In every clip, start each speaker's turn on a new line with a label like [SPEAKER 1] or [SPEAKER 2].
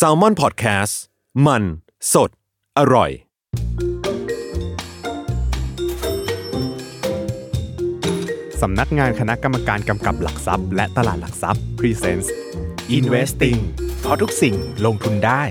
[SPEAKER 1] s a l ม o n PODCAST มัน สด อร่อย
[SPEAKER 2] สำนักงานคณะกรรมการกำกับหลักทรัพย์ และตลาดหลักทรัพย์ Presents Investing เพราะทุกสิ่งลงทุนได้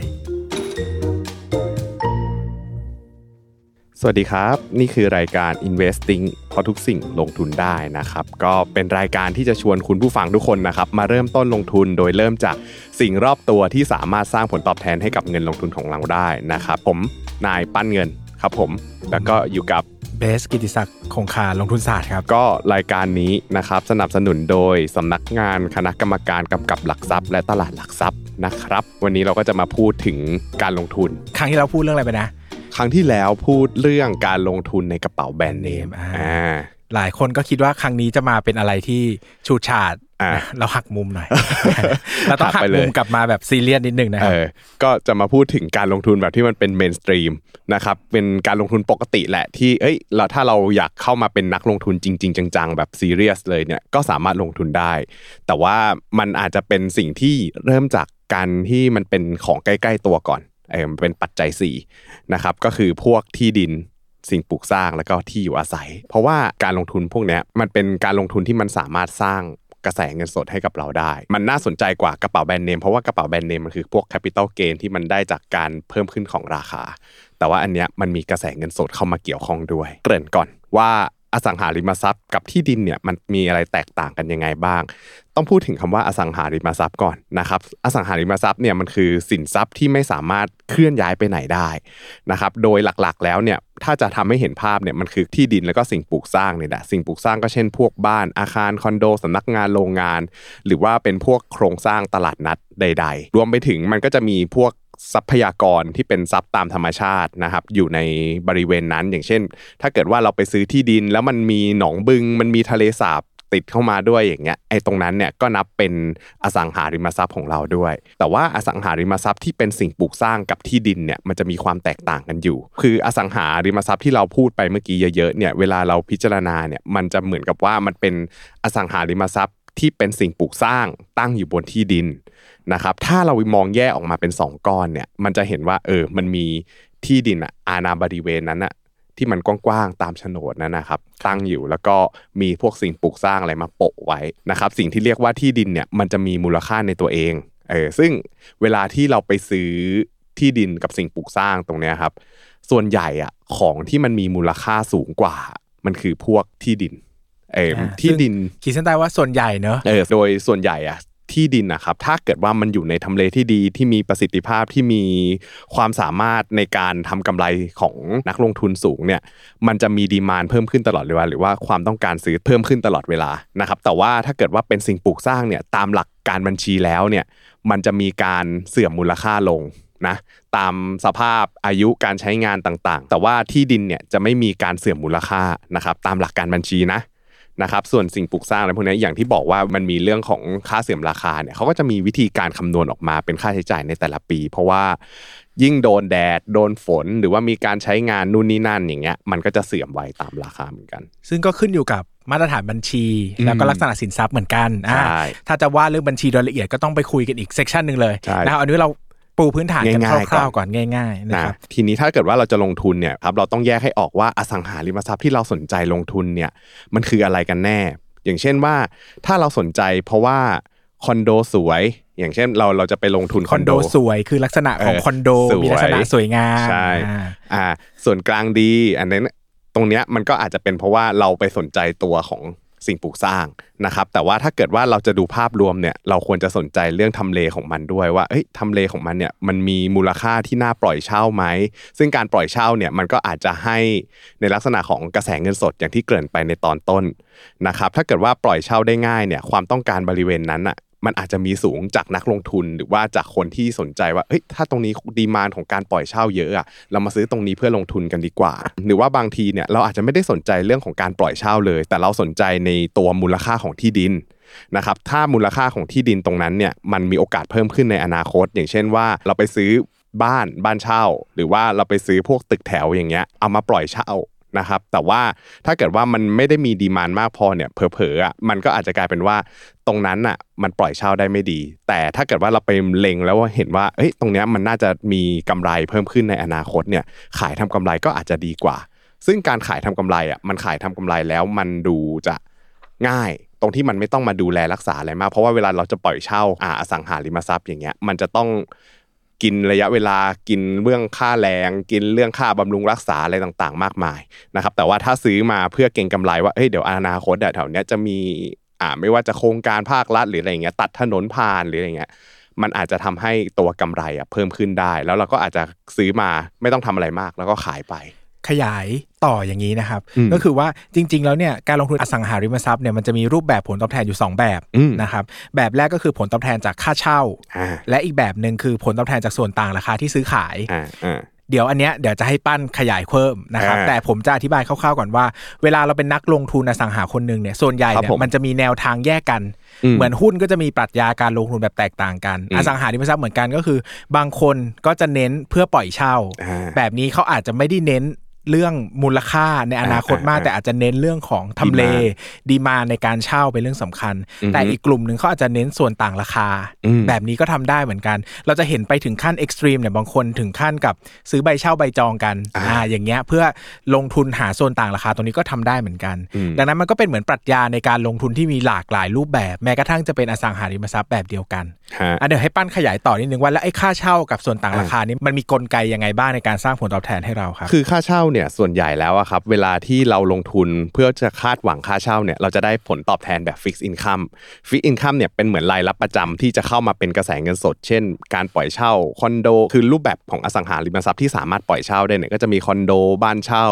[SPEAKER 2] วัสดีครับ นี่คือรายการ Investing เพราะทุกสิ่งลงทุนได้นะครับ ก็เป็นรายการที่จะชวนคุณผู้ฟังทุกคนนะครับ มาเริ่มต้นลงทุนโดยเริ่มจากสิ่งรอบตัวที่สามารถสร้างผลตอบแทนให้กับเงินลงทุนของเราได้นะครับ ผมนายปั้นเงินครับผม แล้วก็อยู่กับ
[SPEAKER 3] เบสกิติศักดิ์คงคาลงทุนศาสตร์ครับ
[SPEAKER 2] ก็รายการนี้นะครับสนับสนุนโดยสำนักงานคณะกรรมการกำกับหลักทรัพย์ และตลาดหลักทรัพย์นะครับ วันนี้เราก็จะมาพูดถึงการลงทุน
[SPEAKER 3] ครั้งที่เราพูดเรื่องอะไรไปนะ
[SPEAKER 2] ครั้งที่แล้วพูดเรื่องการลงทุนในกระเป๋าแบรนด์เนม
[SPEAKER 3] อ่า
[SPEAKER 2] อ่า
[SPEAKER 3] หลายคนก็คิดว่าครั้งนี้จะมาเป็นอะไรที่ชูดฉาด
[SPEAKER 2] อ่า
[SPEAKER 3] นะเราหักมุมหน่อยเราต้อง
[SPEAKER 2] หั
[SPEAKER 3] หั
[SPEAKER 2] ก
[SPEAKER 3] ก
[SPEAKER 2] ไปเลย
[SPEAKER 3] มุมกลับมาแบบซีเรียสนิดนึงนะครับ เอ
[SPEAKER 2] อก็จะมาพูดถึงการลงทุนแบบที่มันเป็น mainstream นะครับเป็นการลงทุนปกติแหละที่เอ้ยเราถ้าเราอยากเข้ามาเป็นนักลงทุนจริง ๆ จัง ๆ แบบซีเรียสเลยเนี่ยก็สามารถลงทุนได้ แต่ว่ามันอาจจะเป็นสิ่งที่เริ่มจากการที่มันเป็นของใกล้ ๆ ตัวก่อน เออมันเป็นปัจจัย4นะครับก็คือพวกที่ดินสิ่งปลูกสร้างแล้วก็ที่อยู่อาศัย เพราะว่าการลงทุนพวกนี้มันเป็นการลงทุนที่มันสามารถสร้างกระแสเงินสดให้กับเราได้ มันน่าสนใจกว่ากระเป๋าแบรนด์เนม เพราะว่ากระเป๋าแบรนด์เนมมันคือพวก capital gain ที่มันได้จากการเพิ่มขึ้นของราคา แต่ว่าอันเนี้ยมันมีกระแสเงินสดเข้ามาเกี่ยวข้องด้วย เกริ่นก่อนว่า อสังหาริมทรัพย์กับที่ดินเนี่ยมันมีอะไรแตกต่างกันยังไงบ้าง ต้องพูดถึงคำว่าอสังหาริมทรัพย์ก่อนนะครับ อสังหาริมทรัพย์เนี่ยมันคือสินทรัพย์ที่ไม่สามารถเคลื่อนย้ายไปไหนได้นะครับ โดยหลักๆ แล้วเนี่ยถ้าจะทำให้เห็นภาพเนี่ยมันคือที่ดินแล้วก็สิ่งปลูกสร้างเนี่ยแหละสิ่งปลูกสร้างก็เช่น พวกบ้านอาคารคอนโดสำนักงานโรงงาน หรือว่าเป็นพวกโครงสร้างตลาดนัดใด ๆ รวมไปถึงมันก็จะมีพวก ทรัพยากรที่เป็นทรัพย์ตามธรรมชาตินะครับ อยู่ในบริเวณนั้น อย่างเช่น ถ้าเกิดว่าเราไปซื้อที่ดิน แล้วมันมีหนองบึง มันมีทะเลสาบติดเข้ามาด้วยอย่างเงี้ยไอ้ตรงนั้นเนี่ยก็นับเป็นอสังหาริมทรัพย์ของเราด้วย แต่ว่าอสังหาริมทรัพย์ที่เป็นสิ่งปลูกสร้างกับที่ดินเนี่ยมันจะมีความแตกต่างกันอยู่ คืออสังหาริมทรัพย์ที่เราพูดไปเมื่อกี้เยอะๆเนี่ยเวลาเราพิจารณาเนี่ยมันจะเหมือนกับว่ามันเป็นอสังหาริมทรัพย์ ที่เป็นสิ่งปลูกสร้างตั้งอยู่บนที่ดินนะครับ ถ้าเรามองแยกออกมาเป็น 2 ก้อนเนี่ย มันจะเห็นว่าเออ มันมีที่ดินอะอาณาบริเวณนั้นอะที่มันกว้างๆตามโฉนดนั้นนะครับ ตั้งอยู่แล้วก็มีพวกสิ่งปลูกสร้างอะไรมาโปะไว้นะครับ สิ่งที่เรียกว่าที่ดินเนี่ยมันจะมีมูลค่าในตัวเองเออซึ่งเวลาที่เราไปซื้อที่ดินกับสิ่งปลูกสร้างตรงเนี้ยครับ ส่วนใหญ่อะของที่มันมีมูลค่าสูงกว่า มันคือพวกที่ดิน เออ
[SPEAKER 3] อ่า
[SPEAKER 2] ที่ดิน
[SPEAKER 3] ขีดเส้นใต้ว่าส่วนใหญ่เนอะ
[SPEAKER 2] เออโดยส่วนใหญ่อะที่ดินนะครับถ้าเกิดว่ามันอยู่ในทำเลที่ดีที่มีประสิทธิภาพที่มีความสามารถในการทำกำไรของนักลงทุนสูงเนี่ยมันจะมีดีมานเพิ่มขึ้นตลอดเวลาหรือว่าความต้องการซื้อเพิ่มขึ้นตลอดเวลานะครับแต่ว่าถ้าเกิดว่าเป็นสิ่งปลูกสร้างเนี่ยตามหลักการบัญชีแล้วเนี่ยมันจะมีการเสื่อมมูลค่าลงนะตามสภาพอายุการใช้งานต่างๆ แต่ว่าที่ดินเนี่ยจะไม่มีการเสื่อมมูลค่านะครับตามหลักการบัญชีนะ นะครับส่วนสิ่งปลูกสร้างอะไรพวกนี้อย่างที่บอกว่ามันมีเรื่องของค่าเสื่อมราคาเนี่ยเขาก็จะมีวิธีการคำนวณออกมาเป็นค่าใช้จ่ายในแต่ละปี เพราะว่ายิ่งโดนแดดโดนฝนหรือว่ามีการใช้งานนู่นนี่นั่นอย่างเงี้ยมันก็จะเสื่อมไวตามราคาเหมือนกัน
[SPEAKER 3] ซึ่งก็ขึ้นอยู่กับมาตรฐานบัญชี
[SPEAKER 2] อืม
[SPEAKER 3] แล้วก็ลักษณะสินทรัพย์เหมือนกันอ่า
[SPEAKER 2] ใช่
[SPEAKER 3] ถ้าจะว่าเรื่องบัญชีโดยละเอียดก็ต้องไปคุยกันอีกเซกชันหนึ่งเลย
[SPEAKER 2] ใช่
[SPEAKER 3] นะครับอันนี้เรา ปูพื้นฐานกัน
[SPEAKER 2] ง่ายๆ
[SPEAKER 3] คร่าวๆก่อนง่ายๆนะ
[SPEAKER 2] นะครับทีนี้ถ้าเกิดว่าเราจะลงทุนเนี่ยครับเราต้องแยกให้ออกว่าอสังหาริมทรัพย์ที่เราสนใจลงทุนเนี่ยมันคืออะไรกันแน่ อย่างเช่นว่าถ้าเราสนใจเพราะว่าคอนโดสวย อย่างเช่นเราเราจะไปลงทุน
[SPEAKER 3] คอนโดสวย คือลักษณะของ
[SPEAKER 2] เออ
[SPEAKER 3] คอนโด
[SPEAKER 2] สวย
[SPEAKER 3] มีลักษณะสวยงาม
[SPEAKER 2] ใช่
[SPEAKER 3] อ่า
[SPEAKER 2] อ่าส่วนกลางดี อันนั้นตรงเนี้ยมันก็อาจจะเป็นเพราะว่าเราไปสนใจตัวของ สิ่งปลูกสร้างนะครับ แต่ว่าถ้าเกิดว่าเราจะดูภาพรวมเนี่ย เราควรจะสนใจเรื่องทำเลของมันด้วยว่าเอ้ยทำเลของมันเนี่ยมันมีมูลค่าที่น่าปล่อยเช่าไหม ซึ่งการปล่อยเช่าเนี่ยมันก็อาจจะให้ในลักษณะของกระแสเงินสดอย่างที่เกริ่นไปในตอนต้นนะครับ ถ้าเกิดว่าปล่อยเช่าได้ง่ายเนี่ยความต้องการบริเวณนั้นอะ มันอาจจะมีสูงจากนักลงทุนหรือว่าจากคนที่สนใจว่าเฮ้ยถ้าตรงนี้ดีมานของการปล่อยเช่าเยอะอะเรามาซื้อตรงนี้เพื่อลงทุนกันดีกว่า หรือว่าบางทีเนี่ยเราอาจจะไม่ได้สนใจเรื่องของการปล่อยเช่าเลย แต่เราสนใจในตัวมูลค่าของที่ดินนะครับถ้ามูลค่าของที่ดินตรงนั้นเนี่ยมันมีโอกาสเพิ่มขึ้นในอนาคต อย่างเช่นว่าเราไปซื้อบ้านบ้านเช่า หรือว่าเราไปซื้อพวกตึกแถวอย่างเงี้ยเอามาปล่อยเช่า นะครับแต่ว่าถ้าเกิดว่ามันไม่ได้มีดีมานมากพอเนี่ยเผลอๆอะมันก็อาจจะกลายเป็นว่าตรงนั้นอะมันปล่อยเช่าได้ไม่ดี แต่ถ้าเกิดว่าเราไปเล็งแล้วว่าเห็นว่าเอ้ยตรงเนี้ยมันน่าจะมีกำไรเพิ่มขึ้นในอนาคตเนี่ยขายทำกำไรก็อาจจะดีกว่า ซึ่งการขายทำกำไรอะมันขายทำกำไรแล้วมันดูจะง่ายตรงที่มันไม่ต้องมาดูแลรักษาอะไรมาก เพราะว่าเวลาเราจะปล่อยเช่าอ่าอสังหาริมทรัพย์อย่างเงี้ยมันจะต้อง กินระยะเวลากินเรื่องค่าแรงกินเรื่องค่าบำรุงรักษาอะไรต่างๆ มากมายนะครับแต่ว่าถ้าซื้อมาเพื่อเก่งกำไรว่าเฮ้ยเดี๋ยวอนาคตแถวเนี้ยจะมีอ่าไม่ว่าจะโครงการภาครัฐหรืออะไรอย่างเงี้ยตัดถนนผ่านหรืออะไรเงี้ยมันอาจจะทำให้ตัวกำไรอะเพิ่มขึ้นได้ แล้วเราก็อาจจะซื้อมาไม่ต้องทำอะไรมากแล้วก็ขายไป
[SPEAKER 3] ขยายต่ออย่างนี้นะครับ
[SPEAKER 2] อืม
[SPEAKER 3] ก็คือว่าจริง ๆ แล้วเนี่ยการลงทุนอสังหาริมทรัพย์เนี่ยมันจะมีรูปแบบผลตอบแทนอยู่ 2 แบบ
[SPEAKER 2] อืม
[SPEAKER 3] นะครับแบบแรกก็คือผลตอบแทนจากค่าเช่า
[SPEAKER 2] อ่า
[SPEAKER 3] และอีกแบบหนึ่งคือผลตอบแทนจากส่วนต่างราคาที่ซื้อขาย
[SPEAKER 2] อ่าอ่า
[SPEAKER 3] เดี๋ยวอันเนี้ยเดี๋ยวจะให้ปั้นขยายเพิ่มนะครับ
[SPEAKER 2] อ่า
[SPEAKER 3] แต่ผมจะอธิบายคร่าวๆก่อนว่า เวลาเราเป็นนักลงทุนอสังหาคนหนึ่งเนี่ยส่วนใหญ่
[SPEAKER 2] ครับ
[SPEAKER 3] เนี่ย
[SPEAKER 2] ผม
[SPEAKER 3] มันจะมีแนวทางแยกกัน
[SPEAKER 2] อืม
[SPEAKER 3] เหมือนหุ้นก็จะมีปรัชญาการลงทุนแบบแตกต่างกัน
[SPEAKER 2] อืม
[SPEAKER 3] อสังหาริมทรัพย์เหมือนกันก็คือ บางคนก็จะเน้นเพื่อปล่อยเช่า
[SPEAKER 2] อ่า
[SPEAKER 3] แบบนี้เขาอาจจะไม่ได้เน้น เรื่องมูลค่าในอนาคตมาก
[SPEAKER 2] อ่า
[SPEAKER 3] แต่อาจจะเน้นเรื่องของทำเลดีมาในการเช่าเป็นเรื่องสำคัญ
[SPEAKER 2] อือฮึ
[SPEAKER 3] แต่อีกกลุ่มหนึ่งเขาอาจจะเน้นส่วนต่างราคา
[SPEAKER 2] อืม
[SPEAKER 3] แบบนี้ก็ทำได้เหมือนกัน เราจะเห็นไปถึงขั้นเอ็กซ์ตรีมเนี่ยบางคนถึงขั้นกับซื้อใบเช่าใบจองกัน
[SPEAKER 2] อ่า
[SPEAKER 3] อ่าอย่างเงี้ยเพื่อลงทุนหาส่วนต่างราคาตรงนี้ก็ทำได้เหมือนกัน
[SPEAKER 2] อืม
[SPEAKER 3] ดังนั้นมันก็เป็นเหมือนปรัชญาในการลงทุนที่มีหลากหลายรูปแบบ แม้กระทั่งจะเป็นอสังหาริมทรัพย์แบบเดียวกัน
[SPEAKER 2] ฮะ
[SPEAKER 3] อะเดี๋ยวให้ปั้นขยายต่อนิดนึงว่าแล้วไอ้ค่าเช่ากับส่วนต่างราคานี้มันมีกลไกยังไงบ้างในการสร้างผลตอบแทนให้เราครับ
[SPEAKER 2] คือค่าเช่าเนี่ยส่วนใหญ่แล้วอะครับเวลาที่เราลงทุนเพื่อจะคาดหวังค่าเช่าเนี่ยเราจะได้ผลตอบแทนแบบ fixed income fixed income เนี่ยเป็นเหมือนรายรับประจำที่จะเข้ามาเป็นกระแสเงินสด เช่น การปล่อยเช่าคอนโด คือรูปแบบของอสังหาริมทรัพย์ที่สามารถปล่อยเช่าได้เนี่ยก็จะมีคอนโดบ้านเช่า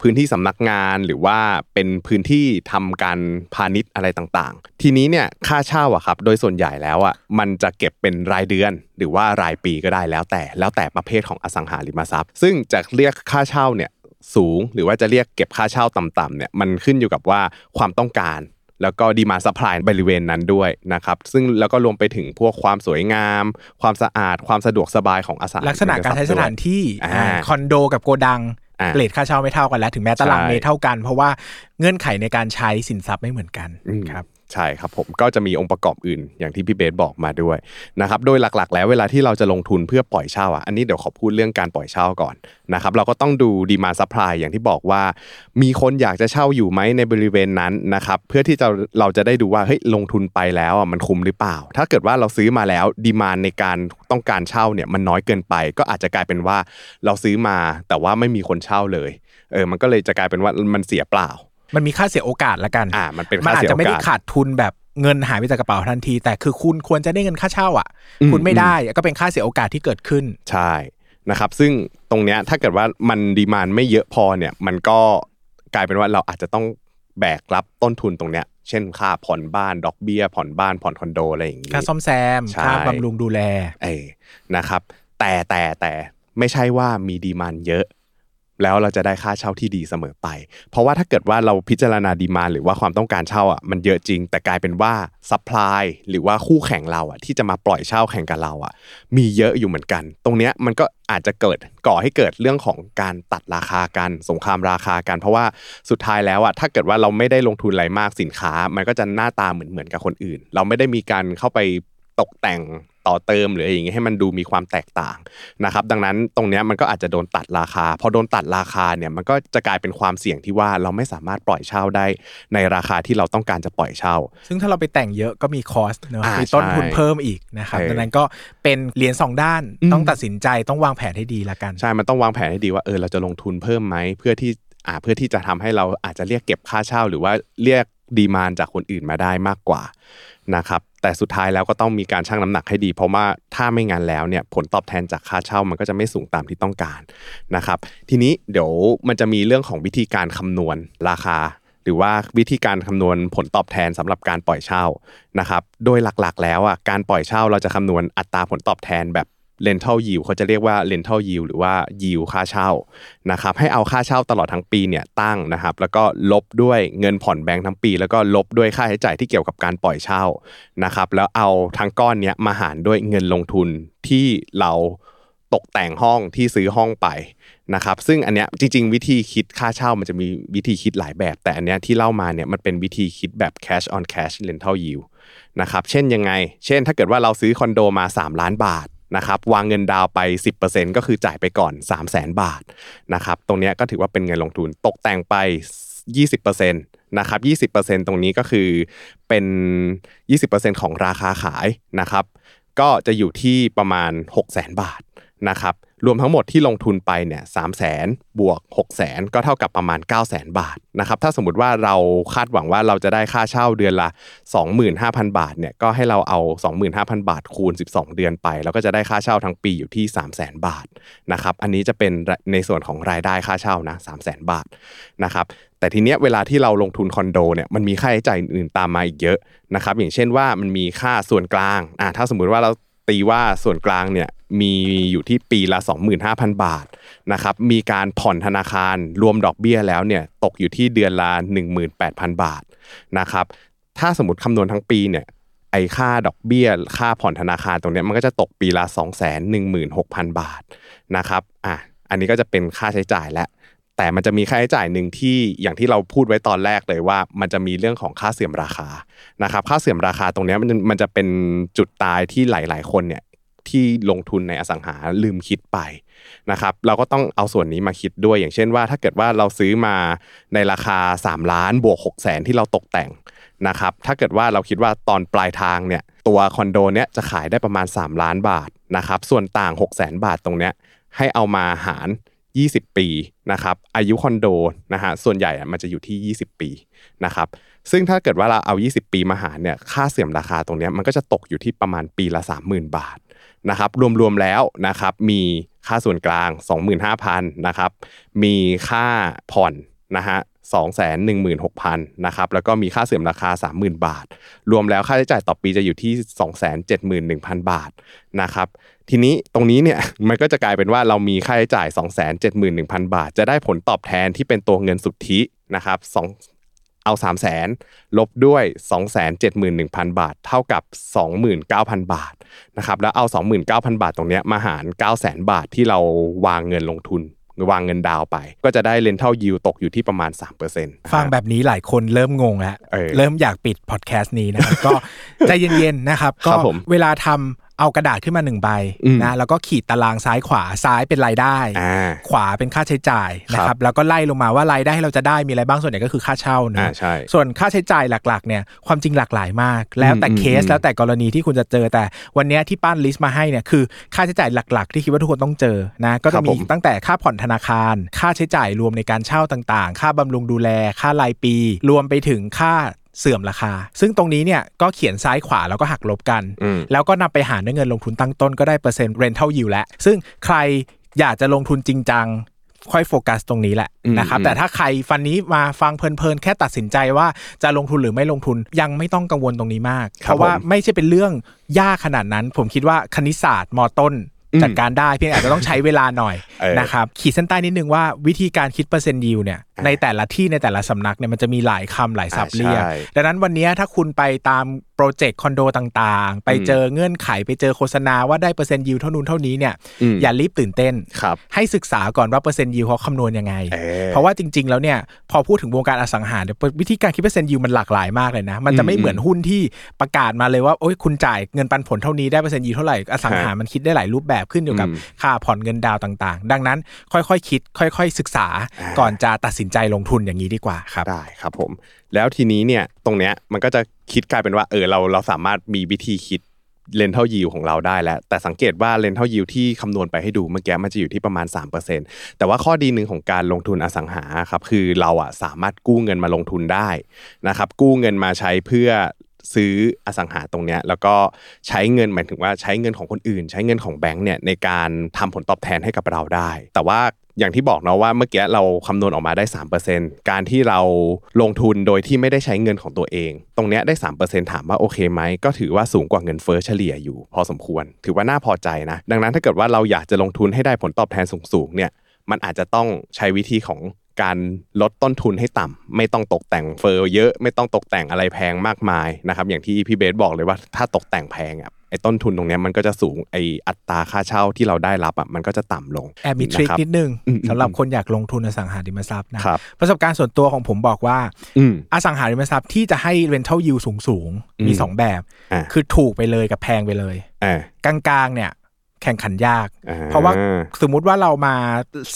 [SPEAKER 2] พื้นที่สำนักงานหรือว่าเป็นพื้นที่ทำการพาณิชย์อะไรต่างๆ ทีนี้เนี่ยค่าเช่าอะครับโดยส่วนใหญ่แล้วอะมันจะเก็บเป็นรายเดือนหรือว่ารายปีก็ได้แล้วแต่แล้วแต่ประเภทของอสังหาริมทรัพย์ ซึ่งจะเรียกค่าเช่าเนี่ย สูง หรือว่าจะเรียกเก็บค่าเช่าต่ำๆเนี่ยมันขึ้นอยู่กับว่าความต้องการ แล้วก็ดีมาสปายบริเวณนั้นด้วยนะครับซึ่งแล้วก็รวมไปถึงพวกความสวยงาม ความสะอาด ความสะดวกสบายของอสังหาริมท
[SPEAKER 3] ลั
[SPEAKER 2] รั
[SPEAKER 3] ก
[SPEAKER 2] พย์
[SPEAKER 3] ษณะการใช้สถานที่
[SPEAKER 2] อ่า
[SPEAKER 3] อ่าคอนโดกับโกดัง
[SPEAKER 2] อ่า
[SPEAKER 3] เรทค่าเช่าไม่เท่ากันแล้วถึงแม้ตาราง
[SPEAKER 2] ใช่
[SPEAKER 3] เมตรเท่ากัน เพราะว่า เงื่อนไขในการใช้สินทรัพย์ไม่เหมือนกัน
[SPEAKER 2] อืม
[SPEAKER 3] ครับ
[SPEAKER 2] ใช่ครับผมก็จะมีองค์ประกอบอื่นอย่างที่พี่เบสบอกมาด้วยนะครับโดยหลักๆ แล้วเวลาที่เราจะลงทุนเพื่อปล่อยเช่าอะอันนี้เดี๋ยวขอพูดเรื่องการปล่อยเช่าก่อนนะครับเราก็ต้องดู demand supply อย่างที่บอกว่า มีคนอยากจะเช่าอยู่ไหมในบริเวณนั้นนะครับเพื่อที่จะเราจะได้ดูว่าเฮ้ยลงทุนไปแล้วอะมันคุ้มหรือเปล่า ถ้าเกิดว่าเราซื้อมาแล้ว demand ในการต้องการเช่าเนี่ยมันน้อยเกินไป ก็อาจจะกลายเป็นว่าเราซื้อมาแต่ว่าไม่มีคนเช่าเลยเออมันก็เลยจะกลายเป็นว่ามันเสียเปล่า
[SPEAKER 3] มันมีค่าเสียโอกาสละกัน
[SPEAKER 2] อ่ามันเป็น
[SPEAKER 3] มัน
[SPEAKER 2] ค่า
[SPEAKER 3] อาจ
[SPEAKER 2] เสีย
[SPEAKER 3] จะ
[SPEAKER 2] โอ
[SPEAKER 3] ไม่ได้
[SPEAKER 2] กาส
[SPEAKER 3] ขาดทุนแบบเงินหายไปจากกระเป๋าทันที แต่คือคุณควรจะได้เงินค่าเช่าอะ
[SPEAKER 2] อืม
[SPEAKER 3] คุณไม่ได้ก็เป็นค่าเสียโอกาสที่เกิดขึ้น
[SPEAKER 2] ใช่นะครับ ซึ่งตรงเนี้ยถ้าเกิดว่ามันดีมานไม่เยอะพอเนี่ยมันก็กลายเป็นว่าเราอาจจะต้องแบกรับต้นทุนตรงเนี้ย เช่นค่าผ่อนบ้านดอกเบี้ย ผ่อนบ้านผ่อนคอนโดอะไรอย่างงี้
[SPEAKER 3] ค่าซ่อมแซม
[SPEAKER 2] ใช่
[SPEAKER 3] ค่าบำรุงดูแล
[SPEAKER 2] เออนะครับ แต่แต่แต่ไม่ใช่ว่ามี demand เยอะ แล้วเราจะได้ค่าเช่าที่ดีเสมอไป เพราะว่าถ้าเกิดว่าเราพิจารณา demand หรือว่าความต้องการเช่าอะมันเยอะจริง แต่กลายเป็นว่า supply หรือว่าคู่แข่งเราอะที่จะมาปล่อยเช่าแข่งกับเราอะ มีเยอะอยู่เหมือนกัน ตรงเนี้ยมันก็อาจจะเกิดก่อให้เกิดเรื่องของการตัดราคากันสงครามราคากัน เพราะว่าสุดท้ายแล้วอะถ้าเกิดว่าเราไม่ได้ลงทุนอะไรมากสินค้า มันก็จะหน้าตาเหมือนเหมือนกับคนอื่น เราไม่ได้มีการเข้าไปตกแต่ง ต่อเติมหรืออะไรอย่างเงี้ยให้มันดูมีความแตกต่างนะครับดังนั้นตรงเนี้ยมันก็อาจจะโดนตัดราคาพอโดนตัดราคาเนี่ยมันก็จะกลายเป็นความเสี่ยงที่ว่าเราไม่สามารถปล่อยเช่าได้ในราคาที่เราต้องการจะปล่อยเช่า
[SPEAKER 3] ซึ่งถ้าเราไปแต่งเยอะก็มีคอสเนอะ
[SPEAKER 2] อ่า
[SPEAKER 3] มีต้นทุน
[SPEAKER 2] ใช่
[SPEAKER 3] เพิ่มอีกนะครับ
[SPEAKER 2] เออ
[SPEAKER 3] ดังนั้นก็เป็นเหรียญสองด้าน
[SPEAKER 2] อืม
[SPEAKER 3] ต้องตัดสินใจต้องวางแผนให้ดีละกัน
[SPEAKER 2] ใช่มันต้องวางแผนให้ดีว่าเออเราจะลงทุนเพิ่มไหมเพื่อที่อ่าเพื่อที่จะทำให้เราอาจจะเรียกเก็บค่าเช่า หรือว่าเรียกดีมานจากคนอื่นมาได้มากกว่า นะครับแต่สุดท้ายแล้วก็ต้องมีการชั่งน้ำหนักให้ดี เพราะว่าถ้าไม่งั้นแล้วเนี่ยผลตอบแทนจากค่าเช่ามันก็จะไม่สูงตามที่ต้องการนะครับทีนี้เดี๋ยวมันจะมีเรื่องของวิธีการคำนวณราคา หรือว่าวิธีการคำนวณผลตอบแทนสำหรับการปล่อยเช่านะครับโดยหลักๆ แล้วอะการปล่อยเช่าเราจะคำนวณอัตราผลตอบแทนแบบ rental yield เขาจะเรียกว่า rental yield หรือว่า yield ค่าเช่านะครับให้เอาค่าเช่าตลอดทั้งปีเนี่ยตั้งนะครับแล้วก็ลบด้วยเงินผ่อนแบงค์ทั้งปี แล้วก็ลบด้วยค่าใช้จ่ายที่เกี่ยวกับการปล่อยเช่านะครับแล้วเอาทั้งก้อนเนี้ยมาหารด้วยเงินลงทุนที่เราตกแต่งห้องที่ซื้อห้องไปนะครับซึ่งอันเนี้ยจริง ๆ วิธีคิดค่าเช่ามันจะมีวิธีคิดหลายแบบ แต่อันเนี้ยที่เล่ามาเนี่ยมันเป็นวิธีคิดแบบ cash on cash rental yield นะครับเช่นยังไง เช่นถ้าเกิดว่าเราซื้อคอนโดมา 3 ล้านบาท นะครับวางเงินดาวไป 10%ก็คือจ่ายไปก่อน 3 0 0 0 0 0 บาทนะครับตรงนี้ก็ถือว่าเป็นเงินลงทุนตกแต่งไป 20%นะครับ 20%ตรงนี้ก็คือเป็น 20%ของราคาขายนะครับก็จะอยู่ที่ประมาณ 6 0 0 0 0 0 บาทนะครับ รวมทั้งหมดที่ลงทุนไปเนี่ยสามแสนบวก6 0แสนก็เท่ากับประมาณ 9 0 0แสนบาทนะครับถ้าสมมติว่าเราคาดหวังว่าเราจะได้ค่าเช่าเดือนละ 25,000 บาทเนี่ยก็ให้เราเอา 25,000 บาทคูณ 12 เดือนไป แล้วก็จะได้ค่าเช่าทั้งปีอยู่ที่ 3 0 0แสนบาทนะครับอันนี้จะเป็นในส่วนของรายได้ค่าเช่านะ3 0 0แสนบาทนะครับแต่ทีเนี้ยเวลาที่เราลงทุนคอนโดเนี่ยมันมีค่าใช้จ่ายอื่นตามมาอีกเยอะนะครับอย่างเช่นว่ามันมีค่าส่วนกลางอ่าถ้าสมมุติว่าเรา ตีว่าส่วนกลางเนี่ยมีอยู่ที่ปีละ 25,000 บาทนะครับมีการผ่อนธนาคารรวมดอกเบี้ยแล้วเนี่ยตกอยู่ที่เดือนละ 18,000 บาทนะครับถ้าสมมติคำนวณทั้งปีเนี่ยไอค่าดอกเบี้ย ค่าผ่อนธนาคารตรงนี้มันก็จะตกปีละ 216,000 บาทนะครับอะอันนี้ก็จะเป็นค่าใช้จ่ายและ แต่มันจะมีค่าใช้จ่ายหนึ่งที่อย่างที่เราพูดไว้ตอนแรกเลยว่า มันจะมีเรื่องของค่าเสื่อมราคานะครับค่าเสื่อมราคาตรงนี้มันจะมันจะเป็นจุดตายที่หลาย ๆ คนเนี่ยที่ลงทุนในอสังหาลืมคิดไปนะครับเราก็ต้องเอาส่วนนี้มาคิดด้วย อย่างเช่นว่าถ้าเกิดว่าเราซื้อมาในราคา 3 ล้านบวก6 0แสนที่เราตกแต่งนะครับถ้าเกิดว่าเราคิดว่าตอนปลายทางเนี่ยตัวคอนโดเนี้ยจะขายได้ประมาณ 3 ล้านบาทนะครับส่วนต่าง 6 0แสนบาทตรงเนี้ยให้เอามาหาร 20 ปีนะครับอายุคอนโดนะฮะส่วนใหญ่มันจะอยู่ที่ 20 ปีนะครับซึ่งถ้าเกิดว่าเราเอา 20 ปีมาหารเนี่ยค่าเสื่อมราคาตรงนี้มันก็จะตกอยู่ที่ประมาณปีละ 30,000 บาทนะครับรวมๆแล้วนะครับมีค่าส่วนกลาง 25,000นะครับมีค่าผ่อนนะฮะสองแสนหนึ่งหมื่นหกพันนะครับแล้วก็มีค่าเสื่อมราคา 30,000 บาท รวมแล้วค่าใช้จ่ายต่อปีจะอยู่ที่ 271,000 บาทนะครับ ทีนี้ตรงนี้เนี่ยมันก็จะกลายเป็นว่าเรามีค่าใช้จ่าย 271,000 บาท จะได้ผลตอบแทนที่เป็นตัวเงินสุทธินะครับ2เอา3 0 0แสนลบด้วย 271,000 บาท เท่ากับ 29,000 บาทนะครับแล้วเอา 29,000 บาทตรงเนี้ยมาหาร 900,000 บาทที่เราวางเงินลงทุนวางเงินดาวไป ก็จะได้เลนเท่ายิวตกอยู่ที่ประมาณ 3%
[SPEAKER 3] ฟังแบบนี้หลายคนเริ่มงงแล้ว
[SPEAKER 2] เออ
[SPEAKER 3] เริ่มอยากปิดพอดแคสต์นี้นะครับก็ใจเย็นๆนะครับ
[SPEAKER 2] ครั
[SPEAKER 3] ก็
[SPEAKER 2] บผม
[SPEAKER 3] เวลาทำ เอากระดาษขึ้นมาหนึ่งใบ
[SPEAKER 2] อืม
[SPEAKER 3] นะแล้วก็ขีดตารางซ้ายขวาซ้ายเป็นรายได้
[SPEAKER 2] อ่า
[SPEAKER 3] ขวาเป็นค่าใช้จ่ายนะค
[SPEAKER 2] ครั
[SPEAKER 3] รับบแล้วก็ไล่ลงมาว่ารายได้ที่เราจะได้มีอะไรบ้างส่วนใหญ่ก็คือค่าเช่าเน
[SPEAKER 2] อ่า
[SPEAKER 3] อะ
[SPEAKER 2] ใช่
[SPEAKER 3] ส่วนค่าใช้จ่ายหลักๆเนี่ยความจริงหลากหลายมาก แล้วแต่
[SPEAKER 2] อืม
[SPEAKER 3] เคส
[SPEAKER 2] อืม
[SPEAKER 3] แล้วแต่กรณีที่คุณจะเจอแต่วันเนี้ยที่ปั้นลิสต์มาให้เนี่ยคือค่าใช้จ่ายหลัก ๆ ที่คิดว่าทุกคนต้องเจอนะก็
[SPEAKER 2] ครั
[SPEAKER 3] จะ
[SPEAKER 2] บ
[SPEAKER 3] มี
[SPEAKER 2] ผม
[SPEAKER 3] ตั้งแต่ค่าผ่อนธนาคาร ค่าใช้จ่ายรวมในการเช่าต่างๆ ค่าบำรุงดูแลค่ารายปี รวมไปถึงค่า เสื่อมราคา ซึ่งตรงนี้เนี่ยก็เขียนซ้ายขวาแล้วก็หักลบกัน
[SPEAKER 2] อืม
[SPEAKER 3] แล้วก็นำไปหารด้วยเงินลงทุนตั้งต้นก็ได้เปอร์เซ็นต์ rental yield แล้ว ซึ่งใครอยากจะลงทุนจริงจังค่อยโฟกัสตรงนี้แหละ
[SPEAKER 2] อืม
[SPEAKER 3] นะครับ
[SPEAKER 2] อืม
[SPEAKER 3] แต่ถ้าใครฟันนี้มาฟังเพลินๆ แค่ตัดสินใจว่าจะลงทุนหรือไม่ลงทุนยังไม่ต้องกังวลตรงนี้มาก เพราะว่าไม่ใช่เป็นเรื่องยากขนาดนั้น ผมคิดว่าคณิตศาสตร์ม.ต้น
[SPEAKER 2] อืม
[SPEAKER 3] จัดการได้เพียงอาจจะต้องใช้เวลาหน่อย
[SPEAKER 2] เออ
[SPEAKER 3] นะครับขีดเส้นใต้นิดนึงว่าวิธีการคิดเปอร์เซ็นต์ยิวเนี่ย
[SPEAKER 2] อ่า
[SPEAKER 3] ในแต่ละที่ในแต่ละสำนักเนี่ยมันจะมีหลายคำหลายศัพท์
[SPEAKER 2] อ่า
[SPEAKER 3] เรียก
[SPEAKER 2] ใช่
[SPEAKER 3] ดังนั้นวันนี้ถ้าคุณไปตามโปรเจกต์คอนโดต่างๆ ไปเจอเงื่อนไขไปเจอโฆษณาว่าได้เปอร์เซ็นต์ยิวเท่านู้นเท่านี้เนี่ย
[SPEAKER 2] อืม
[SPEAKER 3] อย่ารีบตื่นเต้น
[SPEAKER 2] ครับ
[SPEAKER 3] ให้ศึกษาก่อนว่าเปอร์เซ็นต์ยิวเขาคำนวณยังไง
[SPEAKER 2] เออ
[SPEAKER 3] เพราะว่าจริง ๆ แล้วเนี่ยพอพูดถึงวงการอสังหาเนี่ยวิธีการคิดเปอร์เซ็นต์ยิวมันหลากหลายมากเลยนะ มันจะไม่เหมือนหุ้นที่ประกาศมาเลยว่าโอ้ยคุณจ่ายเงินปันผลเท่านี้ได้เปอร์เซ็นต์ยิวเท่าไหร่อสังหามันคิดได้หลายรูปแบบขึ้นอยู่กับ
[SPEAKER 2] อืม
[SPEAKER 3] ค่าผ่อนเงินดาวต่าง ๆ ดังนั้นค่อยๆคิด ค่อย ๆ ศึกษา
[SPEAKER 2] อ่า
[SPEAKER 3] ก่อนจะตัดสินใจลงทุนอย่างนี้ดีกว่าครับ
[SPEAKER 2] ได้ครับผม แล้วทีนี้เนี่ยตรงเนี้ยมันก็จะคิดกลายเป็นว่าเออเราเราสามารถมีวิธีคิดเลนเท่ายิวของเราได้แล้ว แต่สังเกตว่าเลนเท่ายิวที่คำนวณไปให้ดูเมื่อกี้มันจะอยู่ที่ประมาณ 3%แต่ว่าข้อดีหนึ่งของการลงทุนอสังหาครับคือเราอะสามารถกู้เงินมาลงทุนได้นะครับกู้เงินมาใช้เพื่อ ซื้ออสังหาตรงเนี้ยแล้วก็ใช้เงินหมายถึงว่าใช้เงินของคนอื่น ใช้เงินของแบงก์เนี่ยในการทำผลตอบแทนให้กับเราได้ แต่ว่าอย่างที่บอกเนาะว่าเมื่อกี้เราคำนวณออกมาได้ 3%การที่เราลงทุนโดยที่ไม่ได้ใช้เงินของตัวเอง ตรงเนี้ยได้ 3%ถามว่าโอเคไหม ก็ถือว่าสูงกว่าเงินเฟ้อเฉลี่ยอยู่ พอสมควร ถือว่าน่าพอใจนะ ดังนั้นถ้าเกิดว่าเราอยากจะลงทุนให้ได้ผลตอบแทนสูงๆเนี่ย มันอาจจะต้องใช้วิธีของ การลดต้นทุนให้ต่ำไม่ต้องตกแต่งเฟอร์เยอะไม่ต้องตกแต่งอะไรแพงมากมายนะครับ อย่างที่พี่เบสบอกเลยว่าถ้าตกแต่งแพงอะไอ้ต้นทุนตรงเนี้ยมันก็จะสูงไอ้อัตราค่าเช่าที่เราได้รับอะมันก็จะต่ำลง
[SPEAKER 3] แอบมีทริคะ
[SPEAKER 2] ครับ
[SPEAKER 3] นิดนึง
[SPEAKER 2] อืมอืม
[SPEAKER 3] สำหรับคนอยากลงทุนอสังหาริมทรัพย์นะครับประสบการณ์ส่วนตัวของผมบอกว่า
[SPEAKER 2] อืม
[SPEAKER 3] อสังหาริมทรัพย์ที่จะให้ rental yield สูงสูงๆ
[SPEAKER 2] อืม
[SPEAKER 3] มีสองแบบ
[SPEAKER 2] อ่า
[SPEAKER 3] คือถูกไปเลยกับแพงไปเลย
[SPEAKER 2] อ่า
[SPEAKER 3] กลางๆเนี่ย แข่งขันยาก
[SPEAKER 2] อ่
[SPEAKER 3] เพราะว่าสมมุติว่าเรามา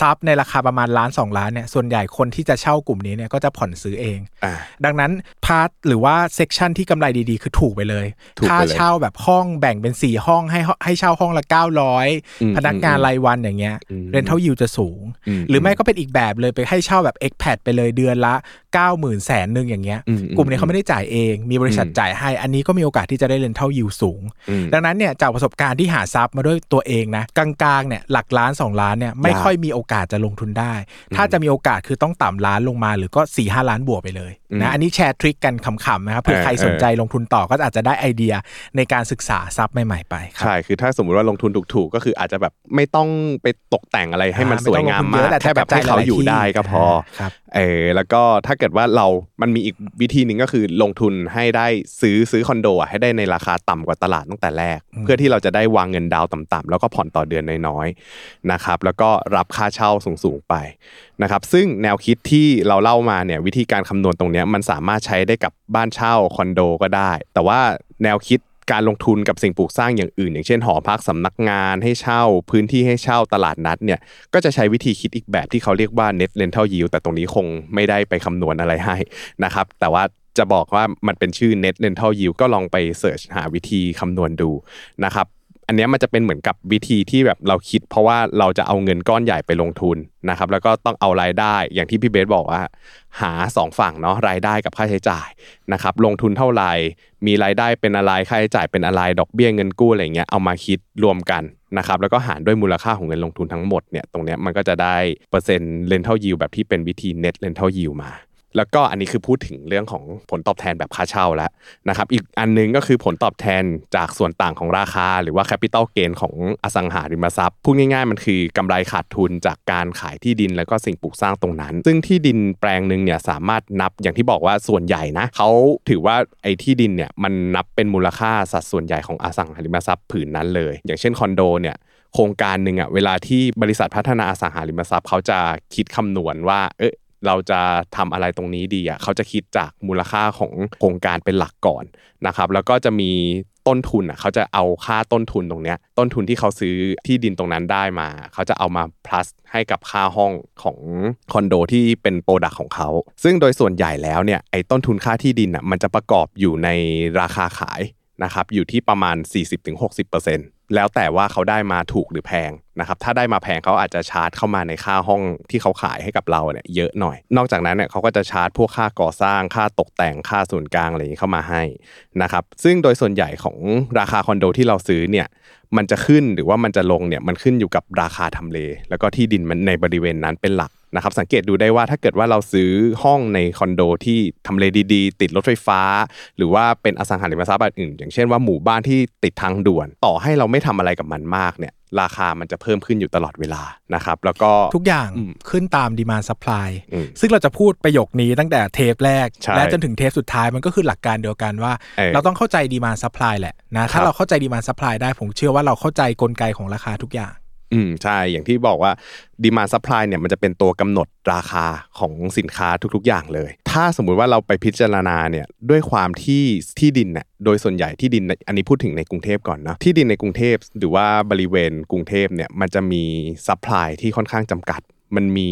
[SPEAKER 3] ซื้อทรัพย์ในราคาประมาณล้านสองล้านเนี่ยส่วนใหญ่คนที่จะเช่ากลุ่มนี้เนี่ยก็จะผ่อนซื้อเอง
[SPEAKER 2] อ่า
[SPEAKER 3] ดังนั้น part หรือว่า section ที่กำไรดีๆ คือถูกไปเลย
[SPEAKER 2] ถูกไปเลย
[SPEAKER 3] ค่าเช่าแบบห้องแบ่งเป็นสี่ห้องให้ให้เช่าห้องละ
[SPEAKER 2] อืม
[SPEAKER 3] 900 พนักงานรายวันอย่างเงี้ย
[SPEAKER 2] อืม
[SPEAKER 3] rental yield จะสูง
[SPEAKER 2] อืม
[SPEAKER 3] หรือไม่ก็เป็นอีกแบบเลยไปให้เช่าแบบ expat ไปเลยเดือนละ 9 0,000แสนหนึ่งอย่างเงี้ย
[SPEAKER 2] อืม
[SPEAKER 3] กลุ่มนี้เขาไม่ได้จ่ายเอง มีบริษัทจ่ายให้อันนี้ก็มีโอกาสที่จะได้ rental yield สูง
[SPEAKER 2] อืม
[SPEAKER 3] ดังนั้นเนี่ยจากประสบการณ์ที่หาทรัพย์มาด้วยตัวเองนะกลางๆเนี่ยหลักล้าน 2 ล้านเนี่ยไม่
[SPEAKER 2] ยาก
[SPEAKER 3] ค่อยมีโอกาสจะลงทุนได้ ถ้าจะมีโอกาสคือต้องต่ำล้านลงมาหรือก็4ี่ห้าล้านบวกไปเลย
[SPEAKER 2] อืม
[SPEAKER 3] นะอันนี้แชร์ทริคกันขำๆนะครับเพื่อ
[SPEAKER 2] เออ
[SPEAKER 3] ใครสนใจลงทุนต่อก็อาจจะได้ไอเดียในการศึกษาทรัพย์ใหม่ๆไปครับ
[SPEAKER 2] ใช่คือถ้าสมมุติว่าลงทุนถูกๆก็คืออาจจะแบบไม่ต้องไปตกแต่งอะไรให้มัน
[SPEAKER 3] อ่า
[SPEAKER 2] สวยงาม
[SPEAKER 3] ไม่ต้องลงทุนเย
[SPEAKER 2] มาก
[SPEAKER 3] อะแต่
[SPEAKER 2] แค่แบบ
[SPEAKER 3] กระจาย
[SPEAKER 2] ให้เขาอยู่
[SPEAKER 3] หลายๆที่
[SPEAKER 2] ได้ก็พอ
[SPEAKER 3] ครับ
[SPEAKER 2] เออแล้วก็ถ้าเกิดว่าเรา มันมีอีกวิธีหนึ่งก็คือลงทุนให้ได้ซื้อซื้อคอนโดอะให้ได้ในราคาต่ำกว่าตลาดตั้งแต่แรก เพื่อที่เราจะได้วางเงินดาวน์ต่ำๆแล้วก็ผ่อนต่อเดือนน้อยๆนะครับ แล้วก็รับค่าเช่าสูงๆไปนะครับ ซึ่งแนวคิดที่เราเล่ามาเนี่ยวิธีการคำนวณตรงเนี้ยมันสามารถใช้ได้กับบ้านเช่าคอนโดก็ได้ แต่ว่าแนวคิด การลงทุนกับสิ่งปลูกสร้างอย่างอื่น อย่างเช่นหอพักสำนักงานให้เช่า พื้นที่ให้เช่าตลาดนัดเนี่ยก็จะใช้วิธีคิดอีกแบบที่เขาเรียกว่า net rental yield แต่ตรงนี้คงไม่ได้ไปคำนวณอะไรให้นะครับแต่ว่าจะบอกว่ามันเป็นชื่อ net rental yield ก็ลองไปเสิร์ชหาวิธีคำนวณดูนะครับ อันนี้มันจะเป็นเหมือนกับวิธีที่แบบเราคิด เพราะว่าเราจะเอาเงินก้อนใหญ่ไปลงทุนนะครับ แล้วก็ต้องเอารายได้อย่างที่พี่เบสบอกว่า หาสองฝั่งเนาะรายได้กับค่าใช้จ่ายนะครับ ลงทุนเท่าไหร่มีรายได้เป็นอะไรค่าใช้จ่ายเป็นอะไรดอกเบี้ยเงินกู้อะไรเงี้ยเอามาคิดรวมกันนะครับแล้วก็หารด้วยมูลค่าของเงินลงทุนทั้งหมดเนี่ยตรงเนี้ยมันก็จะได้เปอร์เซ็นต์ rental yield แบบที่เป็นวิธี net rental yield มา แล้วก็อันนี้คือพูดถึงเรื่องของผลตอบแทนแบบค่าเช่าแล้วนะครับ อีกอันนึงก็คือผลตอบแทนจากส่วนต่างของราคา หรือว่า capital gain ของอสังหาริมทรัพย์พูดง่ายๆ มันคือกำไรขาดทุนจากการขายที่ดินแล้วก็สิ่งปลูกสร้างตรงนั้น ซึ่งที่ดินแปลงหนึ่งเนี่ยสามารถนับอย่างที่บอกว่าส่วนใหญ่นะเขาถือว่าไอ้ที่ดินเนี่ยมันนับเป็นมูลค่าสัดส่วนใหญ่ของอสังหาริมทรัพย์ผืนนั้นเลย อย่างเช่นคอนโดเนี่ยโครงการหนึ่งอะเวลาที่บริษัทพัฒนาอสังหาริมทรัพย์เขาจะคิดคำนวณว่าเอ๊ะ เราจะทำอะไรตรงนี้ดีอะเขาจะคิดจากมูลค่าของโครงการเป็นหลักก่อนนะครับแล้วก็จะมีต้นทุนอะเขาจะเอาค่าต้นทุนตรงเนี้ยต้นทุนที่เขาซื้อที่ดินตรงนั้นได้มา เขาจะเอามา plus ให้กับค่าห้องของคอนโดที่เป็นโปรดักของเขา ซึ่งโดยส่วนใหญ่แล้วเนี่ยไอ้ต้นทุนค่าที่ดินอะมันจะประกอบอยู่ในราคาขายนะครับอยู่ที่ประมาณ 40-60% แล้วแต่ว่าเขาได้มาถูกหรือแพงนะครับถ้าได้มาแพงเขาอาจจะชาร์จเข้ามาในค่าห้องที่เขาขายให้กับเราเนี่ยเยอะหน่อย นอกจากนั้นเนี่ยเขาก็จะชาร์จพวกค่าก่อสร้างค่าตกแต่งค่าส่วนกลางอะไรอย่างนี้เข้ามาให้นะครับซึ่งโดยส่วนใหญ่ของราคาคอนโดที่เราซื้อเนี่ยมันจะขึ้นหรือว่ามันจะลงเนี่ยมันขึ้นอยู่กับราคาทำเล แล้วก็ที่ดินมันในบริเวณนั้นเป็นหลัก นะครับสังเกตดูได้ว่าถ้าเกิดว่าเราซื้อห้องในคอนโดที่ทำเลดีๆ ติดรถไฟฟ้า หรือว่าเป็นอสังหาริมทรัพย์แบบอื่น อย่างเช่นว่าหมู่บ้านที่ติดทางด่วน ต่อให้เราไม่ทำอะไรกับมันมากเนี่ยราคามันจะเพิ่มขึ้นอยู่ตลอดเวลานะครับแล้วก็
[SPEAKER 3] ทุกอย่าง
[SPEAKER 2] อืม
[SPEAKER 3] ขึ้นตามดีมานซัพพลาย
[SPEAKER 2] อืม
[SPEAKER 3] ซึ่งเราจะพูดประโยคนี้ตั้งแต่เทปแรก
[SPEAKER 2] ใช่
[SPEAKER 3] และจนถึงเทปสุดท้ายมันก็คือหลักการเดียวกันว่า
[SPEAKER 2] เออ
[SPEAKER 3] เราต้องเข้าใจ demand supply แหละนะ
[SPEAKER 2] ครับ
[SPEAKER 3] ถ้าเราเข้าใจ demand supply ได้ผมเชื่อว่าเราเข้าใจกลไกของราคาทุกอย่าง
[SPEAKER 2] อืมใช่อย่างที่บอกว่าดีมา s u p p l y เนี่ยมันจะเป็นตัวกำหนดราคาของสินค้าทุกๆอย่างเลย ถ้าสมมุติว่าเราไปพิจารณาเนี่ยด้วยความที่ที่ดินเนี่ยโดยส่วนใหญ่ที่ดินในอันนี้พูดถึงในกรุงเทพก่อนเนาะที่ดินในกรุงเทพหรือว่าบริเวณกรุงเทพเนี่ยมันจะมี supply ที่ค่อนข้างจำกัดมันมี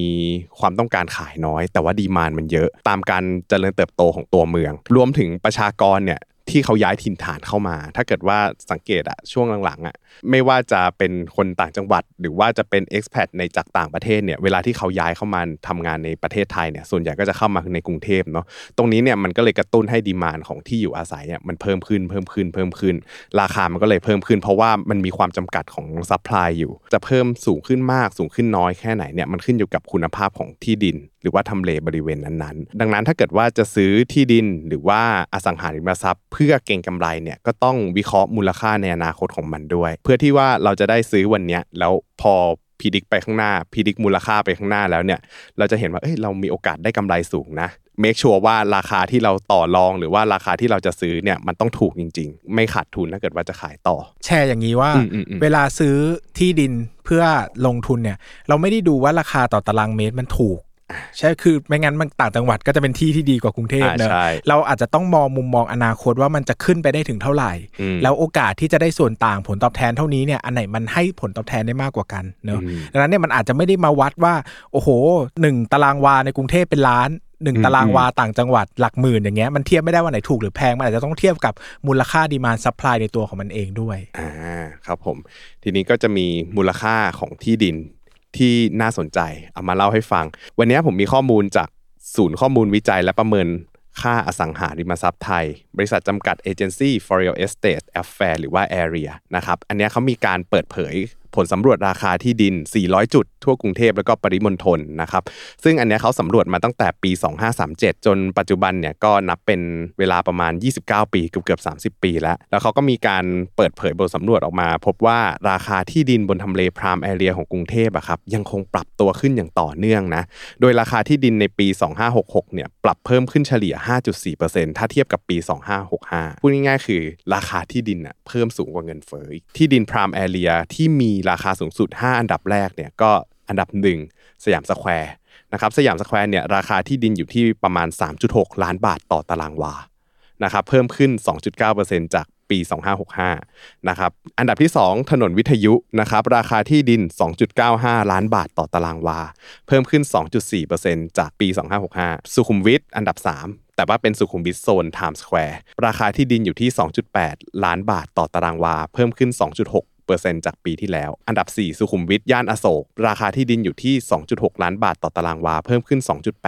[SPEAKER 2] ความต้องการขายน้อย แต่ว่า demand มันเยอะ ตามการเจริญเติบโตของตัวเมือง รวมถึงประชากรเนี่ย ที่เขาย้ายถิ่นฐานเข้ามา ถ้าเกิดว่าสังเกตอะช่วงหลังๆอะไม่ว่าจะเป็นคนต่างจังหวัด หรือว่าจะเป็น expat ในจากต่างประเทศเนี่ยเวลาที่เขาย้ายเข้ามาทำงานในประเทศไทยเนี่ยส่วนใหญ่ก็จะเข้ามาในกรุงเทพเนาะตรงนี้เนี่ยมันก็เลยกระตุ้นให้ demand ของที่อยู่อาศัยเนี่ยมันเพิ่มขึ้นเพิ่มขึ้นเพิ่มขึ้น ราคามันก็เลยเพิ่มขึ้น เพราะว่ามันมีความจำกัดของ supply อยู่ จะเพิ่มสูงขึ้นมากสูงขึ้นน้อยแค่ไหนเนี่ยมันขึ้นอยู่กับคุณภาพของที่ดิน หรือว่าทำเลบริเวณนั้นๆ ดังนั้นถ้าเกิดว่าจะซื้อที่ดินหรือว่าอสังหาริมทรัพย์ เพื่อเก็งกำไรเนี่ยก็ต้องวิเคราะห์มูลค่าในอนาคตของมันด้วย เพื่อที่ว่าเราจะได้ซื้อวันเนี้ยแล้วพอพิดิกไปข้างหน้าพิดิกมูลค่าไปข้างหน้าแล้วเนี่ย เราจะเห็นว่าเอ้ยเรามีโอกาสได้กำไรสูงนะเมคชัวร์ว่าราคาที่เราต่อรองหรือว่าราคาที่เราจะซื้อเนี่ยมันต้องถูกจริง ๆ ไม่ขาดทุนถ้าเกิดว่าจะขายต่อ
[SPEAKER 3] แชร์อย่างนี้ว่า
[SPEAKER 2] อืมอืมอืม
[SPEAKER 3] เวลาซื้อที่ดินเพื่อลงทุนเนี่ย เราไม่ได้ดูว่าราคาต่อตารางเมตรมันถูก ใช่คือไม่งั้นมันต่างจังหวัดก็จะเป็นที่ที่ดีกว่ากรุงเทพ
[SPEAKER 2] อ่า
[SPEAKER 3] เนอะ
[SPEAKER 2] ใช่
[SPEAKER 3] เราอาจจะต้องมองมุมมองอนาคตว่ามันจะขึ้นไปได้ถึงเท่าไหร่
[SPEAKER 2] อืม
[SPEAKER 3] แล้วโอกาสที่จะได้ส่วนต่างผลตอบแทนเท่านี้เนี่ยอันไหนมันให้ผลตอบแทนได้มากกว่ากันเนอะ
[SPEAKER 2] อืม
[SPEAKER 3] ดังนั้นเนี่ยมันอาจจะไม่ได้มาวัดว่า โอ้โหหนึ่งตารางวาในกรุงเทพเป็นล้านหนึ่ง
[SPEAKER 2] อืม
[SPEAKER 3] ตารางวาต่างจังหวัดหลักหมื่นอย่างเงี้ยมันเทียบไม่ได้ว่าไหนถูกหรือแพง มันอาจจะต้องเทียบกับมูลค่า demand supply ในตัวของมันเองด้วย
[SPEAKER 2] อ่าครับผม ทีนี้ก็จะมีมูลค่าของที่ดิน ที่น่าสนใจเอามาเล่าให้ฟัง วันนี้ผมมีข้อมูลจากศูนย์ข้อมูลวิจัยและประเมินค่าอสังหาริมทรัพย์ไทย บริษัทจำกัดเอเจนซี่ for real estate affair หรือว่า area นะครับ อันนี้เขามีการเปิดเผย ผลสำรวจราคาที่ดิน 400 จุด ทั่วกรุงเทพแล้วก็ปริมณฑลนะครับ ซึ่งอันนี้เขาสำรวจมาตั้งแต่ปี 2537 จนปัจจุบันเนี่ยก็นับเป็นเวลาประมาณ 29 ปี เกือบเกือบ30 ปีแล้ว แล้วเขาก็มีการเปิดเผยบทสำรวจออกมา พบว่าราคาที่ดินบนทำเล prime area ของกรุงเทพอะครับยังคงปรับตัวขึ้นอย่างต่อเนื่องนะ โดยราคาที่ดินในปี 2566 เนี่ยปรับเพิ่มขึ้นเฉลี่ย 5.4%ถ้าเทียบกับปี 2565 พูดง่ายๆคือ ราคาที่ดินอะเพิ่มสูงกว่าเงินเฟ้อที่ดิน prime area ที่มีราคาสูงสุด 5 อันดับแรกเนี่ยก็อันดับ 1 สยามสแควร์นะครับสยามสแควร์เนี่ยราคาที่ดินอยู่ที่ประมาณ 3.6 ล้านบาทต่อตารางวานะครับเพิ่มขึ้น 2.9%จากปี 2565นะครับอันดับที่ 2 ถนนวิทยุนะครับราคาที่ดิน 2.95 ล้านบาทต่อตารางวา เพิ่มขึ้น 2.4%จากปี 2565 สุขุมวิทอันดับ 3แต่ว่าเป็นสุขุมวิทโซน Times Square ราคาที่ดินอยู่ที่ 2.8 ล้านบาทต่อตารางวา เพิ่มขึ้น 2.6 เปอร์เซ็นต์จากปีที่แล้ว อันดับ 4 สุขุมวิทย่านอโศก ราคาที่ดินอยู่ที่ 2.6 ล้านบาทต่อตารางวา เพิ่มขึ้น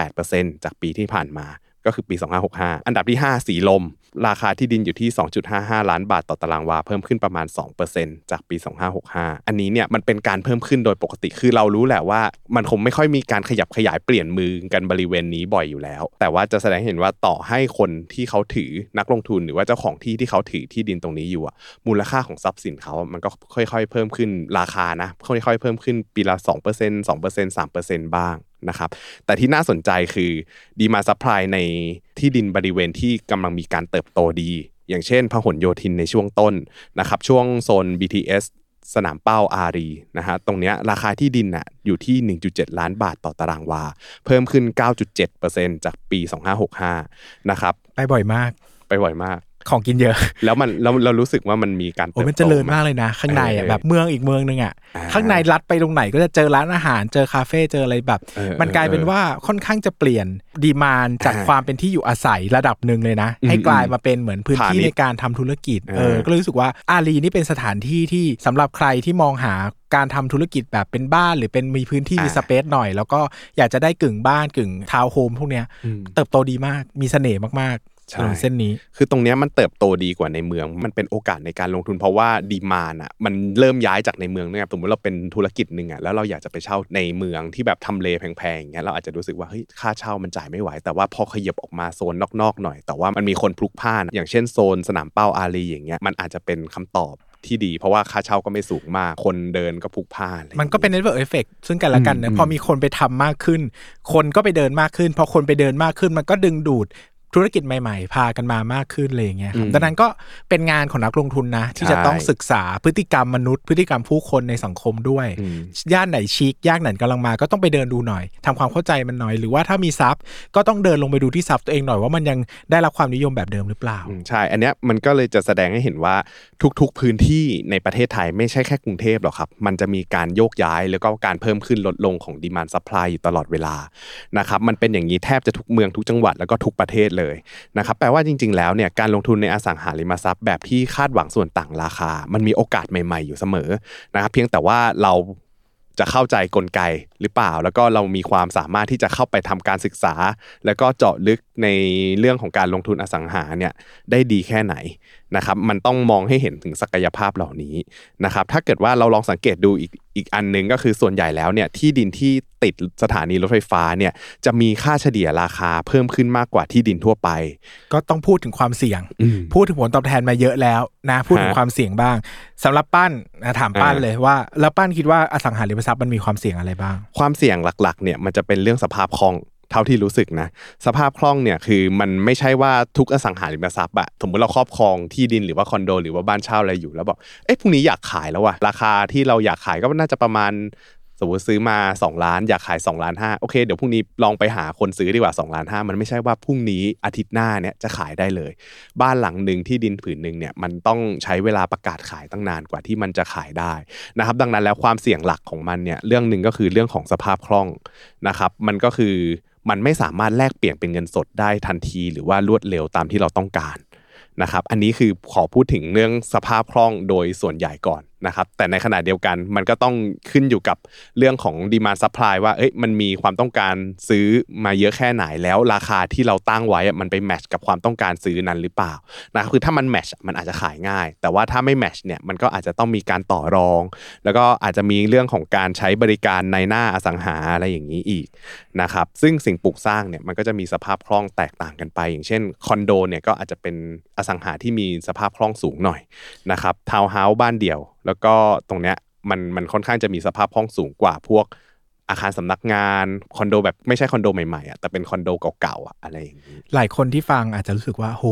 [SPEAKER 2] 2.8%จากปีที่ผ่านมา ก็คือปี 2565 อันดับที่ 5 สีลม ราคาที่ดินอยู่ที่ 2.55 ล้านบาทต่อตารางวา เพิ่มขึ้นประมาณ 2%จากปี 2565 อันนี้เนี่ยมันเป็นการเพิ่มขึ้นโดยปกติ คือเรารู้แหละว่า มันคงไม่ค่อยมีการขยับขยายเปลี่ยนมือกันบริเวณนี้บ่อยอยู่แล้ว แต่ว่าจะแสดงเห็นว่าต่อให้คนที่เขาถือนักลงทุนหรือว่าเจ้าของที่ที่เขาถือที่ดินตรงนี้อยู่อะมูลค่าของทรัพย์สินเขา มันก็ค่อยๆ เพิ่มขึ้นราคานะ ค่อยๆ เพิ่มขึ้นปีละ 2% 2% 3%บ้างนะครับ แต่ที่น่าสนใจคือ demand supply ในที่ดินบริเวณที่กำลังมีการเติบโตดี อย่างเช่นพหลโยธินในช่วงต้นนะครับช่วงโซน BTS สนามเป้าอารีย์นะฮะตรงเนี้ยราคาที่ดินน่ะอยู่ที่ 1.7 ล้านบาทต่อตารางวา เพิ่มขึ้น 9.7%จากปี 2565 นะครับ
[SPEAKER 3] ไปบ่อยมาก
[SPEAKER 2] ไปบ่อยมาก
[SPEAKER 3] ของกินเยอะ
[SPEAKER 2] แล้วมันเราเรารู้สึกว่ามันมีการ
[SPEAKER 3] โอ้
[SPEAKER 2] เติบโต
[SPEAKER 3] มันเจริญมากเลยนะ ข้างในอะ
[SPEAKER 2] เออ
[SPEAKER 3] แบบเมืองอีกเมืองนึงอะ
[SPEAKER 2] อ่า
[SPEAKER 3] ข้างในลัดไปตรงไหนก็จะเจอร้านอาหารเจอคาเฟ่เจออะไรแบบ
[SPEAKER 2] เออ
[SPEAKER 3] มันกลายเป็น
[SPEAKER 2] เออ
[SPEAKER 3] ว่าค่อนข้างจะเปลี่ยนดีมานจาก
[SPEAKER 2] อ่า
[SPEAKER 3] ความเป็นที่อยู่อาศัยระดับหนึ่งเลยนะ
[SPEAKER 2] อืม
[SPEAKER 3] ให้กลายมาเป็นเหมือนพื้นที่
[SPEAKER 2] พาณิชย์
[SPEAKER 3] ในการทำธุรกิจ
[SPEAKER 2] เออ
[SPEAKER 3] เออก็เลยรู้สึกว่าอารีนี่เป็นสถานที่ที่สำหรับใครที่มองหาการทำธุรกิจแบบเป็นบ้านหรือเป็นมีพื้นที่มีสเปซหน่อย แล้วก็อยากจะได้กึ่งบ้านกึ่งทาวน์โฮมพวกเนี้ย
[SPEAKER 2] อืม
[SPEAKER 3] เติบโตดีมากมีเสน่ห์มากๆ
[SPEAKER 2] ใช่
[SPEAKER 3] ถนนเส้นนี้
[SPEAKER 2] คือตรงเนี้ยมันเติบโตดีกว่าในเมือง มันเป็นโอกาสในการลงทุนเพราะว่าดีมานอะมันเริ่มย้ายจากในเมืองเนี่ยสมมติเราเป็นธุรกิจหนึ่งอะแล้วเราอยากจะไปเช่าในเมืองที่แบบทำเลแพงๆอย่างเงี้ยเราอาจจะรู้สึกว่าเฮ้ยค่าเช่ามันจ่ายไม่ไหว แต่ว่าพอขยับออกมาโซนนอกๆหน่อย แต่ว่ามันมีคนพลุกพล่าน อย่างเช่นโซนสนามเป้าอารีอย่างเงี้ยมันอาจจะเป็นคำตอบที่ดี เพราะว่าค่าเช่าก็ไม่สูงมาก คนเดินก็พลุกพล่านอะไรอย่าง
[SPEAKER 3] มัน
[SPEAKER 2] งี้ย
[SPEAKER 3] ก็เป็น network effect ซึ่งกันและกัน
[SPEAKER 2] อื
[SPEAKER 3] นะ
[SPEAKER 2] ม
[SPEAKER 3] พอมีคนไปทำมากขึ้น คนก็ไปเดินมากขึ้น พอคนไปเดินมากขึ้น มันก็ดึงดูด ธุรกิจใหม่ๆ พากันมามากขึ้นเลยอย่างเงี้ยครับ
[SPEAKER 2] อืม
[SPEAKER 3] ดังนั้นก็เป็นงานของนักลงทุนนะ ที่จะ
[SPEAKER 2] ใช่
[SPEAKER 3] ต้องศึกษาพฤติกรรมมนุษย์ พฤติกรรมผู้คนในสังคมด้วย
[SPEAKER 2] อืม
[SPEAKER 3] ย่านไหนชิคย่านไหนกำลังมาก็ต้องไปเดินดูหน่อยทำความเข้าใจมันหน่อย หรือว่าถ้ามีทรัพย์ก็ต้องเดินลงไปดูที่ทรัพย์ตัวเองหน่อยว่ามันยังได้รับความนิยมแบบเดิมหรือเปล่า
[SPEAKER 2] อืมใช่ อันเนี้ยมันก็เลยจะแสดงให้เห็นว่าทุกๆพื้นที่ในประเทศไทยไม่ใช่แค่กรุงเทพหรอกครับ มันจะมีการโยกย้ายแล้วก็การเพิ่มขึ้นลดลงของ demand supply อยู่ตลอดเวลานะครับมันเป็นอย่างนี้แทบจะทุกเมืองทุกจังหวัดแล้วก็ทุกประเทศเลยนะครับแปลว่าจริง ๆ แล้วเนี่ยการลงทุนในอสังหาริมทรัพย์ แบบที่คาดหวังส่วนต่างราคา มันมีโอกาสใหม่ ๆ อยู่เสมอนะครับเพียงแต่ว่าเราจะเข้าใจกลไกหรือเปล่า แล้วก็เรามีความสามารถที่จะเข้าไปทำการศึกษา แล้วก็เจาะลึกในเรื่องของการลงทุนอสังหาเนี่ยได้ดีแค่ไหนนะครับมันต้องมองให้เห็นถึงศักยภาพเหล่านี้นะครับถ้าเกิดว่าเราลองสังเกตดูอีกอีกอันหนึ่งก็คือส่วนใหญ่แล้วเนี่ยที่ดินที่ติดสถานีรถไฟฟ้าเนี่ยจะมีค่าเฉลี่ยราคาเพิ่มขึ้นมากกว่าที่ดินทั่วไป
[SPEAKER 3] ก็ต้องพูดถึงความเสี่ยง
[SPEAKER 2] อืม
[SPEAKER 3] พูดถึงผลตอบแทนมาเยอะแล้วนะพูดถึง
[SPEAKER 2] ฮะ
[SPEAKER 3] ความเสี่ยงบ้างสำหรับปั้นนะถามปั้น
[SPEAKER 2] อ่า
[SPEAKER 3] เลยว่า แล้วปั้นคิดว่าอสังหาริมทรัพย์มันมีความเสี่ยงอะไรบ้าง
[SPEAKER 2] ความเสี่ยงหลักๆเนี่ยมันจะเป็นเรื่องสภาพคล่องเท่าที่รู้สึกนะสภาพคล่องเนี่ยคือมันไม่ใช่ว่าทุกอสังหาริมทรัพย์อะสมมติเราครอบครองที่ดินหรือว่าคอนโดหรือว่าบ้านเช่าอะไรอยู่แล้วบอกเอ๊ะพรุ่งนี้อยากขายแล้วว่ะราคาที่เราอยากขายก็น่าจะประมาณ สมมติซื้อมา 2 ล้านอยากขาย2ล้านห้าโอเคเดี๋ยวพรุ่งนี้ลองไปหาคนซื้อดีกว่า2ล้านห้ามันไม่ใช่ว่าพรุ่งนี้อาทิตย์หน้าเนี่ยจะขายได้เลย บ้านหลังหนึ่งที่ดินผืนหนึ่งเนี่ยมันต้องใช้เวลาประกาศขายตั้งนานกว่าที่มันจะขายได้นะครับดังนั้นแล้วความเสี่ยงหลักของมันเนี่ยเรื่องหนึ่งก็คือเรื่องของสภาพคล่องนะครับมันก็คือมันไม่สามารถแลกเปลี่ยนเป็นเงินสดได้ทันที หรือว่ารวดเร็วตามที่เราต้องการนะครับอันนี้คือขอพูดถึงเรื่องสภาพคล่องโดยส่วนใหญ่ก่อนนะครับแต่ในขณะเดียวกันมันก็ต้องขึ้นอยู่กับเรื่องของ demand supply ว่าเอ้ยมันมีความต้องการซื้อมาเยอะแค่ไหนแล้วราคาที่เราตั้งไว้มันไป match กับความต้องการซื้อนั้นหรือเปล่านะครับคือถ้ามัน match มันอาจจะขายง่าย แต่ว่าถ้าไม่ match เนี่ยมันก็อาจจะต้องมีการต่อรอง แล้วก็อาจจะมีเรื่องของการใช้บริการนายหน้าอสังหาอะไรอย่างนี้อีกนะครับซึ่งสิ่งปลูกสร้างเนี่ยมันก็จะมีสภาพคล่องแตกต่างกันไป อย่างเช่นคอนโดเนี่ยก็อาจจะเป็นอสังหาที่มีสภาพคล่องสูงหน่อยนะครับทาวน์เฮาส์บ้านเดี่ยว แล้วก็ตรงเนี้ยมันมันค่อนข้างจะมีสภาพคล่องสูงกว่าพวกอาคารสำนักงานคอนโดแบบไม่ใช่คอนโดใหม่ๆอะแต่เป็นคอนโดเก่าๆอะอะไรอย่างนี้
[SPEAKER 3] หลายคนที่ฟังอาจจะรู้สึกว่า โห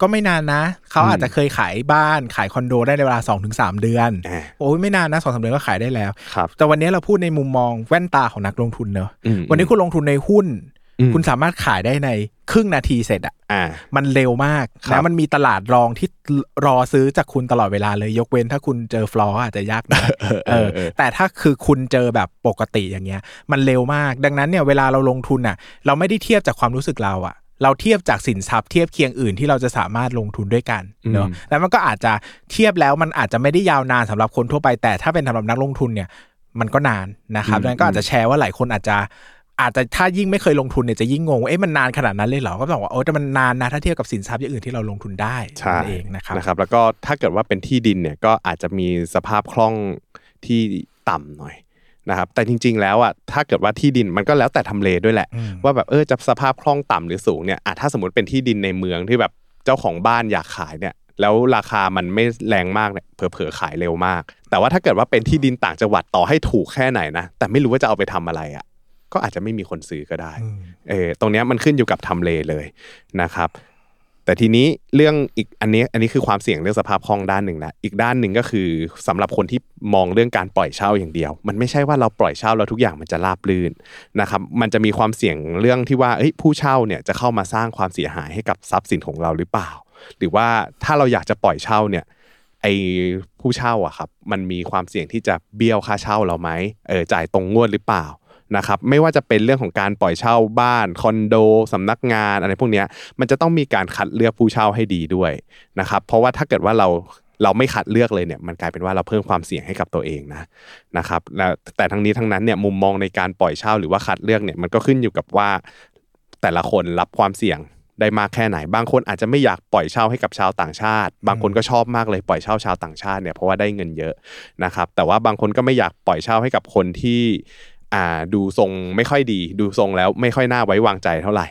[SPEAKER 3] ก็ไม่นานนะ เขาอาจจะเคยขายบ้านขายคอนโดได้ในเวลา 2-3 เดือน
[SPEAKER 2] อ่า
[SPEAKER 3] โอ้ยไม่นานนะสองสามเดือนก็ขายได้แล้ว
[SPEAKER 2] ครับ
[SPEAKER 3] แต่วันนี้เราพูดในมุมมองแว่นตาของนักลงทุนเนอะ
[SPEAKER 2] อืม
[SPEAKER 3] วันนี้คุณลงทุนในหุ้น
[SPEAKER 2] อืม
[SPEAKER 3] คุณสามารถขายได้ในครึ่งนาทีเสร็จอะ
[SPEAKER 2] อ่า
[SPEAKER 3] มันเร็วมาก
[SPEAKER 2] ครั
[SPEAKER 3] นะ
[SPEAKER 2] บ
[SPEAKER 3] มันมีตลาดรองที่รอซื้อจากคุณตลอดเวลาเลย ยกเว้นถ้าคุณเจอฟลอร์อาจจะยากหนะเออ แต่ถ้าคือคุณเจอแบบปกติอย่างเงี้ย มันเร็วมาก ดังนั้นเนี่ยเวลาเราลงทุนอะ เราไม่ได้เทียบจากความรู้สึกเราอะเราเทียบจากสินทรัพย์เทียบเคียงอื่นที่เราจะสามารถลงทุนด้วยกันเนาะ
[SPEAKER 2] อืม
[SPEAKER 3] แล้วมันก็อาจจะเทียบแล้วมันอาจจะไม่ได้ยาวนานสำหรับคนทั่วไปแต่ถ้าเป็นสำหรับนักลงทุนเนี่ย มันก็นานนะครับดังนั้นก็อาจจะแชร์ว่าหลายคนอาจจะ อาจจะถ้ายิ่งไม่เคยลงทุนเนี่ยจะยิ่งงงว่าเอ๊ะมันนานขนาดนั้นเลยเหรอก็บอกว่าโอ้แต่มันนานนะถ้าเทียบกับสินทรัพย์อย่างอื่นที่เราลงทุนได้
[SPEAKER 2] ใช่
[SPEAKER 3] นั่นเองนะครับ
[SPEAKER 2] นะครับ แล้วก็ถ้าเกิดว่าเป็นที่ดินเนี่ยก็อาจจะมีสภาพคล่องที่ต่ำหน่อยนะครับแต่จริง ๆ แล้วอะถ้าเกิดว่าที่ดินมันก็แล้วแต่ทำเลด้วยแหละ
[SPEAKER 3] อืม
[SPEAKER 2] ว่าแบบเออจะสภาพคล่องต่ำหรือสูงเนี่ยอะถ้าสมมติเป็นที่ดินในเมืองที่แบบเจ้าของบ้านอยากขายเนี่ยแล้วราคามันไม่แรงมากเนี่ยเผลอๆขายเร็วมาก แต่ว่าถ้าเกิดว่าเป็นที่ดินต่างจังหวัดต่อให้ถูกแค่ไหนนะแต่ไม่รู้ว่าจะเอาไปทำอะไรอะ ก็อาจจะไม่มีคนซื้อก็ได้
[SPEAKER 3] อืม
[SPEAKER 2] เออตรงเนี้ยมันขึ้นอยู่กับทำเลเลยนะครับ แต่ทีนี้เรื่องอีกอันนี้อันนี้คือความเสี่ยงเรื่องสภาพคล่องด้านหนึ่งนะอีกด้านหนึ่งก็คือสำหรับคนที่มองเรื่องการปล่อยเช่าอย่างเดียว มันไม่ใช่ว่าเราปล่อยเช่าแล้วทุกอย่างมันจะราบรื่นนะครับมันจะมีความเสี่ยงเรื่องที่ว่าเอ้ยผู้เช่าเนี่ยจะเข้ามาสร้างความเสียหายให้กับทรัพย์สินของเราหรือเปล่า หรือว่าถ้าเราอยากจะปล่อยเช่าเนี่ยไอผู้เช่าอะครับมันมีความเสี่ยงที่จะเบี้ยวค่าเช่าเราไหมเออจ่ายตรงงวดหรือเปล่า นะครับไม่ว่าจะเป็นเรื่องของการปล่อยเช่าบ้านคอนโดสำนักงานอะไรพวกนี้มันจะต้องมีการคัดเลือกผู้เช่าให้ดีด้วยนะครับเพราะว่าถ้าเกิดว่าเราเราไม่คัดเลือกเลยเนี่ยมันกลายเป็นว่าเราเพิ่มความเสี่ยงให้กับตัวเองนะนะครับแล้วแต่ทั้งนี้ทั้งนั้นเนี่ยมุมมองในการปล่อยเช่าหรือว่าคัดเลือกเนี่ยมันก็ขึ้นอยู่กับว่าแต่ละคนรับความเสี่ยงได้มากแค่ไหน บางคนอาจจะไม่อยากปล่อยเช่าให้กับชาวต่างชาติ บางคนก็ชอบมากเลยปล่อยเช่าชาวต่างชาติเนี่ยเพราะว่าได้เงินเยอะนะครับแต่ว่าบางคนก็ไม่อยากปล่อยเช่าให้กับคนที่ อ่าดูทรงไม่ค่อยดี ดูทรงแล้วไม่ค่อยน่าไว้วางใจเท่าไหร่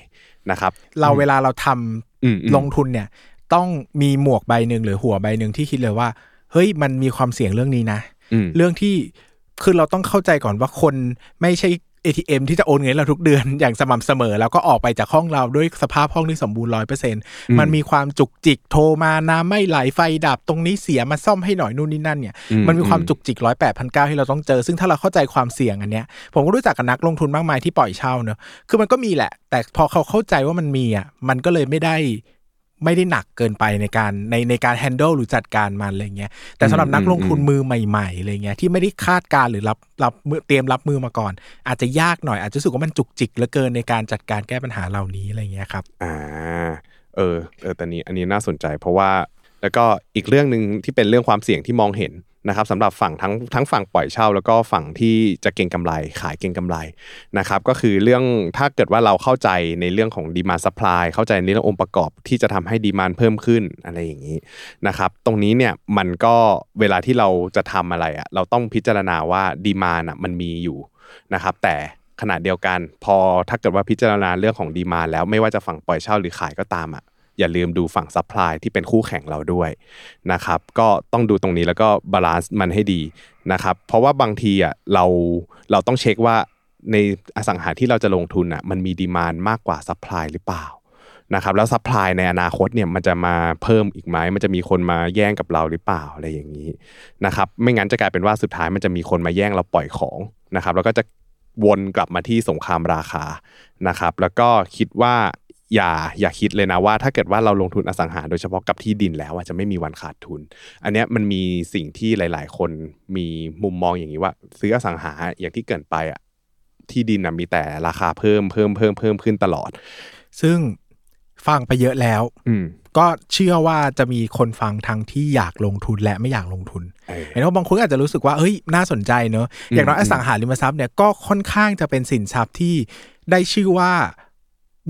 [SPEAKER 2] นะครับ
[SPEAKER 3] เราเวลาเราทำ
[SPEAKER 2] อืมอืม
[SPEAKER 3] ลงทุนเนี่ย ต้องมีหมวกใบหนึ่งหรือหัวใบหนึ่งที่คิดเลยว่า เฮ้ยมันมีความเสี่ยงเรื่องนี้นะ
[SPEAKER 2] อืม
[SPEAKER 3] เรื่องที่คือเราต้องเข้าใจก่อนว่าคนไม่ใช่ ATM ที่จะโอนเงินเราทุกเดือนอย่างสม่ำเสมอ แล้วก็ออกไปจากห้องเราด้วยสภาพห้องที่สมบูรณ์ร้อยเปอร์เซ็นต์มันมีความจุกจิกโทรมาน้ำไม่ไหลไฟดับตรงนี้เสียมาซ่อมให้หน่อยนู่นนี่นั่นเนี่ย
[SPEAKER 2] อืม
[SPEAKER 3] มันมีความจุกจิกร้อยแปดพันเก้าที่เราต้องเจอ ซึ่งถ้าเราเข้าใจความเสี่ยงอันเนี้ยผมก็รู้จักกับนักลงทุนมากมายที่ปล่อยเช่าเนอะคือมันก็มีแหละ แต่พอเขาเข้าใจว่ามันมีอะมันก็เลยไม่ได้ ไม่ได้หนักเกินไปในการในในการ handle หรือจัดการมันอะไรเงี้ยแต่สำหรับนักลงทุนมือใหม่ๆอะไรเงี้ยที่ไม่ได้คาดการณ์หรือรับรับมือเตรียมรับมือมาก่อน อาจจะยากหน่อยอาจจะรู้สึกว่ามันจุกจิกเหลือเกินในการจัดการแก้ปัญหาเหล่านี้อะไรเงี้ยครับ
[SPEAKER 2] อ่าเออเออแต่นี้อันนี้น่าสนใจเพราะว่าแล้วก็อีกเรื่องหนึ่งที่เป็นเรื่องความเสี่ยงที่มองเห็น นะครับสำหรับฝั่งทั้งทั้งฝั่งปล่อยเช่า แล้วก็ฝั่งที่จะเก็งกำไรขายเก็งกำไรนะครับก็คือเรื่องถ้าเกิดว่าเราเข้าใจในเรื่องของดีมา supply เข้าใจในเรื่ององค์ประกอบที่จะทำให้ดีมานเพิ่มขึ้นอะไรอย่างนี้นะครับตรงนี้เนี่ยมันก็เวลาที่เราจะทำอะไรอะเราต้องพิจารณาว่าดีมานอะมันมีอยู่นะครับแต่ขณะเดียวกัน พอถ้าเกิดว่าพิจารณาเรื่องของ demand แล้วไม่ว่าจะฝั่งปล่อยเช่าหรือขายก็ตามอะ อย่าลืมดูฝั่ง supply ที่เป็นคู่แข่งเราด้วยนะครับก็ต้องดูตรงนี้แล้วก็ balance มันให้ดีนะครับเพราะว่าบางทีอะเราเราต้องเช็คว่าในอสังหาที่เราจะลงทุนอะมันมี demand มากกว่า supply หรือเปล่านะครับแล้ว supply ในอนาคตเนี่ยมันจะมาเพิ่มอีกไหมมันจะมีคนมาแย่งกับเราหรือเปล่าอะไรอย่างนี้นะครับไม่งั้นจะกลายเป็นว่าสุดท้ายมันจะมีคนมาแย่งเราปล่อยของนะครับแล้วก็จะวนกลับมาที่สงครามราคานะครับแล้วก็คิดว่า อย่าอย่าคิดเลยนะว่าถ้าเกิดว่าเราลงทุนอสังหาโดยเฉพาะกับที่ดินแล้วอะจะไม่มีวันขาดทุน อันเนี้ยมันมีสิ่งที่หลาย ๆ คนมีมุมมองอย่างนี้ว่า ซื้ออสังหาอย่างที่เกินไปอะที่ดินอะมีแต่ราคาเพิ่มเพิ่มเพิ่มเพิ่มขึ้นตลอด
[SPEAKER 3] ซึ่งฟังไปเยอะแล้ว
[SPEAKER 2] อืม
[SPEAKER 3] ก็เชื่อว่าจะมีคนฟังทั้งที่อยากลงทุนและไม่อยากลงทุน
[SPEAKER 2] เออ
[SPEAKER 3] เห็นว่าบางคนอาจจะรู้สึกว่าเฮ้ยน่าสนใจเนอะอย่างน้อย
[SPEAKER 2] อื
[SPEAKER 3] อ
[SPEAKER 2] ม
[SPEAKER 3] สังหาริมทรัพย์เนี่ยก็ค่อนข้างจะเป็นสินทรัพย์ที่ได้ชื่อว่า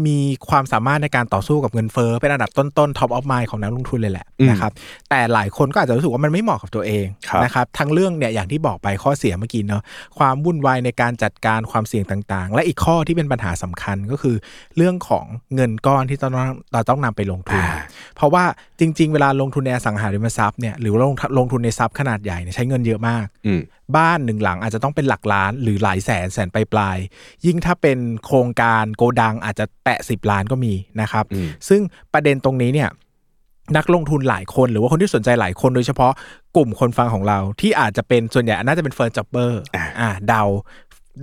[SPEAKER 3] มีความสามารถในการต่อสู้กับเงินเฟ้อเป็นอันดับต้นๆ top of mind ของนักลงทุนเลยแหละ
[SPEAKER 2] อืม
[SPEAKER 3] นะครับแต่หลายคนก็อาจจะรู้สึกว่ามันไม่เหมาะกับตัวเอง
[SPEAKER 2] ครับ
[SPEAKER 3] นะครับทั้งเรื่องเนี่ยอย่างที่บอกไปข้อเสียเมื่อกี้เนอะความวุ่นวายในการจัดการความเสี่ยงต่างๆ และอีกข้อที่เป็นปัญหาสำคัญก็คือ เรื่องของเงินก้อนที่ต้องเราต้องนำไปลงทุน
[SPEAKER 2] อ่า
[SPEAKER 3] เพราะว่าจริง ๆ เวลาลงทุนในอสังหาริมทรัพย์เนี่ยหรือว่าลงลงทุนในทรัพย์ขนาดใหญ่เนี่ยใช้เงินเยอะมาก
[SPEAKER 2] อืม
[SPEAKER 3] บ้านหนึ่งหลังอาจจะต้องเป็นหลักล้านหรือหลายแสนแสนปลายปลายๆยิ่งถ้าเป็นโครงการโกดังอาจจะแตะสิบล้านก็มีนะครับ
[SPEAKER 2] อืม
[SPEAKER 3] ซึ่งประเด็นตรงนี้เนี่ยนักลงทุนหลายคนหรือว่าคนที่สนใจหลายคนโดยเฉพาะกลุ่มคนฟังของเราที่อาจจะเป็นส่วนใหญ่น่าจะเป็นเฟิร์นจ็อบเบอร์
[SPEAKER 2] อ่า
[SPEAKER 3] อ่าเดา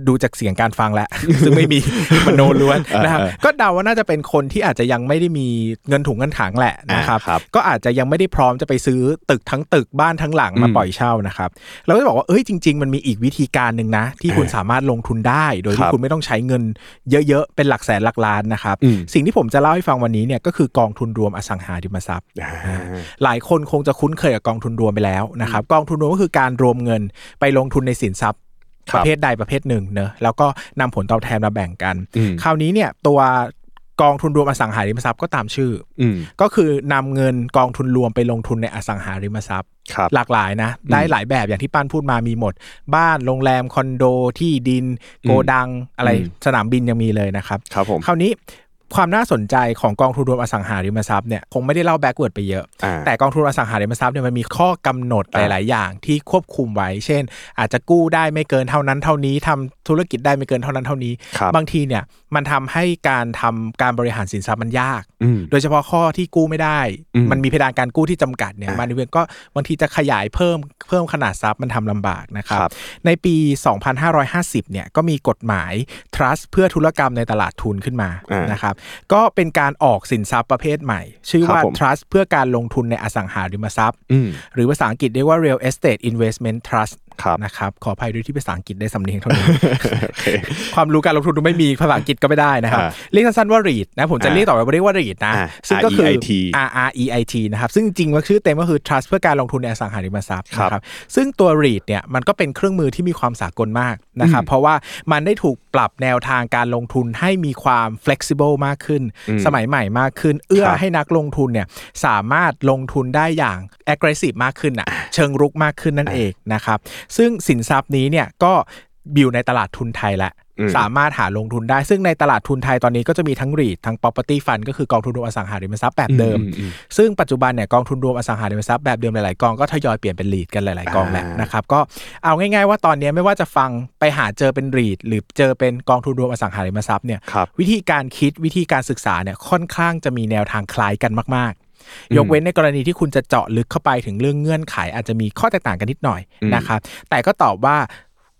[SPEAKER 3] ดูจากเสียงการฟังแล้วซึ่งไม่มีมโนล้วนนะครับ
[SPEAKER 2] เออเออ
[SPEAKER 3] ก็เดาว่าน่าจะเป็นคนที่อาจจะยังไม่ได้มีเงินถุงเงินถังแหละนะครับ
[SPEAKER 2] อ่าครับ
[SPEAKER 3] ก็อาจจะยังไม่ได้พร้อมจะไปซื้อตึกทั้งตึกบ้านทั้งหลังมา
[SPEAKER 2] อืม
[SPEAKER 3] ปล่อยเช่านะครับเราก็จะบอกว่าเอ้ยจริง ๆ มันมีอีกวิธีการหนึ่งนะ ที่คุณสามารถลงทุนได้ โดย
[SPEAKER 2] ค
[SPEAKER 3] ที่
[SPEAKER 2] รับ
[SPEAKER 3] คุณไม่ต้องใช้เงินเยอะๆเป็นหลักแสนหลักล้านนะครับ
[SPEAKER 2] อืม
[SPEAKER 3] สิ่งที่ผมจะเล่าให้ฟังวันนี้เนี่ยก็คือกองทุนรวมอสังหาริมทรัพย์
[SPEAKER 2] อ่า
[SPEAKER 3] หลายคนคงจะคุ้นเคยกับกองทุนรวมไปแล้วนะครับกองทุนรวมก็คือการรวมเงินไปลงทุนในสินทรัพย์
[SPEAKER 2] ครับ
[SPEAKER 3] ระเภทใดประเภทหนึ่งเนอะแล้วก็นำผลตอบแทนมาแบ่งกัน
[SPEAKER 2] อืม
[SPEAKER 3] คราวนี้เนี่ยตัวกองทุนรวมอสังหาริมทรัพย์ก็ตามชื่อ
[SPEAKER 2] อืม
[SPEAKER 3] ก็คือนำเงินกองทุนรวมไปลงทุนในอสังหาริมทรัพย์
[SPEAKER 2] ครับ
[SPEAKER 3] หลากหลายนะ ได้หลายแบบอย่างที่ป้านพูดมามีหมด บ้านโรงแรม คอนโดที่ดิน โกดังอะไร
[SPEAKER 2] อืม
[SPEAKER 3] สนามบินยังมีเลยนะครับ
[SPEAKER 2] ครับผม
[SPEAKER 3] คราวนี้ ความน่าสนใจของกองทุนรวมอสังหาริมทรัพย์เนี่ยคงไม่ได้เล่า backward ไปเยอะ
[SPEAKER 2] อ่า
[SPEAKER 3] แต่กองทุนอสังหาริมทรัพย์เนี่ยมันมีข้อกำหนด
[SPEAKER 2] อ่าห
[SPEAKER 3] ลาย ๆ อย่างที่ควบคุมไว้ เช่น อาจจะกู้ได้ไม่เกินเท่านั้นเท่านี้ทำธุรกิจได้ไม่เกินเท่านั้นเท่านี้
[SPEAKER 2] ครับ
[SPEAKER 3] บางทีเนี่ยมันทำให้การทำการบริหารสินทรัพย์มันยาก
[SPEAKER 2] อืม
[SPEAKER 3] โดยเฉพาะข้อที่กู้ไม่ได้
[SPEAKER 2] อืม
[SPEAKER 3] มันมีเพดานการกู้ที่จำกัดเนี่ย
[SPEAKER 2] อะ
[SPEAKER 3] มันเวียนก็บางทีจะขยายเพิ่มเพิ่มขนาดทรัพย์มันทำลำบากนะครับ
[SPEAKER 2] ครับ
[SPEAKER 3] ในปี 2550 เนี่ยก็มีกฎหมาย trust เพื่อธุรกรรมในตลาดทุนขึ้นมา
[SPEAKER 2] อ่าน
[SPEAKER 3] นะครับก็เป็นการออกสินทรัพย์ประเภทใหม่ ชื่อว่า
[SPEAKER 2] ครับผม
[SPEAKER 3] trust เพื่อการลงทุนในอสังหาริมทรัพย์
[SPEAKER 2] อืม
[SPEAKER 3] หรือภาษาอังกฤษเรียกว่า real estate investment trust
[SPEAKER 2] ครับ
[SPEAKER 3] นะครับขออภัยด้วยที่ภาษาอังกฤษได้สำเนียงเท่านี้ความรู้การลงทุนดูไม่มีภาษาอังกฤษก็ไม่ได้นะครับ
[SPEAKER 2] อ่า
[SPEAKER 3] เรียกสั้นๆว่า REIT นะผมจะ
[SPEAKER 2] อ่า
[SPEAKER 3] เรียกต่อไปว่าเรียกว่า REIT นะ
[SPEAKER 2] อ่า
[SPEAKER 3] ซึ่งก็คือ
[SPEAKER 2] REIT
[SPEAKER 3] R R E I T นะครับซึ่งจริงๆว่าชื่อเต็มก็คือ Trust เพื่อการลงทุนในอสังหาริมทรัพย์
[SPEAKER 2] ครับ
[SPEAKER 3] นะครับซึ่งตัว REIT เนี่ยมันก็เป็นเครื่องมือที่มีความสากลมากนะครับเพราะว่ามันได้ถูกปรับแนวทางการลงทุนให้มีความ flexible มากขึ้น สมัยใหม่มากขึ้น เอื้อ
[SPEAKER 2] ครับ
[SPEAKER 3] ให้นักลงทุนเนี่ยสามารถลงทุนได้อย่าง aggressive มากขึ้นอะเชิงรุกมากขึ้นนั่นเองนะครับซึ่งสินทรัพย์นี้เนี่ยก็อยู่ในตลาดทุนไทยแล้ว
[SPEAKER 2] อืม
[SPEAKER 3] สามารถหาลงทุนได้ ซึ่งในตลาดทุนไทยตอนนี้ก็จะมีทั้ง REIT ทั้ง property fund ก็คือกองทุนรวมอสังหาริมทรัพย์แบบเดิม
[SPEAKER 2] อืมอืม
[SPEAKER 3] ซึ่งปัจจุบันเนี่ยกองทุนรวมอสังหาริมทรัพย์แบบเดิมหลายๆกองก็ทยอยเปลี่ยนเป็น REIT กันหลายๆกองแหละ
[SPEAKER 2] อ่าน
[SPEAKER 3] นะครับก็เอาง่ายๆว่าตอนนี้ไม่ว่าจะฟังไปหาเจอเป็น REIT หรือเจอเป็นกองทุนรวมอสังหาริมทรัพย์เนี่ย
[SPEAKER 2] ครับ
[SPEAKER 3] วิธีการคิดวิธีการศึกษาเนี่ยค่อนข้างจะมีแนวทางคล้ายกันมากๆ ยกเว้นในกรณีที่คุณจะเจาะลึกเข้าไปถึงเรื่องเงื่อนไข อาจจะมีข้อแตกต่างกันนิดหน่อยนะครับแต่ก็ตอบว่า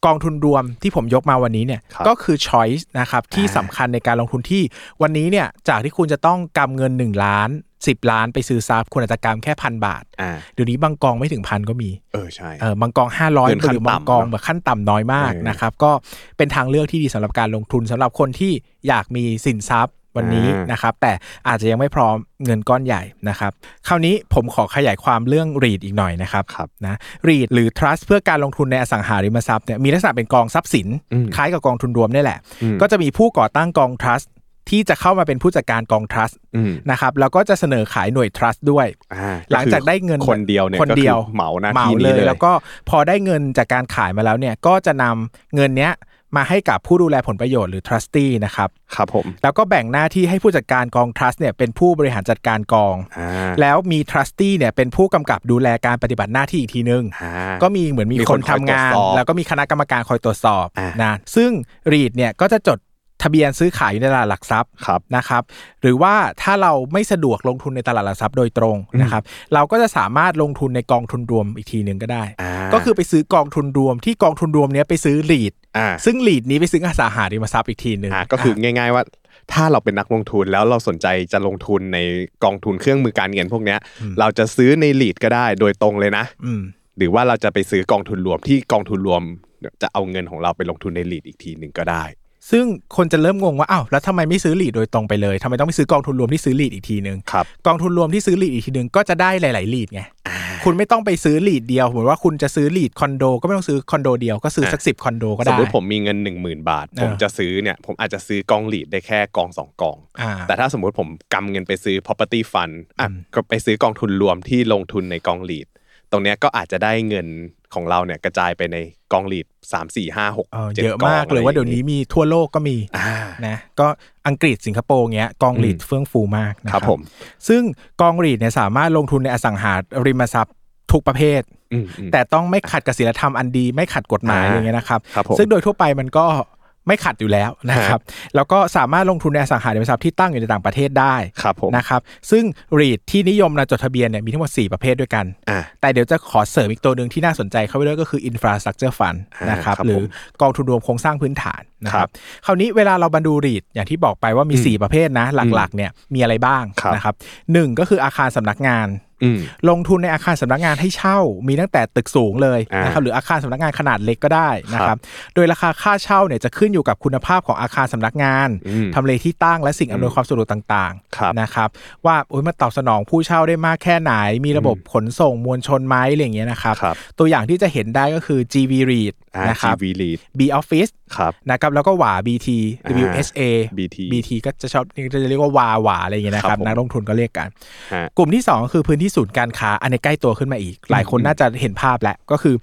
[SPEAKER 3] กองทุนรวมที่ผมยกมาวันนี้เนี่ย
[SPEAKER 2] ครับ
[SPEAKER 3] ก็คือ choice นะครับที่สำคัญในการลงทุนที่วันนี้เนี่ยจากที่คุณจะต้องกำเงิน 1 ล้าน 10 ล้านไปซื้อทรัพย์คุณอาจจะกำแค่พันบาท
[SPEAKER 2] อ่า
[SPEAKER 3] เดี๋ยวนี้บางกองไม่ถึงพันก็มี
[SPEAKER 2] เออใช่
[SPEAKER 3] เออบางกอง 500
[SPEAKER 2] เกินขั้น
[SPEAKER 3] หรือบางกอง
[SPEAKER 2] ต่ำเนอะ
[SPEAKER 3] แบบขั้นต่ำน้อยมาก
[SPEAKER 2] เออ
[SPEAKER 3] นะครับก็เป็นทางเลือกที่ดีสำหรับการลงทุนสำหรับคนที่อยากมีสินทรัพย์ วันนี้
[SPEAKER 2] อ่าน
[SPEAKER 3] นะครับ แต่อาจจะยังไม่พร้อมเงินก้อนใหญ่นะครับ คราวนี้ผมขอขยายความเรื่อง REIT อีกหน่อยนะครับ
[SPEAKER 2] ครับ
[SPEAKER 3] นะ REIT หรือ Trust เพื่อการลงทุนในอสังหาริมทรัพย์เนี่ยมีลักษณะเป็นกองทรัพย์สิน
[SPEAKER 2] อืม
[SPEAKER 3] คล้ายกับกองทุนรวมนี่แหละ
[SPEAKER 2] อืม
[SPEAKER 3] ก็จะมีผู้ก่อตั้งกอง Trust ที่จะเข้ามาเป็นผู้จัดการกอง Trust
[SPEAKER 2] อืม
[SPEAKER 3] นะครับแล้วก็จะเสนอขายหน่วย Trust ด้วย
[SPEAKER 2] อ่า
[SPEAKER 3] หลังจากได้เงิน
[SPEAKER 2] คนเดียวเนี่ย
[SPEAKER 3] คนเดียว
[SPEAKER 2] ก็คือเหมาหน้า
[SPEAKER 3] เหมา
[SPEAKER 2] ที่
[SPEAKER 3] เล
[SPEAKER 2] นี้
[SPEAKER 3] ย
[SPEAKER 2] เลย
[SPEAKER 3] แล้วก็พอได้เงินจากการขายมาแล้วเนี่ยก็จะนำเงินเนี้ย มาให้กับผู้ดูแลผลประโยชน์หรือ trustee นะครับ
[SPEAKER 2] ครับผม
[SPEAKER 3] แล้วก็แบ่งหน้าที่ให้ผู้จัดการกอง trust เนี่ยเป็นผู้บริหารจัดการกอง
[SPEAKER 2] อ่า
[SPEAKER 3] แล้วมี trustee เนี่ยเป็นผู้กำกับดูแลการปฏิบัติหน้าที่อีกทีนึง
[SPEAKER 2] อ่า
[SPEAKER 3] ก็มีเหมือนมี
[SPEAKER 2] มี
[SPEAKER 3] ค
[SPEAKER 2] คนน
[SPEAKER 3] ทำงาน
[SPEAKER 2] คอยตรวจสอบ
[SPEAKER 3] แล้วก็มีคณะกรรมการคอยตรวจสอบ
[SPEAKER 2] อ่าน
[SPEAKER 3] นะซึ่ง REIT เนี่ยก็จะจด ทะเบียนซื้อขายอยู่ในตลาดหลักทรัพย์
[SPEAKER 2] ครับ
[SPEAKER 3] นะครับ หรือว่าถ้าเราไม่สะดวกลงทุนในตลาดหลักทรัพย์โดยตรงนะครับ เราก็จะสามารถลงทุนในกองทุนรวมอีกทีหนึ่งก็ได้
[SPEAKER 2] อ่า
[SPEAKER 3] ก็คือไปซื้อกองทุนรวมที่กองทุนรวมเนี้ยไปซื้อลีด
[SPEAKER 2] อ่า
[SPEAKER 3] ซึ่งลีดนี้ไปซื้ออสังหาริมทรัพย์อีกทีหนึ่ง
[SPEAKER 2] อ่าก็คือง่าย ๆว่าถ้าเราเป็นนักลงทุนแล้วเราสนใจจะลงทุนในกองทุนเครื่องมือการเงินพวกเนี้ย เราจะซื้อในลีดก็ได้โดยตรงเลยนะ
[SPEAKER 3] อืม
[SPEAKER 2] หรือว่าเราจะไปซื้อกองทุนรวมที่กองทุนรวมจะเอาเงินของเราไปลงทุนในลีดอีกทีหนึ่งก็ได้
[SPEAKER 3] ซึ่งคนจะเริ่มงงว่าอ้าวแล้วทำไมไม่ซื้อลีดโดยตรงไปเลยทำไมต้องไปซื้อกองทุนรวมที่ซื้อลีดอีกทีหนึ่ง
[SPEAKER 2] ครับ
[SPEAKER 3] กองทุนรวมที่ซื้อลีดอีกทีหนึ่งก็จะได้หลายๆลีดไงคุณไม่ต้องไปซื้อลีดเดียวเหมือนว่าคุณจะซื้อลีดคอนโด ก็ไม่ต้องซื้อคอนโดเดียวก็ซื้อสักสิบคอนโดก็
[SPEAKER 2] สม
[SPEAKER 3] ได้
[SPEAKER 2] มติผมมีเงิน 1 0,000 บาท
[SPEAKER 3] เออ
[SPEAKER 2] ผมจะซื้อเนี่ยผมอาจจะซื้อกองลีดได้แค่กองสองกอง
[SPEAKER 3] อ่า
[SPEAKER 2] แต่ถ้าสมมุติผมกำเงินไปซื้อ property fund อะก็ไปซื้อกองทุนรวมที่ลงทุนในกองลีด ตรงเนี้ยก็อาจจะได้เงินของเราเนี่ยกระจายไปในกองลีดสามสี่ห้าหก
[SPEAKER 3] เออ
[SPEAKER 2] จ็ด
[SPEAKER 3] เยอะ
[SPEAKER 2] กง
[SPEAKER 3] มากเลยว่าเดี๋ยวนี้มีทั่วโลกก็มี
[SPEAKER 2] อ่า
[SPEAKER 3] นะก็อังกฤษสิงคโปร์เงี้ยกองลีด
[SPEAKER 2] อืม
[SPEAKER 3] เฟื่องฟูมากนะค
[SPEAKER 2] ครั
[SPEAKER 3] รั
[SPEAKER 2] บบผม
[SPEAKER 3] ซึ่งกองลีดเนี่ยสามารถลงทุนในอสังหาริมทรัพย์ทุกประเภท
[SPEAKER 2] อืมอืม
[SPEAKER 3] แต่ต้องไม่ขัดกับศีลธรรมอันดี ไม่ขัดกฎหมาย
[SPEAKER 2] อ่า
[SPEAKER 3] อะไรเงี้ยนะครับ
[SPEAKER 2] ครับผม
[SPEAKER 3] ซึ่งโดยทั่วไปมันก็ ไม่ขัดอยู่แล้วนะครับ แล้วก็สามารถลงทุนในอสังหาริมทรัพย์ที่ตั้งอยู่ในต่างประเทศได้
[SPEAKER 2] ครับผม
[SPEAKER 3] นะครับ ซึ่งรีดที่นิยมนะจดทะเบียนเนี่ยมีทั้งหมด 4 ประเภทด้วยกัน
[SPEAKER 2] อ่า
[SPEAKER 3] แต่เดี๋ยวจะขอเสริมอีกตัวหนึ่งที่น่าสนใจเข้าไปด้วยก็คือ infrastructure fund
[SPEAKER 2] อ่า
[SPEAKER 3] นะครับ
[SPEAKER 2] ครับ
[SPEAKER 3] หรือ
[SPEAKER 2] ผม
[SPEAKER 3] กองทุนรวมโครงสร้างพื้นฐานนะค
[SPEAKER 2] ครั
[SPEAKER 3] รับ
[SPEAKER 2] บ
[SPEAKER 3] คราวนี้เวลาเราบรรดูรีดอย่างที่บอกไปว่ามี
[SPEAKER 2] อืม
[SPEAKER 3] 4ประเภทนะหลักๆเนี่ยมีอะไรบ้าง
[SPEAKER 2] ครับ
[SPEAKER 3] นะครับหนึ่งก็คืออาคารสำนักงาน
[SPEAKER 2] อืม
[SPEAKER 3] ลงทุนในอาคารสำนักงานให้เช่า มีตั้งแต่ตึกสูงเลย
[SPEAKER 2] อ่าน
[SPEAKER 3] นะครับหรืออาคารสำนักงานขนาดเล็กก็ได้นะค
[SPEAKER 2] ครั
[SPEAKER 3] รับ
[SPEAKER 2] บ
[SPEAKER 3] โดยราคาค่าเช่าเนี่ยจะขึ้นอยู่กับคุณภาพของอาคารสำนักงาน
[SPEAKER 2] อืม
[SPEAKER 3] ทำเลที่ตั้งและสิ่งอำนวยความสะดวกต่าง
[SPEAKER 2] ครับ
[SPEAKER 3] ๆนะครับว่าโอ้ยมันตอบสนองผู้เช่าได้มากแค่ไหน มีระบบขนส่งมวลชนไหมอะไรอย่างเงี้ยนะครับ
[SPEAKER 2] ครับ
[SPEAKER 3] ตัวอย่างที่จะเห็นได้ก็คือ GV REIT
[SPEAKER 2] อ่า
[SPEAKER 3] นะครับ
[SPEAKER 2] GV lead
[SPEAKER 3] B Office
[SPEAKER 2] ครับ
[SPEAKER 3] นะครับแล้วก็หวา BT
[SPEAKER 2] อ่า
[SPEAKER 3] WHABT
[SPEAKER 2] BT
[SPEAKER 3] ก็จะชอบจะเรียกว่าวาหวาอะไรอย่างเงี้ยนะค
[SPEAKER 2] ครั
[SPEAKER 3] รับบ
[SPEAKER 2] ผม
[SPEAKER 3] นักลงทุนก็เรียกกัน
[SPEAKER 2] ฮะ
[SPEAKER 3] กลุ่มที่2ก็คือพื้นที่ศูนย์การค้า อันนี้ใกล้ตัวขึ้นมาอีก หลายคน
[SPEAKER 2] อืม
[SPEAKER 3] น่าจะเห็นภาพแล้วก็คือ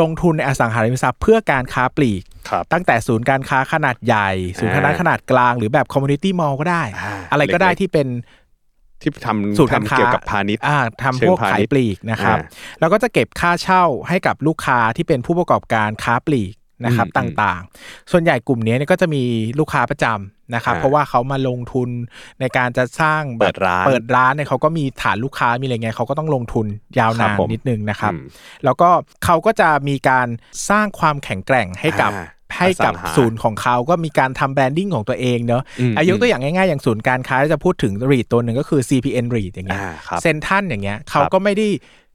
[SPEAKER 3] ลงทุนในอสังหาริมทรัพย์เพื่อการค้าปลีก
[SPEAKER 2] ครับ
[SPEAKER 3] ตั้งแต่ศูนย์การค้าขนาดใหญ่ ศูนย์การค้า
[SPEAKER 2] อ่า
[SPEAKER 3] ขนาดกลาง หรือแบบ community mallอลก็ได้
[SPEAKER 2] อ่า
[SPEAKER 3] อะไรก็ได้
[SPEAKER 2] เล็กๆ
[SPEAKER 3] ที่เป็น
[SPEAKER 2] ที่ทำ
[SPEAKER 3] ศูนย์การ
[SPEAKER 2] ทำ
[SPEAKER 3] ค้า
[SPEAKER 2] เกี่ยวกับพาณิชย์
[SPEAKER 3] อ่าทำ
[SPEAKER 2] เชิง
[SPEAKER 3] พวก
[SPEAKER 2] พาณิ
[SPEAKER 3] ขายปลีกนะครับ
[SPEAKER 2] อ่า
[SPEAKER 3] แล้วก็จะเก็บค่าเช่าให้กับลูกค้าที่เป็นผู้ประกอบการค้าปลีก นะครับ
[SPEAKER 2] อืม
[SPEAKER 3] ต่างๆ ส่วนใหญ่กลุ่มนี้เนี่ยก็จะมีลูกค้าประจำนะครับ
[SPEAKER 2] อ่า
[SPEAKER 3] เพราะว่าเขามาลงทุนในการจะสร้างแบบ
[SPEAKER 2] เปิดร้าน
[SPEAKER 3] เปิดร้านเนี่ยเขาก็มีฐานลูกค้ามีอะไรเงี้ยเขาก็ต้องลงทุนยาว
[SPEAKER 2] นา
[SPEAKER 3] นค
[SPEAKER 2] รั
[SPEAKER 3] บ
[SPEAKER 2] ผม
[SPEAKER 3] นิดนึงนะครับ
[SPEAKER 2] อืม
[SPEAKER 3] แล้วก็เขาก็จะมีการสร้างความแข็งแกร่งให้กับ
[SPEAKER 2] อ่า
[SPEAKER 3] ให้กับ
[SPEAKER 2] อสังหา
[SPEAKER 3] ศูนย์ของเขาก็มีการทำ branding ของตัวเองเนอะ
[SPEAKER 2] อืม
[SPEAKER 3] อะยกตัวอย่างง่ายๆ อย่างศูนย์การค้าจะพูดถึง REIT ตัวหนึ่งก็คือ CPN รีดอย่างเงี้ย
[SPEAKER 2] อ่าครับ
[SPEAKER 3] เซ็นทรัลอย่างเงี้ยเขาก็ไม่ได้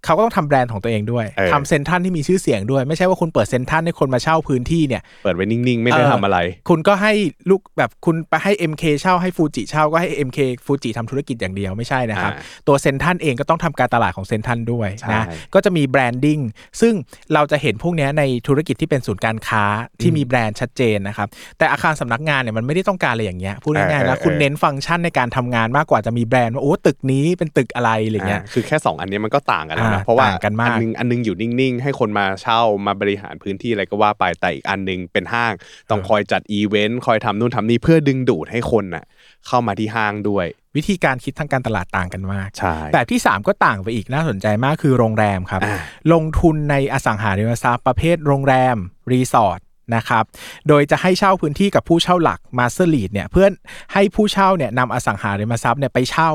[SPEAKER 3] เขาก็ต้องทำแบรนด์ของตัวเองด้วย
[SPEAKER 2] เออ
[SPEAKER 3] ทำเซ็นทรัลที่มีชื่อเสียงด้วย ไม่ใช่ว่าคุณเปิดเซ็นทรัลให้คนมาเช่าพื้นที่เนี่ย
[SPEAKER 2] เปิดไว้นิ่ง ๆ ไม่ได้
[SPEAKER 3] เออ
[SPEAKER 2] ทำอะไร
[SPEAKER 3] คุณก็ให้ลูกแบบคุณไปให้ MK เช่าให้ฟูจิเช่าก็ให้ MK ฟูจิทำธุรกิจอย่างเดียวไม่ใช่นะครับ
[SPEAKER 2] อ่า
[SPEAKER 3] ตัวเซ็นทรัลเองก็ต้องทำการตลาดของเซ็นทรัลด้วย
[SPEAKER 2] ใช่
[SPEAKER 3] นะก็จะมี branding ซึ่งเราจะเห็นพวกเนี้ยในธุรกิจที่เป็นศูนย์การค้าที่มีแบรนด์ชัดเจนนะครับแต่อาคารสำนักงานเนี่ยมันไม่ได้ต้องการอะไรอย่างเงี้ยพูดง่ายๆนะคุณเน้นฟังก์ชันในการทำงานมากกว่าจะมีแบรนด์ว่าโอ้ตึกนี้เป็นตึกอะไรอะไรเงี้ย
[SPEAKER 2] อ่าคือแค่สองอันเนี้ยมันก็ต่างกันแล้วนะ
[SPEAKER 3] อ่า
[SPEAKER 2] เพราะว่า
[SPEAKER 3] ต่างกันมาก
[SPEAKER 2] อันนึงอันนึงอยู่นิ่งๆ ให้คนมาเช่ามาบริหารพื้นที่อะไรก็ว่าไปแต่อีกอันนึงเป็นห้างต้องคอยจัดอีเวนต์คอยทำนู่นทำนี่เพื่อดึงดูดให้คนน่ะเข้ามาที่ห้างด้วย
[SPEAKER 3] วิธีการคิดทางการตลาดต่างกันมาก
[SPEAKER 2] ใช่
[SPEAKER 3] แบบที่ 3 ก็ต่างไปอีกน่าสนใจมากคือโรงแรมครับ
[SPEAKER 2] อ่า
[SPEAKER 3] ลงทุนในอสังหาริมทรัพย์ประเภทโรงแรม รีสอร์ทนะครับ โดยจะให้เช่าพื้นที่กับผู้เช่าหลัก master lease เนี่ยเพื่อให้ผู้เช่าเนี่ยนำอสังหาริมทรัพย์เนี่ยไปเช่า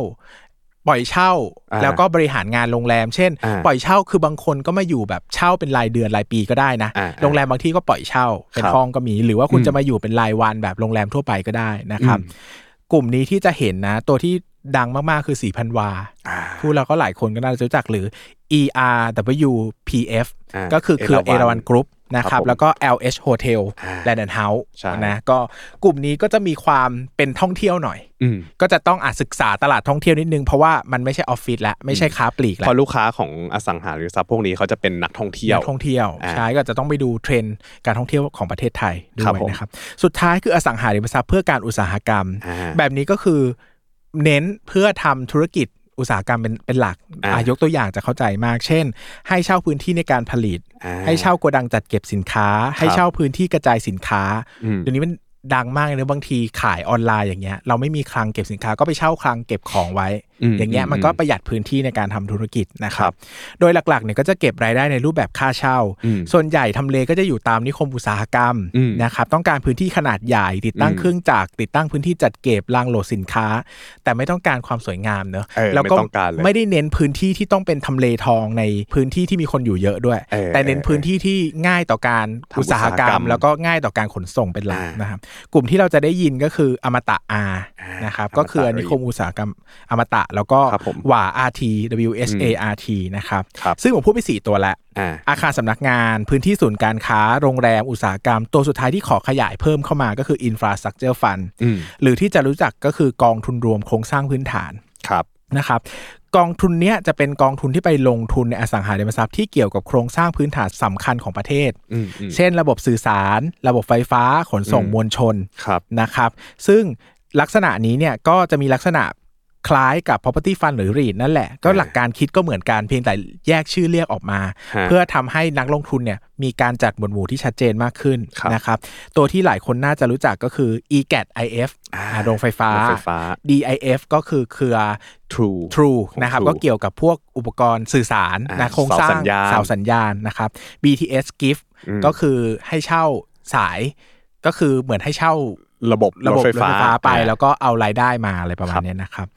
[SPEAKER 3] ปล่อยเช่า
[SPEAKER 2] อ่า
[SPEAKER 3] แล้วก็บริหารงานโรงแรม เช่น
[SPEAKER 2] อ่า
[SPEAKER 3] ปล่อยเช่าคือบางคนก็มาอยู่แบบเช่าเป็นรายเดือนรายปีก็ได้นะ
[SPEAKER 2] อ่า
[SPEAKER 3] โรงแรมบางที่ก็ปล่อยเช่าเป็น
[SPEAKER 2] ครับ
[SPEAKER 3] ห้องก็มี หรือว่าคุณ
[SPEAKER 2] อืม
[SPEAKER 3] จะมาอยู่เป็นรายวันแบบโรงแรมทั่วไปก็ได้นะครับ
[SPEAKER 2] อืม
[SPEAKER 3] กลุ่มนี้ที่จะเห็นนะ ตัวที่ดังมากๆคือสีพันวา
[SPEAKER 2] อ่า
[SPEAKER 3] พูดแล้วก็หลายคนก็น่าจะรู้จักหรือ ERWPF
[SPEAKER 2] อ่า
[SPEAKER 3] ก็คือเครือเอ
[SPEAKER 2] เอราวัณ
[SPEAKER 3] ราวันกรุ๊ป นะค
[SPEAKER 2] ครั
[SPEAKER 3] รั
[SPEAKER 2] บบผม
[SPEAKER 3] แล้วก็ LH Hotel
[SPEAKER 2] อ่า
[SPEAKER 3] Land and House
[SPEAKER 2] ใช่
[SPEAKER 3] นะก็กลุ่มนี้ก็จะมีความเป็นท่องเที่ยวหน่อย
[SPEAKER 2] อืม
[SPEAKER 3] ก็จะต้องอาจศึกษาตลาดท่องเที่ยวนิดนึง เพราะว่ามันไม่ใช่ออฟฟิศแล้วไม่ใช่ค้าปลีก
[SPEAKER 2] เพ
[SPEAKER 3] แล้ว
[SPEAKER 2] ราะลูกค้าของอสังหาริมทรัพย์พวกนี้เขาจะเป็นนักท่องเที่ยว
[SPEAKER 3] นักท่องเที่ยว
[SPEAKER 2] อ่า
[SPEAKER 3] ใช่ก็จะต้องไปดูเทรนด์การท่องเที่ยวของประเทศไทยด้
[SPEAKER 2] ครับ
[SPEAKER 3] วย
[SPEAKER 2] ผม
[SPEAKER 3] นะครับสุดท้ายคืออสังหาริมทรัพย์เพื่อการอุตสาหกรรม
[SPEAKER 2] อ่า
[SPEAKER 3] แบบนี้ก็คือเน้นเพื่อทำธุรกิจ อุตสาหกรรมเป็นเป็นหลัก
[SPEAKER 2] อ่า
[SPEAKER 3] อะยกตัวอย่างจะเข้าใจมาก เช่น ให้เช่าพื้นที่ในการผลิต
[SPEAKER 2] อ่า
[SPEAKER 3] ให้เช่าโกดังจัดเก็บสินค้า ให้เช่าพื้นที่กระจายสินค้า
[SPEAKER 2] อืม
[SPEAKER 3] เดี๋ยวนี้มันดังมากเลยนะบางทีขายออนไลน์อย่างเงี้ยเราไม่มีคลังเก็บสินค้าก็ไปเช่าคลังเก็บของไว้
[SPEAKER 2] อืม
[SPEAKER 3] อย่างเงี้ย
[SPEAKER 2] อืม
[SPEAKER 3] มันก็ประหยัดพื้นที่ในการทำธุรกิจนะค
[SPEAKER 2] ครั
[SPEAKER 3] รับ
[SPEAKER 2] บ
[SPEAKER 3] โดยหลักๆเนี่ยก็จะเก็บรายได้ในรูปแบบค่าเช่า
[SPEAKER 2] อืม
[SPEAKER 3] ส่วนใหญ่ทำเลก็จะอยู่ตามนิคมอุตสาหกรรม
[SPEAKER 2] อืม
[SPEAKER 3] นะครับต้องการพื้นที่ขนาดใหญ่ ติดตั้ง
[SPEAKER 2] อืม
[SPEAKER 3] เครื่องจักรติดตั้งพื้นที่จัดเก็บรางโหลดสินค้า แต่ไม่ต้องการความสวยงามเนอะ
[SPEAKER 2] เออ
[SPEAKER 3] แล้วก็
[SPEAKER 2] ไม่ต้องการเลย
[SPEAKER 3] ไม่ได้เน้นพื้นที่ที่ต้องเป็นทำเลทองในพื้นที่ที่มีคนอยู่เยอะด้วย
[SPEAKER 2] เออ
[SPEAKER 3] แต่เน้นพื้นที่ที่ง่ายต่อการ
[SPEAKER 2] ทำ
[SPEAKER 3] อุตสาหกรร
[SPEAKER 2] อุตสาหกรร
[SPEAKER 3] ม
[SPEAKER 2] ม
[SPEAKER 3] แล้วก็ง่ายต่อการขนส่งเป็นหลัก
[SPEAKER 2] อ่าน
[SPEAKER 3] นะครับกลุ่มที่เราจะได้ยินก็คืออมตะอา
[SPEAKER 2] อ่า น
[SPEAKER 3] นะครับ
[SPEAKER 2] อมตะ
[SPEAKER 3] ก็คือนิคมอุตสาหกรรมอมตะ แล้วก็
[SPEAKER 2] ครับผม
[SPEAKER 3] หว่า RT WSART นะครับ
[SPEAKER 2] ครับ
[SPEAKER 3] ซึ่งผมพูดไปสี่ตัวแล้ว
[SPEAKER 2] อ่า
[SPEAKER 3] อาคารสำนักงานพื้นที่ศูนย์การค้า โรงแรมอุตสาหกรรม ตัวสุดท้ายที่ขอขยายเพิ่มเข้ามาก็คือ Infrastructure Fund
[SPEAKER 2] อืม
[SPEAKER 3] หรือที่จะรู้จักก็คือกองทุนรวมโครงสร้างพื้นฐาน
[SPEAKER 2] ครับ
[SPEAKER 3] นะครับกองทุนเนี้ยจะเป็นกองทุนที่ไปลงทุนในอสังหาริมทรัพย์ที่เกี่ยวกับโครงสร้างพื้นฐานสำคัญของประเทศ
[SPEAKER 2] อืมอืม
[SPEAKER 3] เช่น ระบบสื่อสาร ระบบไฟฟ้าขนส่ง
[SPEAKER 2] อืม
[SPEAKER 3] มวลชน
[SPEAKER 2] ครับ
[SPEAKER 3] นะครับ ซึ่ง ลักษณะนี้เนี่ยก็จะมีลักษณะคล้ายกับ property fund หรือ REIT นั่นแหละ ก็
[SPEAKER 2] อ่า
[SPEAKER 3] หลักการคิดก็เหมือนกันเพียงแต่แยกชื่อเรียกออกมา
[SPEAKER 2] ฮะ
[SPEAKER 3] เพื่อทำให้นักลงทุนเนี่ยมีการจัดหมวดหมู่ที่ชัดเจนมากขึ้น
[SPEAKER 2] ครับ
[SPEAKER 3] นะครับ ตัวที่หลายคนน่าจะรู้จักก็คือ EGAT IF
[SPEAKER 2] อ่า
[SPEAKER 3] อ่าโรงไฟฟ้า
[SPEAKER 2] โรงไฟฟ้า
[SPEAKER 3] DIF ก็คือเครือ
[SPEAKER 2] True
[SPEAKER 3] True
[SPEAKER 2] ของ
[SPEAKER 3] นะครับ
[SPEAKER 2] True
[SPEAKER 3] ก็เกี่ยวกับพวกอุปกรณ์สื่อสาร
[SPEAKER 2] อ่า
[SPEAKER 3] นะโครงสร้าง
[SPEAKER 2] เสาสัญญาณ
[SPEAKER 3] เสาสัญญาณนะครับ BTS Gift
[SPEAKER 2] อืม
[SPEAKER 3] ก็คือให้เช่าสายก็คือเหมือนให้เช่า
[SPEAKER 2] ระบบ
[SPEAKER 3] ระบบ
[SPEAKER 2] ถ
[SPEAKER 3] รถไฟฟ้าไป
[SPEAKER 2] อ่
[SPEAKER 3] แล้วก็เอารายได้มาอะไรประมา
[SPEAKER 2] ครั
[SPEAKER 3] ณ
[SPEAKER 2] บ
[SPEAKER 3] เนี้ยนะครับ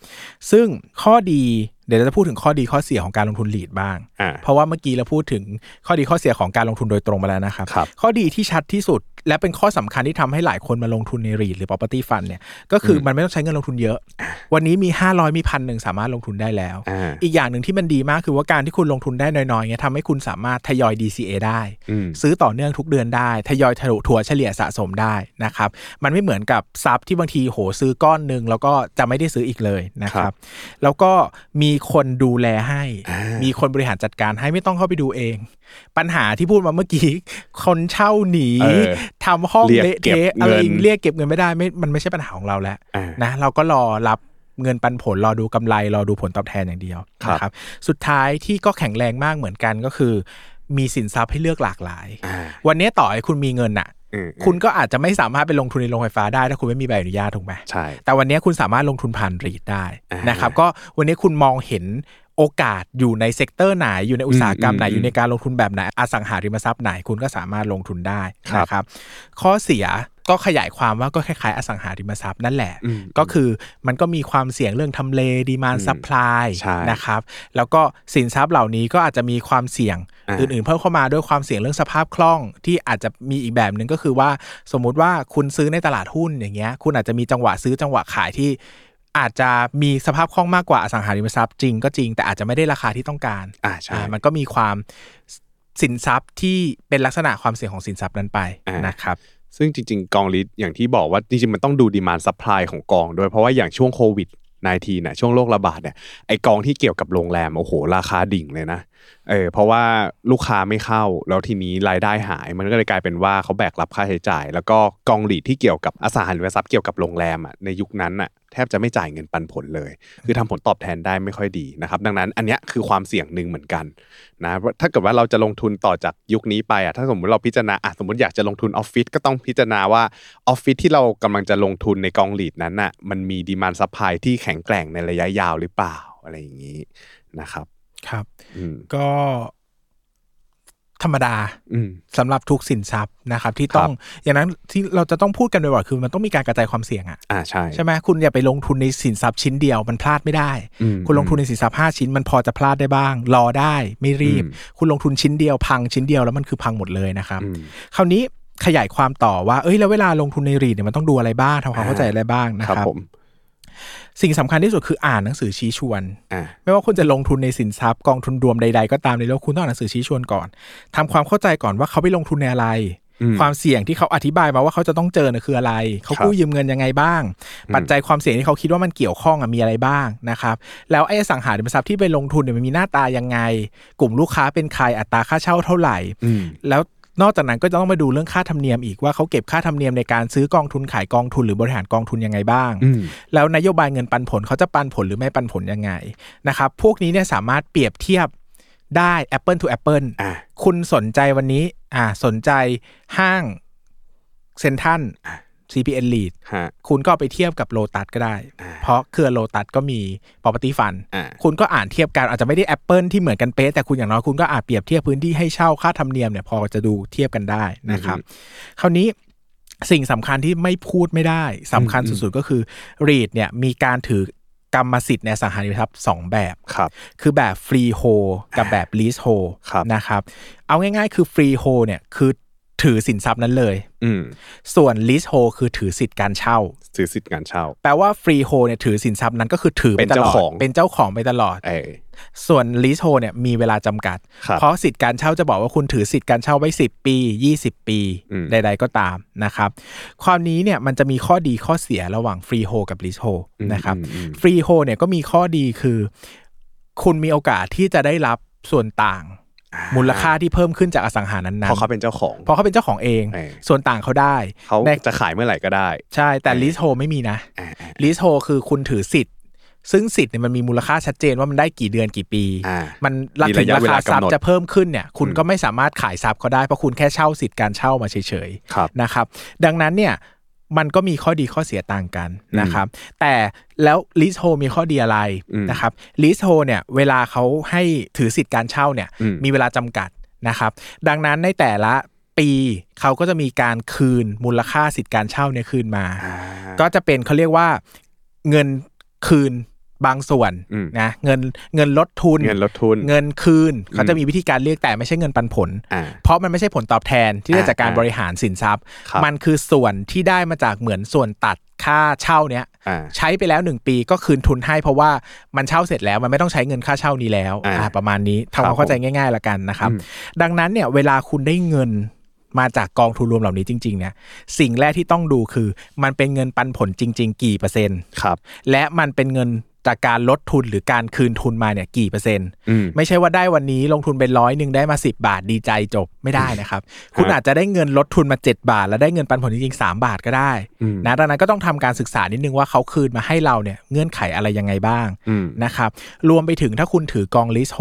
[SPEAKER 3] ซึ่งข้อดี เดี๋ยวเราจะพูดถึงข้อดีข้อเสียของการลงทุนหลีดบ้าง
[SPEAKER 2] อ่า
[SPEAKER 3] เพราะว่าเมื่อกี้เราพูดถึงข้อดีข้อเสียของการลงทุนโดยตรงไปแล้วนะครับ
[SPEAKER 2] ครับ
[SPEAKER 3] ข้อดีที่ชัดที่สุด และเป็นข้อสำคัญที่ทำให้หลายคนมาลงทุนในรีดหรือ property fund เนี่ยก็คืออมันไม่ต้องใช้เงินลงทุนเยอะ วันนี้มี 500 มีพันหนึ่งสามารถลงทุนได้แล้ว
[SPEAKER 2] อ่า
[SPEAKER 3] อีกอย่างหนึ่งที่มันดีมากคือว่าการที่คุณลงทุนได้น้อยๆเนี่ยทำให้คุณสามารถทยอย DCA ได้
[SPEAKER 2] อืม
[SPEAKER 3] ซื้อต่อเนื่องทุกเดือนได้ ทยอยถัวเฉลี่ยสะสมได้นะครับมันไม่เหมือนกับทรัพย์ที่บางทีโหซื้อก้อนหนึ่งแล้วก็จะไม่ได้ซื้ออีกเลยนะค
[SPEAKER 2] ครั
[SPEAKER 3] รับ
[SPEAKER 2] บ
[SPEAKER 3] แล้วก็มีคนดูแลให้
[SPEAKER 2] อ่ามี
[SPEAKER 3] มีคนบริหารจัดการให้ไม่ต้องเข้าไปดูเอง ปัญหาที่พูดมาเมื่อกี้ คนเช่าหนี
[SPEAKER 2] เออ
[SPEAKER 3] ทำห้อง
[SPEAKER 2] เรียก
[SPEAKER 3] เละ
[SPEAKER 2] เก็บ
[SPEAKER 3] เทะอะไร
[SPEAKER 2] เงิน
[SPEAKER 3] เรียกเก็บเงินไม่ได้ไม่มันไม่ใช่ปัญหาของเราแล้ว
[SPEAKER 2] อ่า
[SPEAKER 3] นะเราก็รอรับเงินปันผลรอดูกำไรรอดูผลตอบแทนอย่างเดียว
[SPEAKER 2] ครับ
[SPEAKER 3] นะครับ สุดท้ายที่ก็แข็งแรงมากเหมือนกันก็คือ มีสินทรัพย์ให้เลือกหลากหลาย
[SPEAKER 2] อ่า
[SPEAKER 3] วันนี้ต่อให้คุณมีเงินน่ะ
[SPEAKER 2] อืม
[SPEAKER 3] คุณก็อาจจะไม่สามารถไปลงทุนในโรงไฟฟ้าได้ ถ้าคุณไม่มีใบอนุญาตถูกไหม
[SPEAKER 2] ใช่
[SPEAKER 3] แต่วันนี้คุณสามารถลงทุนผ่านรีดได้
[SPEAKER 2] อ่าน
[SPEAKER 3] นะครับ ก็วันนี้คุณมองเห็นโอกาสอยู่ใน sector ไหน อยู่ในอุตสาหกรรมไหน
[SPEAKER 2] อืม
[SPEAKER 3] อยู่ในการลงทุนแบบไหน อสังหาริมทรัพย์ไหน คุณก็สามารถลงทุนได้
[SPEAKER 2] ครับ
[SPEAKER 3] นะครับ ข้อเสีย ก็ขยายความว่าก็คล้ายๆ อสังหาริมทรัพย์นั่นแหละ
[SPEAKER 2] อืม
[SPEAKER 3] ก็คือมันก็มีความเสี่ยงเรื่องทำเล demand
[SPEAKER 2] อืม
[SPEAKER 3] supply
[SPEAKER 2] ใช่
[SPEAKER 3] นะครับ แล้วก็สินทรัพย์เหล่านี้ก็อาจจะมีความเสี่ยง
[SPEAKER 2] อ่า
[SPEAKER 3] อื่นๆ เพิ่มเข้ามาด้วยความเสี่ยงเรื่องสภาพคล่อง ที่อาจจะมีอีกแบบหนึ่งก็คือว่าสมมุติว่าคุณซื้อในตลาดหุ้นอย่างเงี้ย คุณอาจจะมีจังหวะซื้อจังหวะขายที่อาจจะมีสภาพคล่องมากกว่าอสังหาริมทรัพย์จริงก็จริงแต่อาจจะไม่ได้ราคาที่ต้องการ
[SPEAKER 2] อ่าใช่
[SPEAKER 3] อ่ามันก็มีความสินทรัพย์ที่เป็นลักษณะความเสี่ยงของสินทรัพย์นั้นไป
[SPEAKER 2] อ่าน
[SPEAKER 3] นะครับ
[SPEAKER 2] ซึ่งจริง ๆ กอง REIT อย่างที่บอกว่าจริงๆ มันต้องดู demand supply ของกองด้วยเพราะว่าอย่างช่วงโควิด -19 น่ะช่วงโรคระบาดเนี่ยไอ้กองที่เกี่ยวกับโรงแรมโอ้โหราคาดิ่งเลยนะ เออเพราะว่าลูกค้าไม่เข้าแล้วทีนี้รายได้หาย มันก็เลยกลายเป็นว่าเขาแบกรับค่าใช้จ่าย แล้วก็กอง REIT ที่เกี่ยวกับอสังหาริมทรัพย์เกี่ยวกับโรงแรมอะในยุคนั้นอะแทบจะไม่จ่ายเงินปันผลเลย คือทำผลตอบแทนได้ไม่ค่อยดีนะครับ ดังนั้นอันเนี้ยคือความเสี่ยงหนึ่งเหมือนกันนะถ้าเกิดว่าเราจะลงทุนต่อจากยุคนี้ไปอะถ้าสมมติเราพิจารณาอะสมมติอยากจะลงทุนออฟฟิศก็ต้องพิจารณาว่าออฟฟิศที่เรากำลังจะลงทุนในกอง REIT นั้นน่ะมันมี demand supply ที่แข็งแกร่งในระยะยาวหรือเปล่าอะไรอย่างนี้นะครับ
[SPEAKER 3] ครับ
[SPEAKER 2] อืม
[SPEAKER 3] ก็ธรรมดา
[SPEAKER 2] อืม
[SPEAKER 3] สำหรับทุกสินทรัพย์นะครับ ที่ต้องอย่างนั้นที่เราจะต้องพูดกันบ่อยๆคือมันต้องมีการกระจายความเสี่ยงอะ
[SPEAKER 2] อ่าใช่
[SPEAKER 3] ใช่ไหมคุณอย่าไปลงทุนในสินทรัพย์ชิ้นเดียวมันพลาดไม่ได้
[SPEAKER 2] อืม
[SPEAKER 3] คุณลงทุนในสินทรัพย์ห้าชิ้นมันพอจะพลาดได้บ้าง รอได้ไม่รีบ
[SPEAKER 2] อืม
[SPEAKER 3] คุณลงทุนชิ้นเดียวพังชิ้นเดียวแล้วมันคือพังหมดเลยนะครับ
[SPEAKER 2] อืม
[SPEAKER 3] คราวนี้ขยายความต่อว่าเอ้ยแล้วเวลาลงทุนในรีดเนี่ยมันต้องดูอะไรบ้างทำความเข้าใจอะไรบ้างนะ
[SPEAKER 2] ครับ
[SPEAKER 3] ครับ
[SPEAKER 2] ผม
[SPEAKER 3] สิ่งสำคัญที่สุดคืออ่านหนังสือชี้ชวน
[SPEAKER 2] อ่า
[SPEAKER 3] ไม่ว่าคุณจะลงทุนในสินทรัพย์กองทุนรวมใด ๆ ก็ตามในโลกคุณต้องอ่านหนังสือชี้ชวนก่อนทำความเข้าใจก่อนว่าเขาไปลงทุนในอะไร
[SPEAKER 2] อืม
[SPEAKER 3] ความเสี่ยงที่เขาอธิบายมาว่าเขาจะต้องเจอน่ะคืออะไร เขา
[SPEAKER 2] ครับ
[SPEAKER 3] กู้ยืมเงินยังไงบ้าง ปัจจัยความเสี่ยงที่เขาคิดว่ามันเกี่ยวข้องอะมีอะไรบ้างนะครับ แล้วไอ้อสังหาริมทรัพย์ที่ไปลงทุนเนี่ยมันมีหน้าตายังไง กลุ่มลูกค้าเป็นใครอัตราค่าเช่าเท่าไหร่
[SPEAKER 2] อืม
[SPEAKER 3] แล้ว นอกจากนั้นก็จะต้องมาดูเรื่องค่าธรรมเนียมอีกว่าเขาเก็บค่าธรรมเนียมในการซื้อกองทุนขายกองทุนหรือบริหารกองทุนยังไงบ้าง
[SPEAKER 2] อืม
[SPEAKER 3] แล้วนโยบายเงินปันผลเขาจะปันผลหรือไม่ปันผลยังไงนะครับพวกนี้เนี่ยสามารถเปรียบเทียบได้ Apple to Apple
[SPEAKER 2] อ่า
[SPEAKER 3] คุณสนใจวันนี้ อ่า สนใจห้างเซ็นทรัล CPN REIT
[SPEAKER 2] ฮะ
[SPEAKER 3] คุณก็เอาไปเทียบกับโลตัสก็ได้
[SPEAKER 2] อ่า
[SPEAKER 3] เพราะเครือโลตัสก็มี property fund
[SPEAKER 2] อ่า
[SPEAKER 3] คุณก็อ่านเทียบกันอาจจะไม่ได้ Apple ที่เหมือนกันเป๊ะแต่คุณอย่างน้อยคุณก็อาจเปรียบเทียบพื้นที่ให้เช่าค่าธรรมเนียมเนี่ยพอจะดูเทียบกันได้นะครับ คราวนี้สิ่งสำคัญที่ไม่พูดไม่ได้สำคัญสุดๆก็คือ REIT เนี่ยมีการถือกรรมสิทธิ์ในอสังหาริมทรัพย์สองแบบ
[SPEAKER 2] ครับ
[SPEAKER 3] คือแบบ freehold กับแบบ leasehold
[SPEAKER 2] ครับ
[SPEAKER 3] นะครับ เอาง่ายๆ คือ freehold เนี่ยคือ ถือสินทรัพย์นั้นเลย
[SPEAKER 2] อืม
[SPEAKER 3] ส่วน leasehold คือถือสิทธิ์การเช่า
[SPEAKER 2] ซื้อสิทธิ์การเช่า
[SPEAKER 3] แปลว่า freehold เนี่ยถือสินทรัพย์นั้นก็คือถือไป
[SPEAKER 2] เป็น
[SPEAKER 3] ต
[SPEAKER 2] เจ้า
[SPEAKER 3] ลอด
[SPEAKER 2] ของ
[SPEAKER 3] เป็นเจ้าของไปตลอด
[SPEAKER 2] เออ
[SPEAKER 3] ส่วน leasehold เนี่ยมีเวลาจำกัด
[SPEAKER 2] ครับ
[SPEAKER 3] เพราะสิทธิ์การเช่าจะบอกว่าคุณถือสิทธิ์การเช่าไว้ 10 ปี 20 ปี
[SPEAKER 2] อืม
[SPEAKER 3] ใด ๆ ก็ตามนะครับ ความนี้เนี่ยมันจะมีข้อดีข้อเสียระหว่าง freehold กับ leasehold นะครับ
[SPEAKER 2] อืมอืม
[SPEAKER 3] freehold เนี่ยก็มีข้อดีคือ คุณมีโอกาสที่จะได้รับส่วนต่าง มูลค่าที่เพิ่มขึ้นจากอสังหานั้นๆ
[SPEAKER 2] เพราะเขาเป็นเจ้าของ
[SPEAKER 3] เพราะเขาเป็นเจ้าของเอง
[SPEAKER 2] เออ
[SPEAKER 3] ส่วนต่างเขาได้
[SPEAKER 2] เขา
[SPEAKER 3] ใน
[SPEAKER 2] จะขายเมื่อไหร่ก็ได้
[SPEAKER 3] ใช่แต่ leasehold ไม่มีนะ
[SPEAKER 2] อ่าอ่า
[SPEAKER 3] leasehold คือคุณถือสิทธิ์ ซึ่งสิทธิ์เนี่ยมันมีมูลค่าชัดเจนว่ามันได้กี่เดือนกี่ปี
[SPEAKER 2] อ่า
[SPEAKER 3] มันรั
[SPEAKER 2] มี
[SPEAKER 3] ถึ
[SPEAKER 2] ระ
[SPEAKER 3] ง
[SPEAKER 2] ยะ
[SPEAKER 3] รา
[SPEAKER 2] เว
[SPEAKER 3] คา
[SPEAKER 2] ลากำหนด
[SPEAKER 3] ทรัพย์จะเพิ่มขึ้นเนี่ย คุณก็ไม่สามารถขายทรัพย์เขาได้เพราะคุณแค่เช่าสิทธิ์การเช่ามาเฉย
[SPEAKER 2] ครับ
[SPEAKER 3] ๆนะครับ ดังนั้นเนี่ย มันก็มีข้อดีข้อเสียต่างกันนะครับ แต่แล้วลีสโฮมีข้อดีอะไร
[SPEAKER 2] อืม
[SPEAKER 3] นะครับลีสโฮเนี่ยเวลาเขาให้ถือสิทธิ์การเช่าเนี่ย
[SPEAKER 2] อืม
[SPEAKER 3] มีเวลาจำกัดนะครับ ดังนั้นในแต่ละปีเขาก็จะมีการคืนมูลค่าสิทธิ์การเช่าเนี่ยคืนมา
[SPEAKER 2] อ่า
[SPEAKER 3] ก็จะเป็นเขาเรียกว่าเงินคืน บางส่วน
[SPEAKER 2] อืม
[SPEAKER 3] นะเงินเงินลดทุน
[SPEAKER 2] เงินลดทุน
[SPEAKER 3] เงินคืนเขาจะมีวิธีการเรียกแต่ไม่ใช่เงินปันผล
[SPEAKER 2] อ่า
[SPEAKER 3] เพราะมันไม่ใช่ผลตอบแทนที่ได้
[SPEAKER 2] อ่า
[SPEAKER 3] จากการ
[SPEAKER 2] อ่า
[SPEAKER 3] บริหารสินทรัพย์
[SPEAKER 2] ครับ
[SPEAKER 3] มันคือส่วนที่ได้มาจากเหมือนส่วนตัดค่าเช่าเนี้ย
[SPEAKER 2] อ่า
[SPEAKER 3] ใช้ไปแล้วหนึ่งปีก็คืนทุนให้เพราะว่ามันเช่าเสร็จแล้วมันไม่ต้องใช้เงินค่าเช่านี้แล้ว
[SPEAKER 2] อ่า
[SPEAKER 3] อ่าประมาณนี้
[SPEAKER 2] ครับ
[SPEAKER 3] ทำความเข้าใจง่ายๆละกันนะครับ
[SPEAKER 2] อืม
[SPEAKER 3] ดังนั้นเนี่ยเวลาคุณได้เงินมาจากกองทุนรวมเหล่านี้จริงๆเนี่ยสิ่งแรกที่ต้องดูคือ มันเป็นเงินปันผลจริง ๆ กี่เปอร์เซ็นต์
[SPEAKER 2] ครับ
[SPEAKER 3] และมันเป็นเงิน จากการลดทุนหรือการคืนทุนมาเนี่ยกี่เปอร์เซ็นต์
[SPEAKER 2] อืม
[SPEAKER 3] ไม่ใช่ว่าได้วันนี้ลงทุนเป็นร้อยหนึ่งได้มา 10 บาทดีใจจบไม่ได้นะครับ คุณอาจจะได้เงินลดทุนมา 7 บาท แล้วได้เงินปันผลจริงๆ 3 บาทก็ได้
[SPEAKER 2] อืม
[SPEAKER 3] นะดังนั้นก็ต้องทำการศึกษานิดนึงว่าเขาคืนมาให้เราเนี่ยเงื่อนไขอะไรยังไงบ้าง
[SPEAKER 2] อืม
[SPEAKER 3] นะครับรวมไปถึงถ้าคุณถือกองลิสโฮ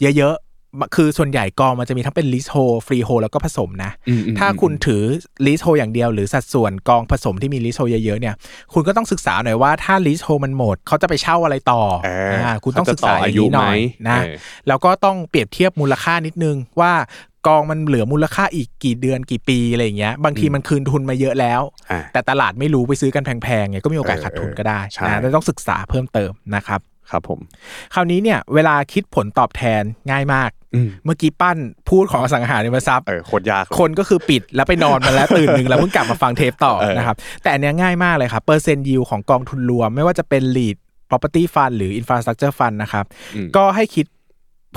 [SPEAKER 3] เยอะๆ คือส่วนใหญ่กองมันจะมีทั้งเป็น leasehold freehold แล้วก็ผสมนะ
[SPEAKER 2] อืมอืม
[SPEAKER 3] ถ้าคุณถือ leasehold อย่างเดียวหรือสัดส่วนกองผสมที่มี leasehold เยอะๆเนี่ย คุณก็ต้องศึกษาหน่อยว่าถ้า leasehold มันหมดเขาจะไปเช่าอะไรต่อ
[SPEAKER 2] เอออ่า
[SPEAKER 3] คุณต้องศึกษา
[SPEAKER 2] เขาจะต่อ
[SPEAKER 3] อ
[SPEAKER 2] อา
[SPEAKER 3] ย่าง
[SPEAKER 2] ยุ
[SPEAKER 3] นี้หน่อย
[SPEAKER 2] ไหม
[SPEAKER 3] นะ
[SPEAKER 2] เออ
[SPEAKER 3] แล้วก็ต้องเปรียบเทียบมูลค่านิดนึงว่ากองมันเหลือมูลค่าอีกกี่เดือนกี่ปีอะไรอย่างเงี้ย บางทีมันคืนทุนมาเยอะแล้ว
[SPEAKER 2] อ่า
[SPEAKER 3] แต่ตลาดไม่รู้ไปซื้อกันแพงๆเนี่ยก็มีโอกาส
[SPEAKER 2] เออ
[SPEAKER 3] ขาดทุนก็ได้
[SPEAKER 2] ใช่
[SPEAKER 3] นะแล้วต้องศึกษาเพิ่มเติมนะครับ
[SPEAKER 2] ครับผม
[SPEAKER 3] คราวนี้เนี่ยเวลาคิดผลตอบแทนง่ายมาก
[SPEAKER 2] อืม
[SPEAKER 3] เมื่อกี้ปั้นพูดของอสังหาริมทรัพย์
[SPEAKER 2] เออโคตรยากเลย
[SPEAKER 3] คนก็คือปิดแล้วไปนอนมาแล้วตื่นหนึ่งแล้วเพิ่งกลับมาฟังเทปต่อ
[SPEAKER 2] เออ
[SPEAKER 3] นะครับแต่อันเนี้ยง่ายมากเลยครับเปอร์เซ็นต์ยิวของกองทุนรวม ไม่ว่าจะเป็น REIT property fund หรือ infrastructure fund นะครับ
[SPEAKER 2] อืม
[SPEAKER 3] ก็ให้คิด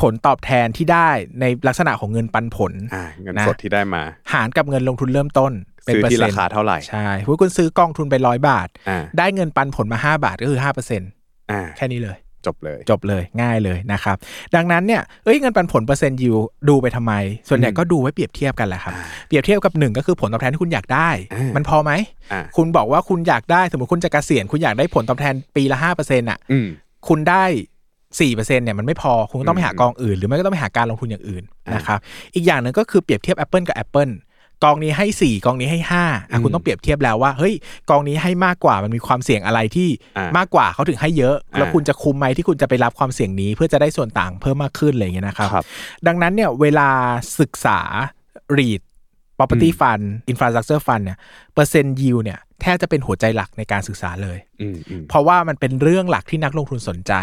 [SPEAKER 3] ผลตอบแทนที่ได้ในลักษณะของเงินปันผล
[SPEAKER 2] อ่าเงิน
[SPEAKER 3] นะ
[SPEAKER 2] สดที่ได้มา
[SPEAKER 3] หารกับเงินลงทุนเริ่มต้น เป็น
[SPEAKER 2] ซื้อ
[SPEAKER 3] เปอร์
[SPEAKER 2] ที่
[SPEAKER 3] เซ็
[SPEAKER 2] ราน
[SPEAKER 3] ต์
[SPEAKER 2] คาเท่าไหร่
[SPEAKER 3] ใช่ถ้าคุณซื้อกองทุนไปร้อยบาท
[SPEAKER 2] อ่า
[SPEAKER 3] ได้เงินปันผลมา 5 บาทก็คือ5%
[SPEAKER 2] อ่า
[SPEAKER 3] แค่นี้เลย
[SPEAKER 2] จบเลย
[SPEAKER 3] จบเลยง่ายเลยนะครับ ดังนั้นเนี่ยเอ้ยเงินปันผลเปอร์เซ็นต์ยิวดูไปทำไม ส่วนใหญ่ก็ดูไว้เปรียบเทียบกันแหละครับ
[SPEAKER 2] อ่า
[SPEAKER 3] เปรียบเทียบกับหนึ่งก็คือผลตอบแทนที่คุณอยากได้
[SPEAKER 2] อ่ามั
[SPEAKER 3] มันพอไหม
[SPEAKER 2] อ่า
[SPEAKER 3] คุณบอกว่าคุณอยากได้ สมมติคุณจะเกษียณคุณอยากได้ผลตอบแทนปีละห้าเปอร์เซ็นต์อะ
[SPEAKER 2] อืม
[SPEAKER 3] คุณได้สี่เปอร์เซ็นต์เนี่ยมันไม่พอ คุณก็ต้องไปหา
[SPEAKER 2] อืม
[SPEAKER 3] กองอื่น หรือไม่ก็ต้องไปหาการลงทุนอย่างอื่น
[SPEAKER 2] อ่าน
[SPEAKER 3] นะครับอีกอย่างหนึ่งก็คือเปรียบเทียบ Apple กับ Apple กองนี้ให้สี่กองนี้ให้ห้าอะคุณต้องเปรียบเทียบแล้วว่าเฮ้ยกองนี้ให้มากกว่ามันมีความเสี่ยงอะไรที่
[SPEAKER 2] อ่าม
[SPEAKER 3] มากกว่าเขาถึงให้เยอะ แล้ว
[SPEAKER 2] อ่า
[SPEAKER 3] คุณจะคุมไหมที่คุณจะไปรับความเสี่ยงนี้ เพื่อจะได้ส่วนต่างเพิ่มมากขึ้นอะไรอย่างเงี้ยนะครับ
[SPEAKER 2] ครับ
[SPEAKER 3] ดังนั้นเนี่ยเวลาศึกษา REIT property fund infrastructure fund เนี่ยเปอร์เซ็นต์ yield เนี่ยแทบจะเป็นหัวใจหลักในการศึกษาเลย
[SPEAKER 2] อืมอืม
[SPEAKER 3] เพราะว่ามันเป็นเรื่องหลักที่นักลงทุนสนใจ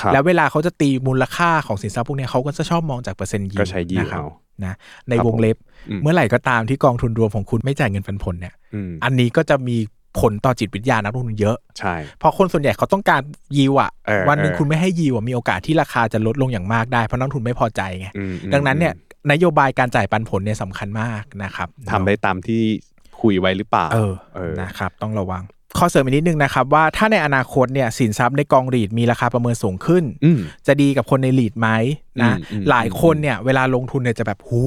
[SPEAKER 2] ครับ
[SPEAKER 3] แล้วเวลาเขาจะตีมูลค่าของสินทรัพย์พวกเนี้ยเขาก็จะชอบมองจากเปอร์เซ็นต์ yield
[SPEAKER 2] ก็ใช้ yield
[SPEAKER 3] นะครับ
[SPEAKER 2] เอา
[SPEAKER 3] นะใน
[SPEAKER 2] ครับ
[SPEAKER 3] วงเล็บ
[SPEAKER 2] อืม
[SPEAKER 3] เมื่อไหร่ก็ตามที่กองทุนรวมของคุณไม่จ่ายเงินปันผลเนี่ย
[SPEAKER 2] อืม
[SPEAKER 3] อันนี้ก็จะมีผลต่อจิตวิทยานักลงทุนเยอะ
[SPEAKER 2] ใช่
[SPEAKER 3] เพราะคนส่วนใหญ่เขาต้องการยิวอะ
[SPEAKER 2] เออ
[SPEAKER 3] วันหนึ่ง
[SPEAKER 2] เออ
[SPEAKER 3] คุณไม่ให้ยิวอะมีโอกาสที่ราคาจะลดลงอย่างมากได้เพราะนักลงทุนไม่พอใจไง
[SPEAKER 2] อืมอืม
[SPEAKER 3] ดังนั้นเนี่ยนโยบายการจ่ายปันผลเนี่ยสำคัญมากนะครับ
[SPEAKER 2] ทำได้ตามที่คุยไว้หรือเปล่า
[SPEAKER 3] เออ
[SPEAKER 2] เออ
[SPEAKER 3] นะครับ ต้องระวัง ข้อเสริมอีกนิดนึงนะครับว่าถ้าในอนาคตเนี่ยสินทรัพย์ในกองรีดมีราคาประเมินสูงขึ้น
[SPEAKER 2] อืม
[SPEAKER 3] จะดีกับคนในลีดไหมนะ
[SPEAKER 2] อืมอืม
[SPEAKER 3] หลายคนเนี่ยเวลาลงทุนเนี่ยจะแบบหู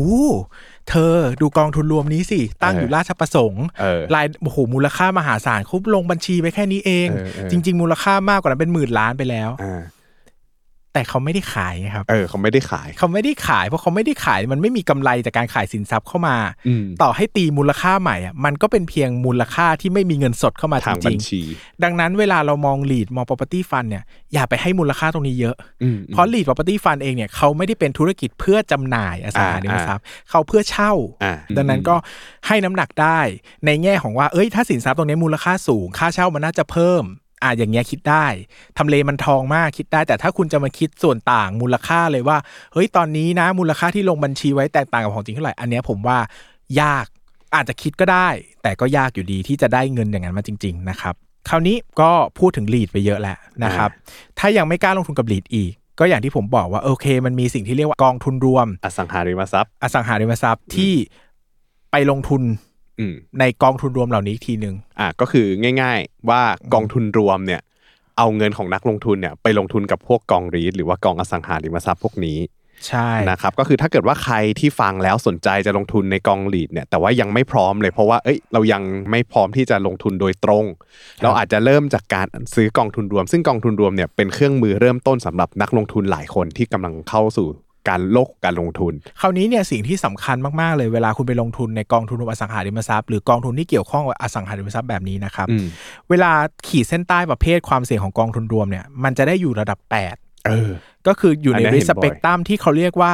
[SPEAKER 3] เธอดูกองทุนรวมนี้สิ ตั้ง
[SPEAKER 2] เออ
[SPEAKER 3] อยู่ราชประสงค์
[SPEAKER 2] เออ
[SPEAKER 3] รายโอ้โหมูลค่ามหาศาลเขาลงบัญชีไว้แค่นี้เอง
[SPEAKER 2] เออเออ
[SPEAKER 3] จริง ๆ มูลค่ามากกว่านั้นเป็นหมื่นล้านไปแล้ว
[SPEAKER 2] อ่า
[SPEAKER 3] แต่เขาไม่ได้ขายไงครับ
[SPEAKER 2] เออเขาไม่ได้ขาย
[SPEAKER 3] เขาไม่ได้ขายเพราะเขาไม่ได้ขายมันไม่มีกำไรจากการขายสินทรัพย์เข้ามา
[SPEAKER 2] อืม
[SPEAKER 3] ต่อให้ตีมูลค่าใหม่อะมันก็เป็นเพียงมูลค่าที่ไม่มีเงินสดเข้ามาจ
[SPEAKER 2] ทางบั
[SPEAKER 3] ริ
[SPEAKER 2] ญ
[SPEAKER 3] ง
[SPEAKER 2] ชี
[SPEAKER 3] ๆดังนั้นเวลาเรามอง lead มอง property fund เนี่ยอย่าไปให้มูลค่าตรงนี้เยอะ
[SPEAKER 2] อืม
[SPEAKER 3] เพราะ lead property fund เองเนี่ยเขาไม่ได้เป็นธุรกิจเพื่อจำหน่ายอสังหาริมทรัพย์เขาเพื่อเช่า
[SPEAKER 2] อ่า
[SPEAKER 3] ดังนั้นก็ให้น้ำหนักได้ในแง่ของว่าเอ้ยถ้าสินทรัพย์ตรงนี้มูลค่าสูง ค่าเช่ามันน่าจะเพิ่ม อ่าอย่างเงี้ยคิดได้ทำเลมันทองมากคิดได้ แต่ถ้าคุณจะมาคิดส่วนต่างมูลค่าเลยว่า เฮ้ยตอนนี้นะมูลค่าที่ลงบัญชีไว้แตกต่างกับของจริงเท่าไหร่อันเนี้ยผมว่ายากอาจจะคิดก็ได้ แต่ก็ยากอยู่ดีที่จะได้เงินอย่างนั้นมาจริง ๆ นะครับ คราวนี้ก็พูดถึงลีดไปเยอะแล้วนะครับ ถ้ายังไม่กล้าลงทุนกับลีดอีก ก็อย่างที่ผมบอกว่าโอเค มันมีสิ่งที่เรียกว่ากองทุนรวม
[SPEAKER 2] อสังหาริมทรัพย์
[SPEAKER 3] อสังหาริมทรัพย์ที่ไปลงทุน
[SPEAKER 2] อืม
[SPEAKER 3] ในกองทุนรวมเหล่านี้อีกทีหนึ่ง
[SPEAKER 2] อะก็คือง่าย ๆ ว่ากองทุนรวมเนี่ย เอาเงินของนักลงทุนเนี่ยไปลงทุนกับพวกกองรีทหรือว่ากองอสังหาริมทรัพย์พวกนี้
[SPEAKER 3] ใช่
[SPEAKER 2] นะครับก็คือถ้าเกิดว่าใครที่ฟังแล้วสนใจจะลงทุนในกองลีดเนี่ยแต่ว่ายังไม่พร้อมเลยเพราะว่าเอ้ยเรายังไม่พร้อมที่จะลงทุนโดยตรง เราอาจจะเริ่มจากการซื้อกองทุนรวม ซึ่งกองทุนรวมเนี่ยเป็นเครื่องมือเริ่มต้นสำหรับนักลงทุนหลายคนที่กำลังเข้าสู่ การโลกการลงทุน
[SPEAKER 3] คราวนี้เนี่ยสิ่งที่สำคัญมาก ๆ เลยเวลาคุณไปลงทุนในกองทุนรวมอสังหาริมทรัพย์หรือกองทุนที่เกี่ยวข้องกับอสังหาริมทรัพย์แบบนี้นะครับ
[SPEAKER 2] อืม
[SPEAKER 3] เวลาขีดเส้นใต้ประเภทความเสี่ยงของกองทุนรวมเนี่ยมันจะได้อยู่ระดับ 8
[SPEAKER 2] เออ
[SPEAKER 3] ก็คืออยู่ใน
[SPEAKER 2] อันเนี้ยเห็
[SPEAKER 3] ริ
[SPEAKER 2] น
[SPEAKER 3] ส
[SPEAKER 2] บ่อย
[SPEAKER 3] เปกตัมที่เขาเรียกว่า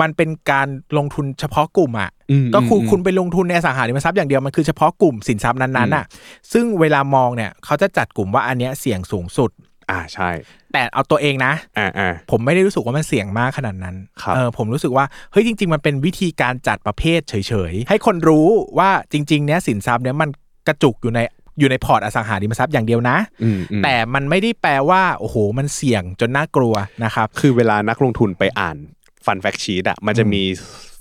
[SPEAKER 3] มันเป็นการลงทุนเฉพาะกลุ่มอะ
[SPEAKER 2] อืม
[SPEAKER 3] ก็คืออ
[SPEAKER 2] ม
[SPEAKER 3] คุณไปลงทุนในอสังหาริมทรัพย์อย่างเดียวมันคือเฉพาะกลุ่มสินทรัพย์นั้นๆอะซึ่งเวลามองเนี่ยเขาจะจัดกลุ่มว่าอันเนี้ยเสี่ยงสูงสุด
[SPEAKER 2] อ่าใช่
[SPEAKER 3] แต่เอาตัวเองนะ
[SPEAKER 2] อ่าอ่า
[SPEAKER 3] ผมไม่ได้รู้สึกว่ามันเสี่ยงมากขนาดนั้น
[SPEAKER 2] ครับ
[SPEAKER 3] เออผมรู้สึกว่าเฮ้ยจริง ๆ มันเป็นวิธีการจัดประเภทเฉยๆ ให้คนรู้ว่าจริงๆเนี้ยสินทรัพย์เนี้ยมันกระจุกอยู่ในอยู่ในพอร์ตอสังหาริมทรัพย์อย่างเดียวนะ
[SPEAKER 2] อืมอืม
[SPEAKER 3] แต่มันไม่ได้แปลว่า โอ้โห มันเสี่ยงจนน่ากลัวนะครับ
[SPEAKER 2] คือเวลานักลงทุนไปอ่าน fund fact sheet อะมันจะมี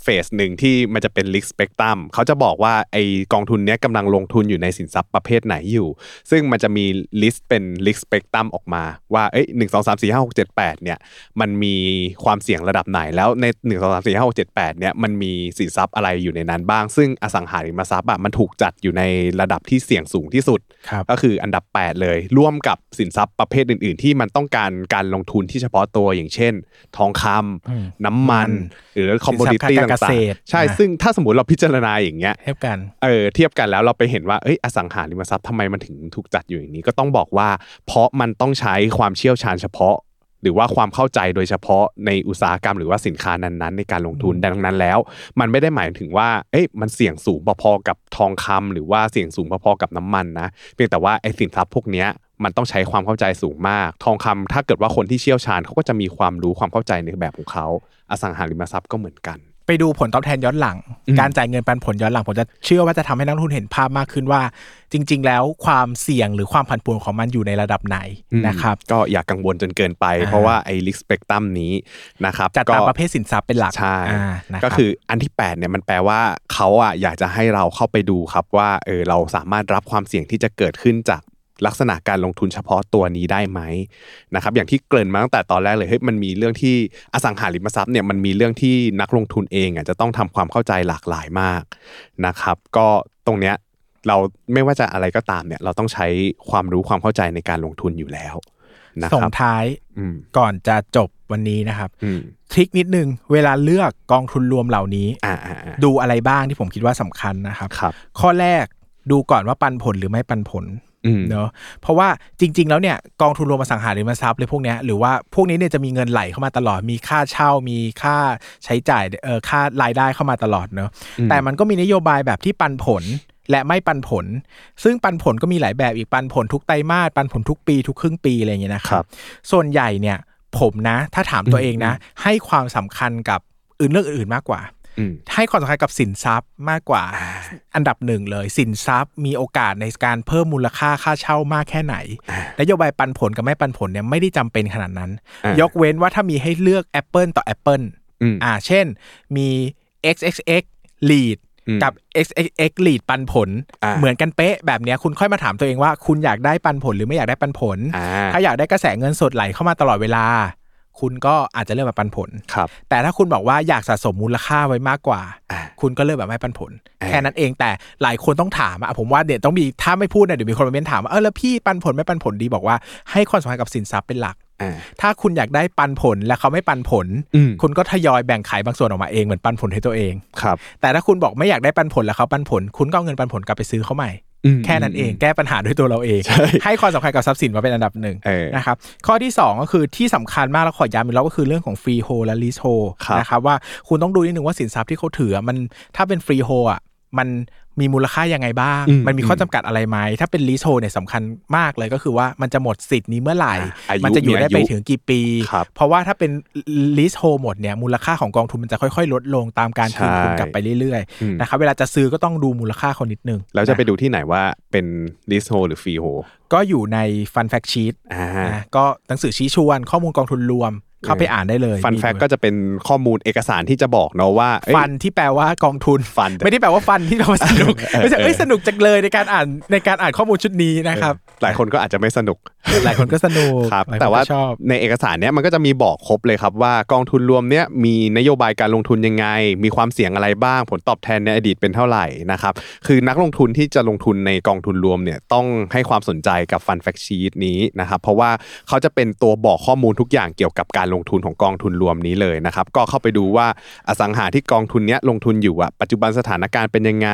[SPEAKER 2] เพจหนึ่งที่มันจะเป็น risk spectrum เขาจะบอกว่าไอกองทุนเนี้ยกำลังลงทุนอยู่ในสินทรัพย์ประเภทไหนอยู่ ซึ่งมันจะมี list เป็น risk spectrum ออกมาว่าเอ้ยหนึ่งสองสามสี่ห้าหกเจ็ดแปดเนี่ยมันมีความเสี่ยงระดับไหนแล้วในหนึ่งสองสามสี่ห้าหกเจ็ดแปดเนี่ยมันมีสินทรัพย์อะไรอยู่ในนั้นบ้าง ซึ่งอสังหาริมทรัพย์อะมันถูกจัดอยู่ในระดับที่เสี่ยงสูงที่สุด
[SPEAKER 3] ครับ
[SPEAKER 2] ก็คืออันดับ 8 เลย ร่วมกับสินทรัพย์ประเภทอื่น ๆ ที่มันต้องการการลงทุนที่เฉพาะตัวอย่างเช่น ทองคำ
[SPEAKER 3] อืม
[SPEAKER 2] น้ำมัน หรือคอม
[SPEAKER 3] สิ
[SPEAKER 2] มู
[SPEAKER 3] น
[SPEAKER 2] นิ
[SPEAKER 3] ทรัพย์
[SPEAKER 2] ตี้
[SPEAKER 3] การเก
[SPEAKER 2] ต่า
[SPEAKER 3] ษ
[SPEAKER 2] ง
[SPEAKER 3] ตร
[SPEAKER 2] ๆใช่
[SPEAKER 3] นะ
[SPEAKER 2] ซึ่งถ้าสมมติเราพิจารณาอย่างเงี้ย
[SPEAKER 3] เทียบกัน
[SPEAKER 2] เออเทียบกันแล้วเราไปเห็นว่าเอ้ยอสังหาริมทรัพย์ทำไมมันถึงถูกจัดอยู่อย่างนี้ก็ต้องบอกว่า เพราะมันต้องใช้ความเชี่ยวชาญเฉพาะ หรือว่าความเข้าใจโดยเฉพาะในอุตสาหกรรมหรือว่าสินค้านั้นๆ ในการลงทุนดังนั้นแล้ว มันไม่ได้หมายถึงว่าเอ้ยมันเสี่ยงสูงพอๆกับทองคำหรือว่าเสี่ยงสูงพอๆกับน้ำมันนะเพียงแต่ว่าไอ้สินทรัพย์พวกเนี้ยมันต้องใช้ความเข้าใจสูงมาก ทองคำถ้าเกิดว่าคนที่เชี่ยวชาญเขาก็จะมีความรู้ความเข้าใจในแบบของเขา อสังหาริมทรัพย์ก็เหมือนกัน
[SPEAKER 3] ไปดูผลตอบแทนย้อนหลัง
[SPEAKER 2] อืม
[SPEAKER 3] การจ่ายเงินปันผลย้อนหลังผมจะเชื่อว่าจะทำให้นักลงทุนเห็นภาพมากขึ้นว่า จริง ๆ แล้วความเสี่ยงหรือความผันผวนของมันอยู่ในระดับไหนนะครับ
[SPEAKER 2] ก็อย่ากกังวลจนเกินไป
[SPEAKER 3] อ่า
[SPEAKER 2] เพราะว่าไอ้ลิกสเปกตรัมนี้นะครับ
[SPEAKER 3] จัดตามประเภทสินทรัพย์เป็นหลัก
[SPEAKER 2] ใช่
[SPEAKER 3] อ่านะรับ
[SPEAKER 2] ก็คืออันที่8เนี่ยมันแปลว่าเขาอะอยากจะให้เราเข้าไปดูครับว่าเออเราสามารถรับความเสี่ยงที่จะเกิดขึ้นจาก ลักษณะการลงทุนเฉพาะตัวนี้ได้ไหมนะครับอย่างที่เกริ่นมาตั้งแต่ตอนแรกเลยเฮ้ยมันมีเรื่องที่อสังหาริมทรัพย์เนี่ยมันมีเรื่องที่นักลงทุนเองอะจะต้องทำความเข้าใจหลากหลายมากนะครับ ก็ตรงเนี้ยเราไม่ว่าจะอะไรก็ตามเนี่ย เราต้องใช้ความรู้ความเข้าใจในการลงทุนอยู่แล้วนะ
[SPEAKER 3] ส่
[SPEAKER 2] ค
[SPEAKER 3] ง
[SPEAKER 2] รับ
[SPEAKER 3] ท้าย
[SPEAKER 2] อืม
[SPEAKER 3] ก่อนจะจบวันนี้นะครับ
[SPEAKER 2] อืม
[SPEAKER 3] ทริคนิดนึง เวลาเลือกกองทุนรวมเหล่านี้
[SPEAKER 2] อ่าอ่าอ่า
[SPEAKER 3] ดูอะไรบ้างที่ผมคิดว่าสำคัญนะครับ
[SPEAKER 2] ครับ
[SPEAKER 3] ข้อแรกดูก่อนว่าปันผลหรือไม่ปันผล
[SPEAKER 2] อืม
[SPEAKER 3] เนอะเพราะว่าจริง ๆ แล้วเนี่ยกองทุนรวมอสังหาริมทรัพย์เลยพวกเนี้ยหรือว่าพวกนี้เนี่ยจะมีเงินไหลเข้ามาตลอดมีค่าเช่ามีค่าใช้จ่ายเอ่อค่ารายได้เข้ามาตลอดเนอะแต่มันก็มีนโยบายแบบที่ปันผลและไม่ปันผล ซึ่งปันผลก็มีหลายแบบอีกปันผลทุกไตรมาสปันผลทุกปีทุกครึ่งปีอะไรอย่างเงี้ยนะค
[SPEAKER 2] ครั
[SPEAKER 3] รับ
[SPEAKER 2] บ
[SPEAKER 3] ส่วนใหญ่เนี่ยผมนะ ถ้าถามตัวเองนะ ให้ความสำคัญกับอื่นเรื่องอื่นมากกว่า
[SPEAKER 2] อืม
[SPEAKER 3] ให้ความสำคัญกับสินทรัพย์มากกว่าอันดับหนึ่งเลย สินทรัพย์มีโอกาสในการเพิ่มมูลค่าค่าเช่ามากแค่ไหนนโยบายปันผลกับไม่ปันผลเนี่ยไม่ได้จำเป็นขนาดนั้น
[SPEAKER 2] อ่าย
[SPEAKER 3] ยกเว้นว่าถ้ามีให้เลือก Apple ต่อ Apple
[SPEAKER 2] อืม
[SPEAKER 3] อ่า เช่นมี XXX lead
[SPEAKER 2] อืม
[SPEAKER 3] กับ XXX lead ปันผล
[SPEAKER 2] อ่า
[SPEAKER 3] เหมือนกันเป๊ะแบบเนี้ยคุณค่อยมาถามตัวเองว่า คุณอยากได้ปันผลหรือไม่อยากได้ปันผล
[SPEAKER 2] อ่า
[SPEAKER 3] ถ้าอยากได้กระแสเงินสดไหลเข้ามาตลอดเวลา คุณก็อาจจะเลือกแบบปันผล
[SPEAKER 2] ครับ
[SPEAKER 3] แต่ถ้าคุณบอกว่าอยากสะสมมูลค่าไว้มากกว่า
[SPEAKER 2] อ่า
[SPEAKER 3] คุณก็เลือกแบบไม่ปันผล
[SPEAKER 2] อ่า
[SPEAKER 3] แค่นั้นเองแต่หลายคนต้องถามอะผมว่าเดี๋ยวต้องมีถ้าไม่พูดเนี่ยเดี๋ยวมีคนมาเม้นถามว่าเออแล้วพี่ปันผลไม่ปันผลดีบอกว่าให้ความสำคัญกับสินทรัพย์เป็นหลัก
[SPEAKER 2] อ่า
[SPEAKER 3] ถ้าคุณอยากได้ปันผลและเขาไม่ปันผล
[SPEAKER 2] อืม
[SPEAKER 3] คุณก็ทยอยแบ่งขายบางส่วนออกมาเองเหมือนปันผลให้ตัวเอง
[SPEAKER 2] ครับ
[SPEAKER 3] แต่ถ้าคุณบอกไม่อยากได้ปันผลแล้วเขาปันผล คุณก็เอาเงินปันผลกลับไปซื้อเขาใหม่
[SPEAKER 2] อืม
[SPEAKER 3] แค่นั้นเองแก้ปัญหาด้วยตัวเราเอง
[SPEAKER 2] ใช่
[SPEAKER 3] ให้ความสำคัญกับทรัพย์สินมาเป็นอันดับหนึ่ง
[SPEAKER 2] เออ
[SPEAKER 3] นะครับข้อที่ 2 ก็คือที่สำคัญมากแล้วขอย้ำอีกแล้วก็คือเรื่องของ freehold และ leasehold
[SPEAKER 2] ครับ
[SPEAKER 3] นะครับว่าคุณต้องดูนิดนึงว่าสินทรัพย์ที่เขาถือมันถ้าเป็น freehold อะมัน มีมูลค่ายังไงบ้าง
[SPEAKER 2] อืม
[SPEAKER 3] มันมีข้อจำกัดอะไรไหม ถ้าเป็น leasehold เนี่ยสำคัญมากเลยก็คือว่ามันจะหมดสิทธิ์นี้เมื่อไหร่
[SPEAKER 2] อายุ
[SPEAKER 3] มันจะอยู่ได้
[SPEAKER 2] มีอายุ
[SPEAKER 3] ไปถึงกี่ปี
[SPEAKER 2] ครับ
[SPEAKER 3] เพราะว่าถ้าเป็น leasehold หมดเนี่ยมูลค่าของกองทุนมันจะค่อยๆ ลดลงตามการคืนทุน
[SPEAKER 2] ใช่
[SPEAKER 3] กลับไปเรื่อย
[SPEAKER 2] อืม
[SPEAKER 3] ๆนะครับเวลาจะซื้อก็ต้องดูมูลค่าเขานิดนึง
[SPEAKER 2] แล้วจะไป
[SPEAKER 3] น
[SPEAKER 2] ดูที่ไหนว่าเป็น leasehold หรือ freehold
[SPEAKER 3] ก็อยู่ใน fund fact sheet
[SPEAKER 2] อ่า
[SPEAKER 3] นะก็หนังสือชี้ชวนข้อมูลกองทุนรวม เข้าไปอ่านได้เลย
[SPEAKER 2] fund
[SPEAKER 3] มี
[SPEAKER 2] fact ก็จะเป็นข้อมูลเอกสารที่จะบอกเนาะว่าเอ้ย
[SPEAKER 3] fund ที่แปลว่ากองทุน
[SPEAKER 2] fund
[SPEAKER 3] ไม่ได้แปลว่า fun ที่แปลว่าสนุก
[SPEAKER 2] เออ
[SPEAKER 3] ไม่ใช่
[SPEAKER 2] เออ
[SPEAKER 3] เอ้ยสนุกจังเลยในการอ่านในการอ่านข้อมูลชุดนี้นะครับ
[SPEAKER 2] หลายคนก็อาจจะไม่สนุก
[SPEAKER 3] หลายคนก็สนุก
[SPEAKER 2] ครับ
[SPEAKER 3] หลยคน
[SPEAKER 2] แต่ว่า
[SPEAKER 3] ก็ชอบ
[SPEAKER 2] ในเอกสารเนี้ยมันก็จะมีบอกครบเลยครับว่ากองทุนรวมเนี้ยมีนโยบายการลงทุนยังไง มีความเสี่ยงอะไรบ้าง ผลตอบแทนในอดีตเป็นเท่าไหร่นะครับคือนักลงทุนที่จะลงทุนในกองทุนรวมเนี่ยต้องให้ความสนใจกับฟันแฟกชีตนี้นะครับเพราะว่าเขาจะเป็นตัวบอกข้อมูลทุกอย่างเกี่ยวกับการลงทุนของกองทุนรวมนี้เลยนะครับ ก็เข้าไปดูว่าอสังหาที่กองทุนเนี้ยลงทุนอยู่อะปัจจุบันสถานการณ์เป็นยังไง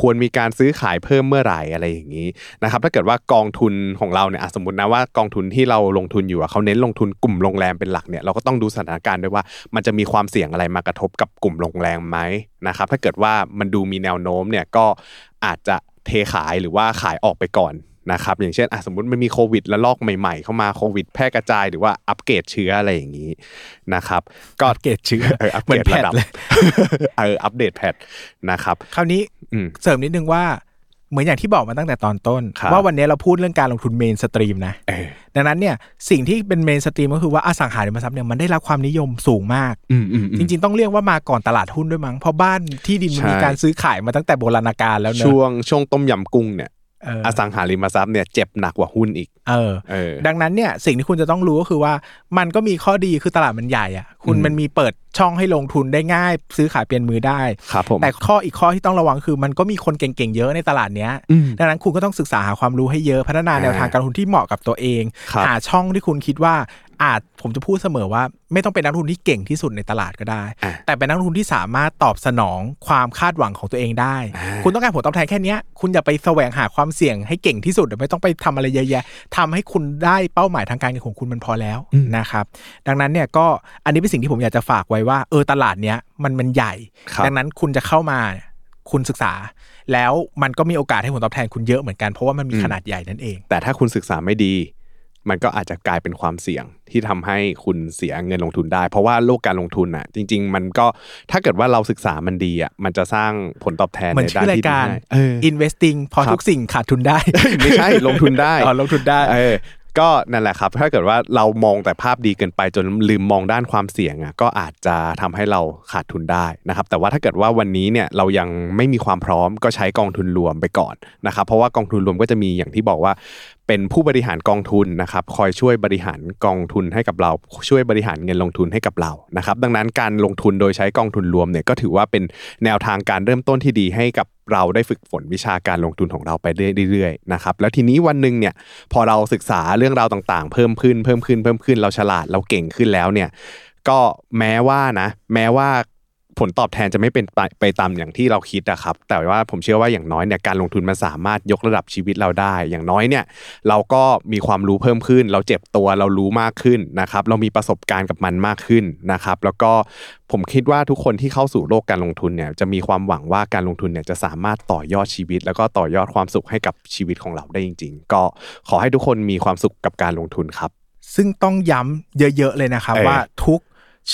[SPEAKER 2] ควรมีการซื้อขายเพิ่มเมื่อไหร่อะไรอย่างนี้นะครับ ถ้าเกิดว่ากองทุนของเราเนี่ยสมมตินะว่ากองทุนที่เราลงทุนอยู่อะเขาเน้นลงทุนกลุ่มโรงแรมเป็นหลักเนี่ยเราก็ต้องดูสถานการณ์ด้วยว่ามันจะมีความเสี่ยงอะไรมากระทบกับกลุ่มโรงแรมไหมนะครับถ้าเกิดว่ามันดูมีแนวโน้มเนี่ยก็อาจจะเทขายหรือว่าขายออกไปก่อน นะครับอย่างเช่นอะสมมติมันมีโควิดระลอกใหม่ ๆ เข้ามาโควิด แพร่กระจายหรือว่าอัปเกรดเชื้ออะไรอย่างนี้นะครับ ก็
[SPEAKER 3] อัปเกรดเชื้อ
[SPEAKER 2] เอออัป
[SPEAKER 3] เหมื
[SPEAKER 2] เกร
[SPEAKER 3] อน
[SPEAKER 2] ด
[SPEAKER 3] แพท
[SPEAKER 2] ระดับ
[SPEAKER 3] เลย
[SPEAKER 2] เออ update patch นะครับ
[SPEAKER 3] คราวนี้
[SPEAKER 2] อืม
[SPEAKER 3] เสริมนิดนึงว่าเหมือนอย่างที่บอกมาตั้งแต่ตอนต้น
[SPEAKER 2] ครับ
[SPEAKER 3] ว่าวันนี้เราพูดเรื่องการลงทุน mainstream นะ
[SPEAKER 2] เออ
[SPEAKER 3] ดังนั้นเนี่ยสิ่งที่เป็นเมนสตรีมก็คือว่าอสังหาริมทรัพย์เนี่ยมันได้รับความนิยมสูงมาก
[SPEAKER 2] อืมอืมอืม
[SPEAKER 3] จริง ๆ ต้องเรียกว่ามาก่อนตลาดหุ้นด้วยมั้งเพราะบ้านที่ดินมัน
[SPEAKER 2] ใช่
[SPEAKER 3] มีการซื้อขายมาตั้งแต่โบราณกาลแล้วเนอะ
[SPEAKER 2] ช่วงช่วงต้มยำกุ้งเนี่ย
[SPEAKER 3] เออ
[SPEAKER 2] อสังหาริมทรัพย์เนี่ยเจ็บหนักกว่าหุ้นอีก
[SPEAKER 3] เออ
[SPEAKER 2] เออ
[SPEAKER 3] ดังนั้นเนี่ยสิ่งที่คุณจะต้องรู้ก็คือว่ามันก็มีข้อดีคือตลาดมันใหญ่อะคุณ
[SPEAKER 2] อืม
[SPEAKER 3] มันมีเปิดช่องให้ลงทุนได้ง่าย ซื้อขายเปลี่ยนมือได้
[SPEAKER 2] ครับผม
[SPEAKER 3] แต่ข้ออีกข้อที่ต้องระวังคือมันก็มีคนเก่งๆเยอะในตลาดเนี้ย
[SPEAKER 2] อืม
[SPEAKER 3] ดังนั้นคุณก็ต้องศึกษาหาความรู้ให้เยอะพัฒนา
[SPEAKER 2] อ่า
[SPEAKER 3] แนวทางการลงทุนที่เหมาะกับตัวเอง
[SPEAKER 2] ครับ
[SPEAKER 3] หาช่องที่คุณคิดว่า อาจผมจะพูดเสมอว่า ไม่ต้องเป็นนักลงทุนที่เก่งที่สุดในตลาดก็ได้
[SPEAKER 2] อะ
[SPEAKER 3] แต่เป็นนักลงทุนที่สามารถตอบสนองความคาดหวังของตัวเองได้
[SPEAKER 2] อ่า
[SPEAKER 3] คุณต้องการผลตอบแทนแค่เนี้ยคุณอย่าไปแสวงหาความเสี่ยงให้เก่งที่สุดไม่ต้องไปทำอะไรเยอะแยะทำให้คุณได้เป้าหมายทางการเงินของคุณมันพอแล้วนะครับดังนั้นเนี่ยก็อันนี้เป็นสิ่งที่ผมอยากจะฝากไว้ว่าเออตลาดเนี้ยมันมันใหญ่
[SPEAKER 2] ครับ
[SPEAKER 3] ดังนั้นคุณจะเข้ามาเนี่ยคุณศึกษา แล้วมันก็มีโอกาสให้ผลตอบแทนคุณเยอะเหมือนกันเพราะว่ามันมีขนาดใหญ่นั่นเอง
[SPEAKER 2] แต่ถ้าคุณศึกษาไม่ดี มันก็อาจจะกลายเป็นความเสี่ยงที่ทำให้คุณเสียเงินลงทุนได้ เพราะว่าโลกการลงทุนอะ จริง ๆ มันก็ถ้าเกิดว่าเราศึกษามันดีอะมันจะสร้างผลตอบแทน
[SPEAKER 3] เหมือน
[SPEAKER 2] ใน
[SPEAKER 3] ชื่
[SPEAKER 2] ด้าน
[SPEAKER 3] อราย
[SPEAKER 2] ที่ดี
[SPEAKER 3] การ
[SPEAKER 2] ให้เออ
[SPEAKER 3] investing พอ
[SPEAKER 2] ครับ
[SPEAKER 3] ทุกสิ่งขาดทุนได้
[SPEAKER 2] ไม่ใช่ลงทุนได้
[SPEAKER 3] อ๋อลงทุนได้
[SPEAKER 2] เออก็นั่นแหละครับ ถ้าเกิดว่าเรามองแต่ภาพดีเกินไปจนลืมมองด้านความเสี่ยงอะก็อาจจะทำให้เราขาดทุนได้นะครับแต่ว่าถ้าเกิดว่าวันนี้เนี่ยเรายังไม่มีความพร้อมก็ใช้กองทุนรวมไปก่อนนะครับเพราะว่ากองทุนรวมก็จะมีอย่างที่บอกว่า เป็นผู้บริหารกองทุนนะครับคอยช่วยบริหารกองทุนให้กับเรา ช่วยบริหารเงินลงทุนให้กับเรานะครับดังนั้นการลงทุนโดยใช้กองทุนรวมเนี่ยก็ถือว่าเป็นแนวทางการเริ่มต้นที่ดีให้กับเราได้ฝึกฝนวิชาการลงทุนของเราไปเรื่อยๆนะครับแล้วทีนี้วันหนึ่งเนี่ยพอเราศึกษาเรื่องราวต่างๆ เพิ่มขึ้นเพิ่มขึ้นเพิ่มขึ้นเราฉลาดเราเก่งขึ้นแล้วเนี่ยก็แม้ว่านะแม้ว่า ผลตอบแทนจะไม่เป็นไปไปตามอย่างที่เราคิดอะครับ แต่ว่าผมเชื่อว่าอย่างน้อยเนี่ยการลงทุนมันสามารถยกระดับชีวิตเราได้ อย่างน้อยเนี่ยเราก็มีความรู้เพิ่มขึ้น เราเจ็บตัวเรารู้มากขึ้นนะครับ เรามีประสบการณ์กับมันมากขึ้นนะครับ แล้วก็ผมคิดว่าทุกคนที่เข้าสู่โลกการลงทุนเนี่ยจะมีความหวังว่าการลงทุนเนี่ยจะสามารถต่อยอดชีวิต แล้วก็ต่อยอดความสุขให้กับชีวิตของเราได้จริง ๆ ก็ขอให้ทุกคนมีความสุขกับการลงทุนครับ
[SPEAKER 3] ซึ่งต้องย้ำเยอะ ๆ เลยนะครับ
[SPEAKER 2] เออ
[SPEAKER 3] ว่าทุก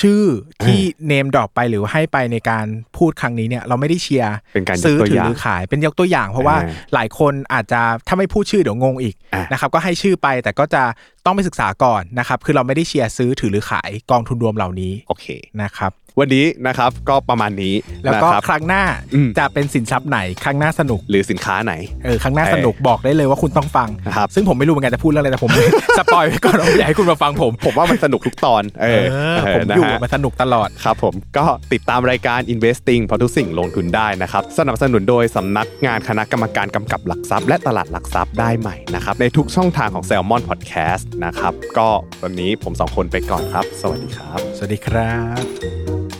[SPEAKER 3] ชื่อที่เนมดรอปไปหรือให้ไปในการพูดครั้งนี้เนี่ยเราไม่ได้เชียร์
[SPEAKER 2] เป็นการยก
[SPEAKER 3] ซื้อ
[SPEAKER 2] ตัว
[SPEAKER 3] ถื
[SPEAKER 2] อย่าง
[SPEAKER 3] หรือขายเป็นยกตัวอย่าง เพราะว่า
[SPEAKER 2] อ่า
[SPEAKER 3] หลายคนอาจจะถ้าไม่พูดชื่อเดี๋ยวงงอีก
[SPEAKER 2] อะ
[SPEAKER 3] นะครับก็ให้ชื่อไปแต่ก็จะต้องไปศึกษาก่อนนะครับคือเราไม่ได้เชียร์ซื้อถือหรือขายกองทุนรวมเหล่านี้
[SPEAKER 2] โอเค
[SPEAKER 3] นะครับ
[SPEAKER 2] วันนี้นะครับก็ประมาณนี้
[SPEAKER 3] แล้วก็
[SPEAKER 2] นะครับ
[SPEAKER 3] ครั้งหน้า
[SPEAKER 2] อืม
[SPEAKER 3] จะเป็นสินทรัพย์ไหนครั้งหน้าสนุก
[SPEAKER 2] หรือสินค้าไหน
[SPEAKER 3] เออครั้งหน้าสนุกบอกได้เลยว่าคุณต้องฟัง
[SPEAKER 2] นะครับ
[SPEAKER 3] ซึ่งผมไม่รู้เหมือนกันจะพูดเรื่องอะไรแต่ผมสปอยไว้ก่อนว่าอยากให้คุณมาฟังผม
[SPEAKER 2] ผมว่ามันสนุกทุกตอนเอ
[SPEAKER 3] เอ
[SPEAKER 2] อ
[SPEAKER 3] อ
[SPEAKER 2] เออ
[SPEAKER 3] ผม
[SPEAKER 2] นะ
[SPEAKER 3] อยู่
[SPEAKER 2] ฮะ
[SPEAKER 3] มาสนุกตลอด
[SPEAKER 2] ครับ ผมก็ติดตามรายการ investing เพราะทุกสิ่งลงทุนได้นะครับสนับสนุนโดยสำนักงานคณะกรรมการกำกับหลักทรัพย์ และตลาดหลักทรัพย์ได้ใหม่นะครับในทุกช่องทางของ Salmon Podcast นะครับก็วันนี้ผมสองคนไปก่อนครับ สวัสดีครับ
[SPEAKER 3] สวัสดีครับ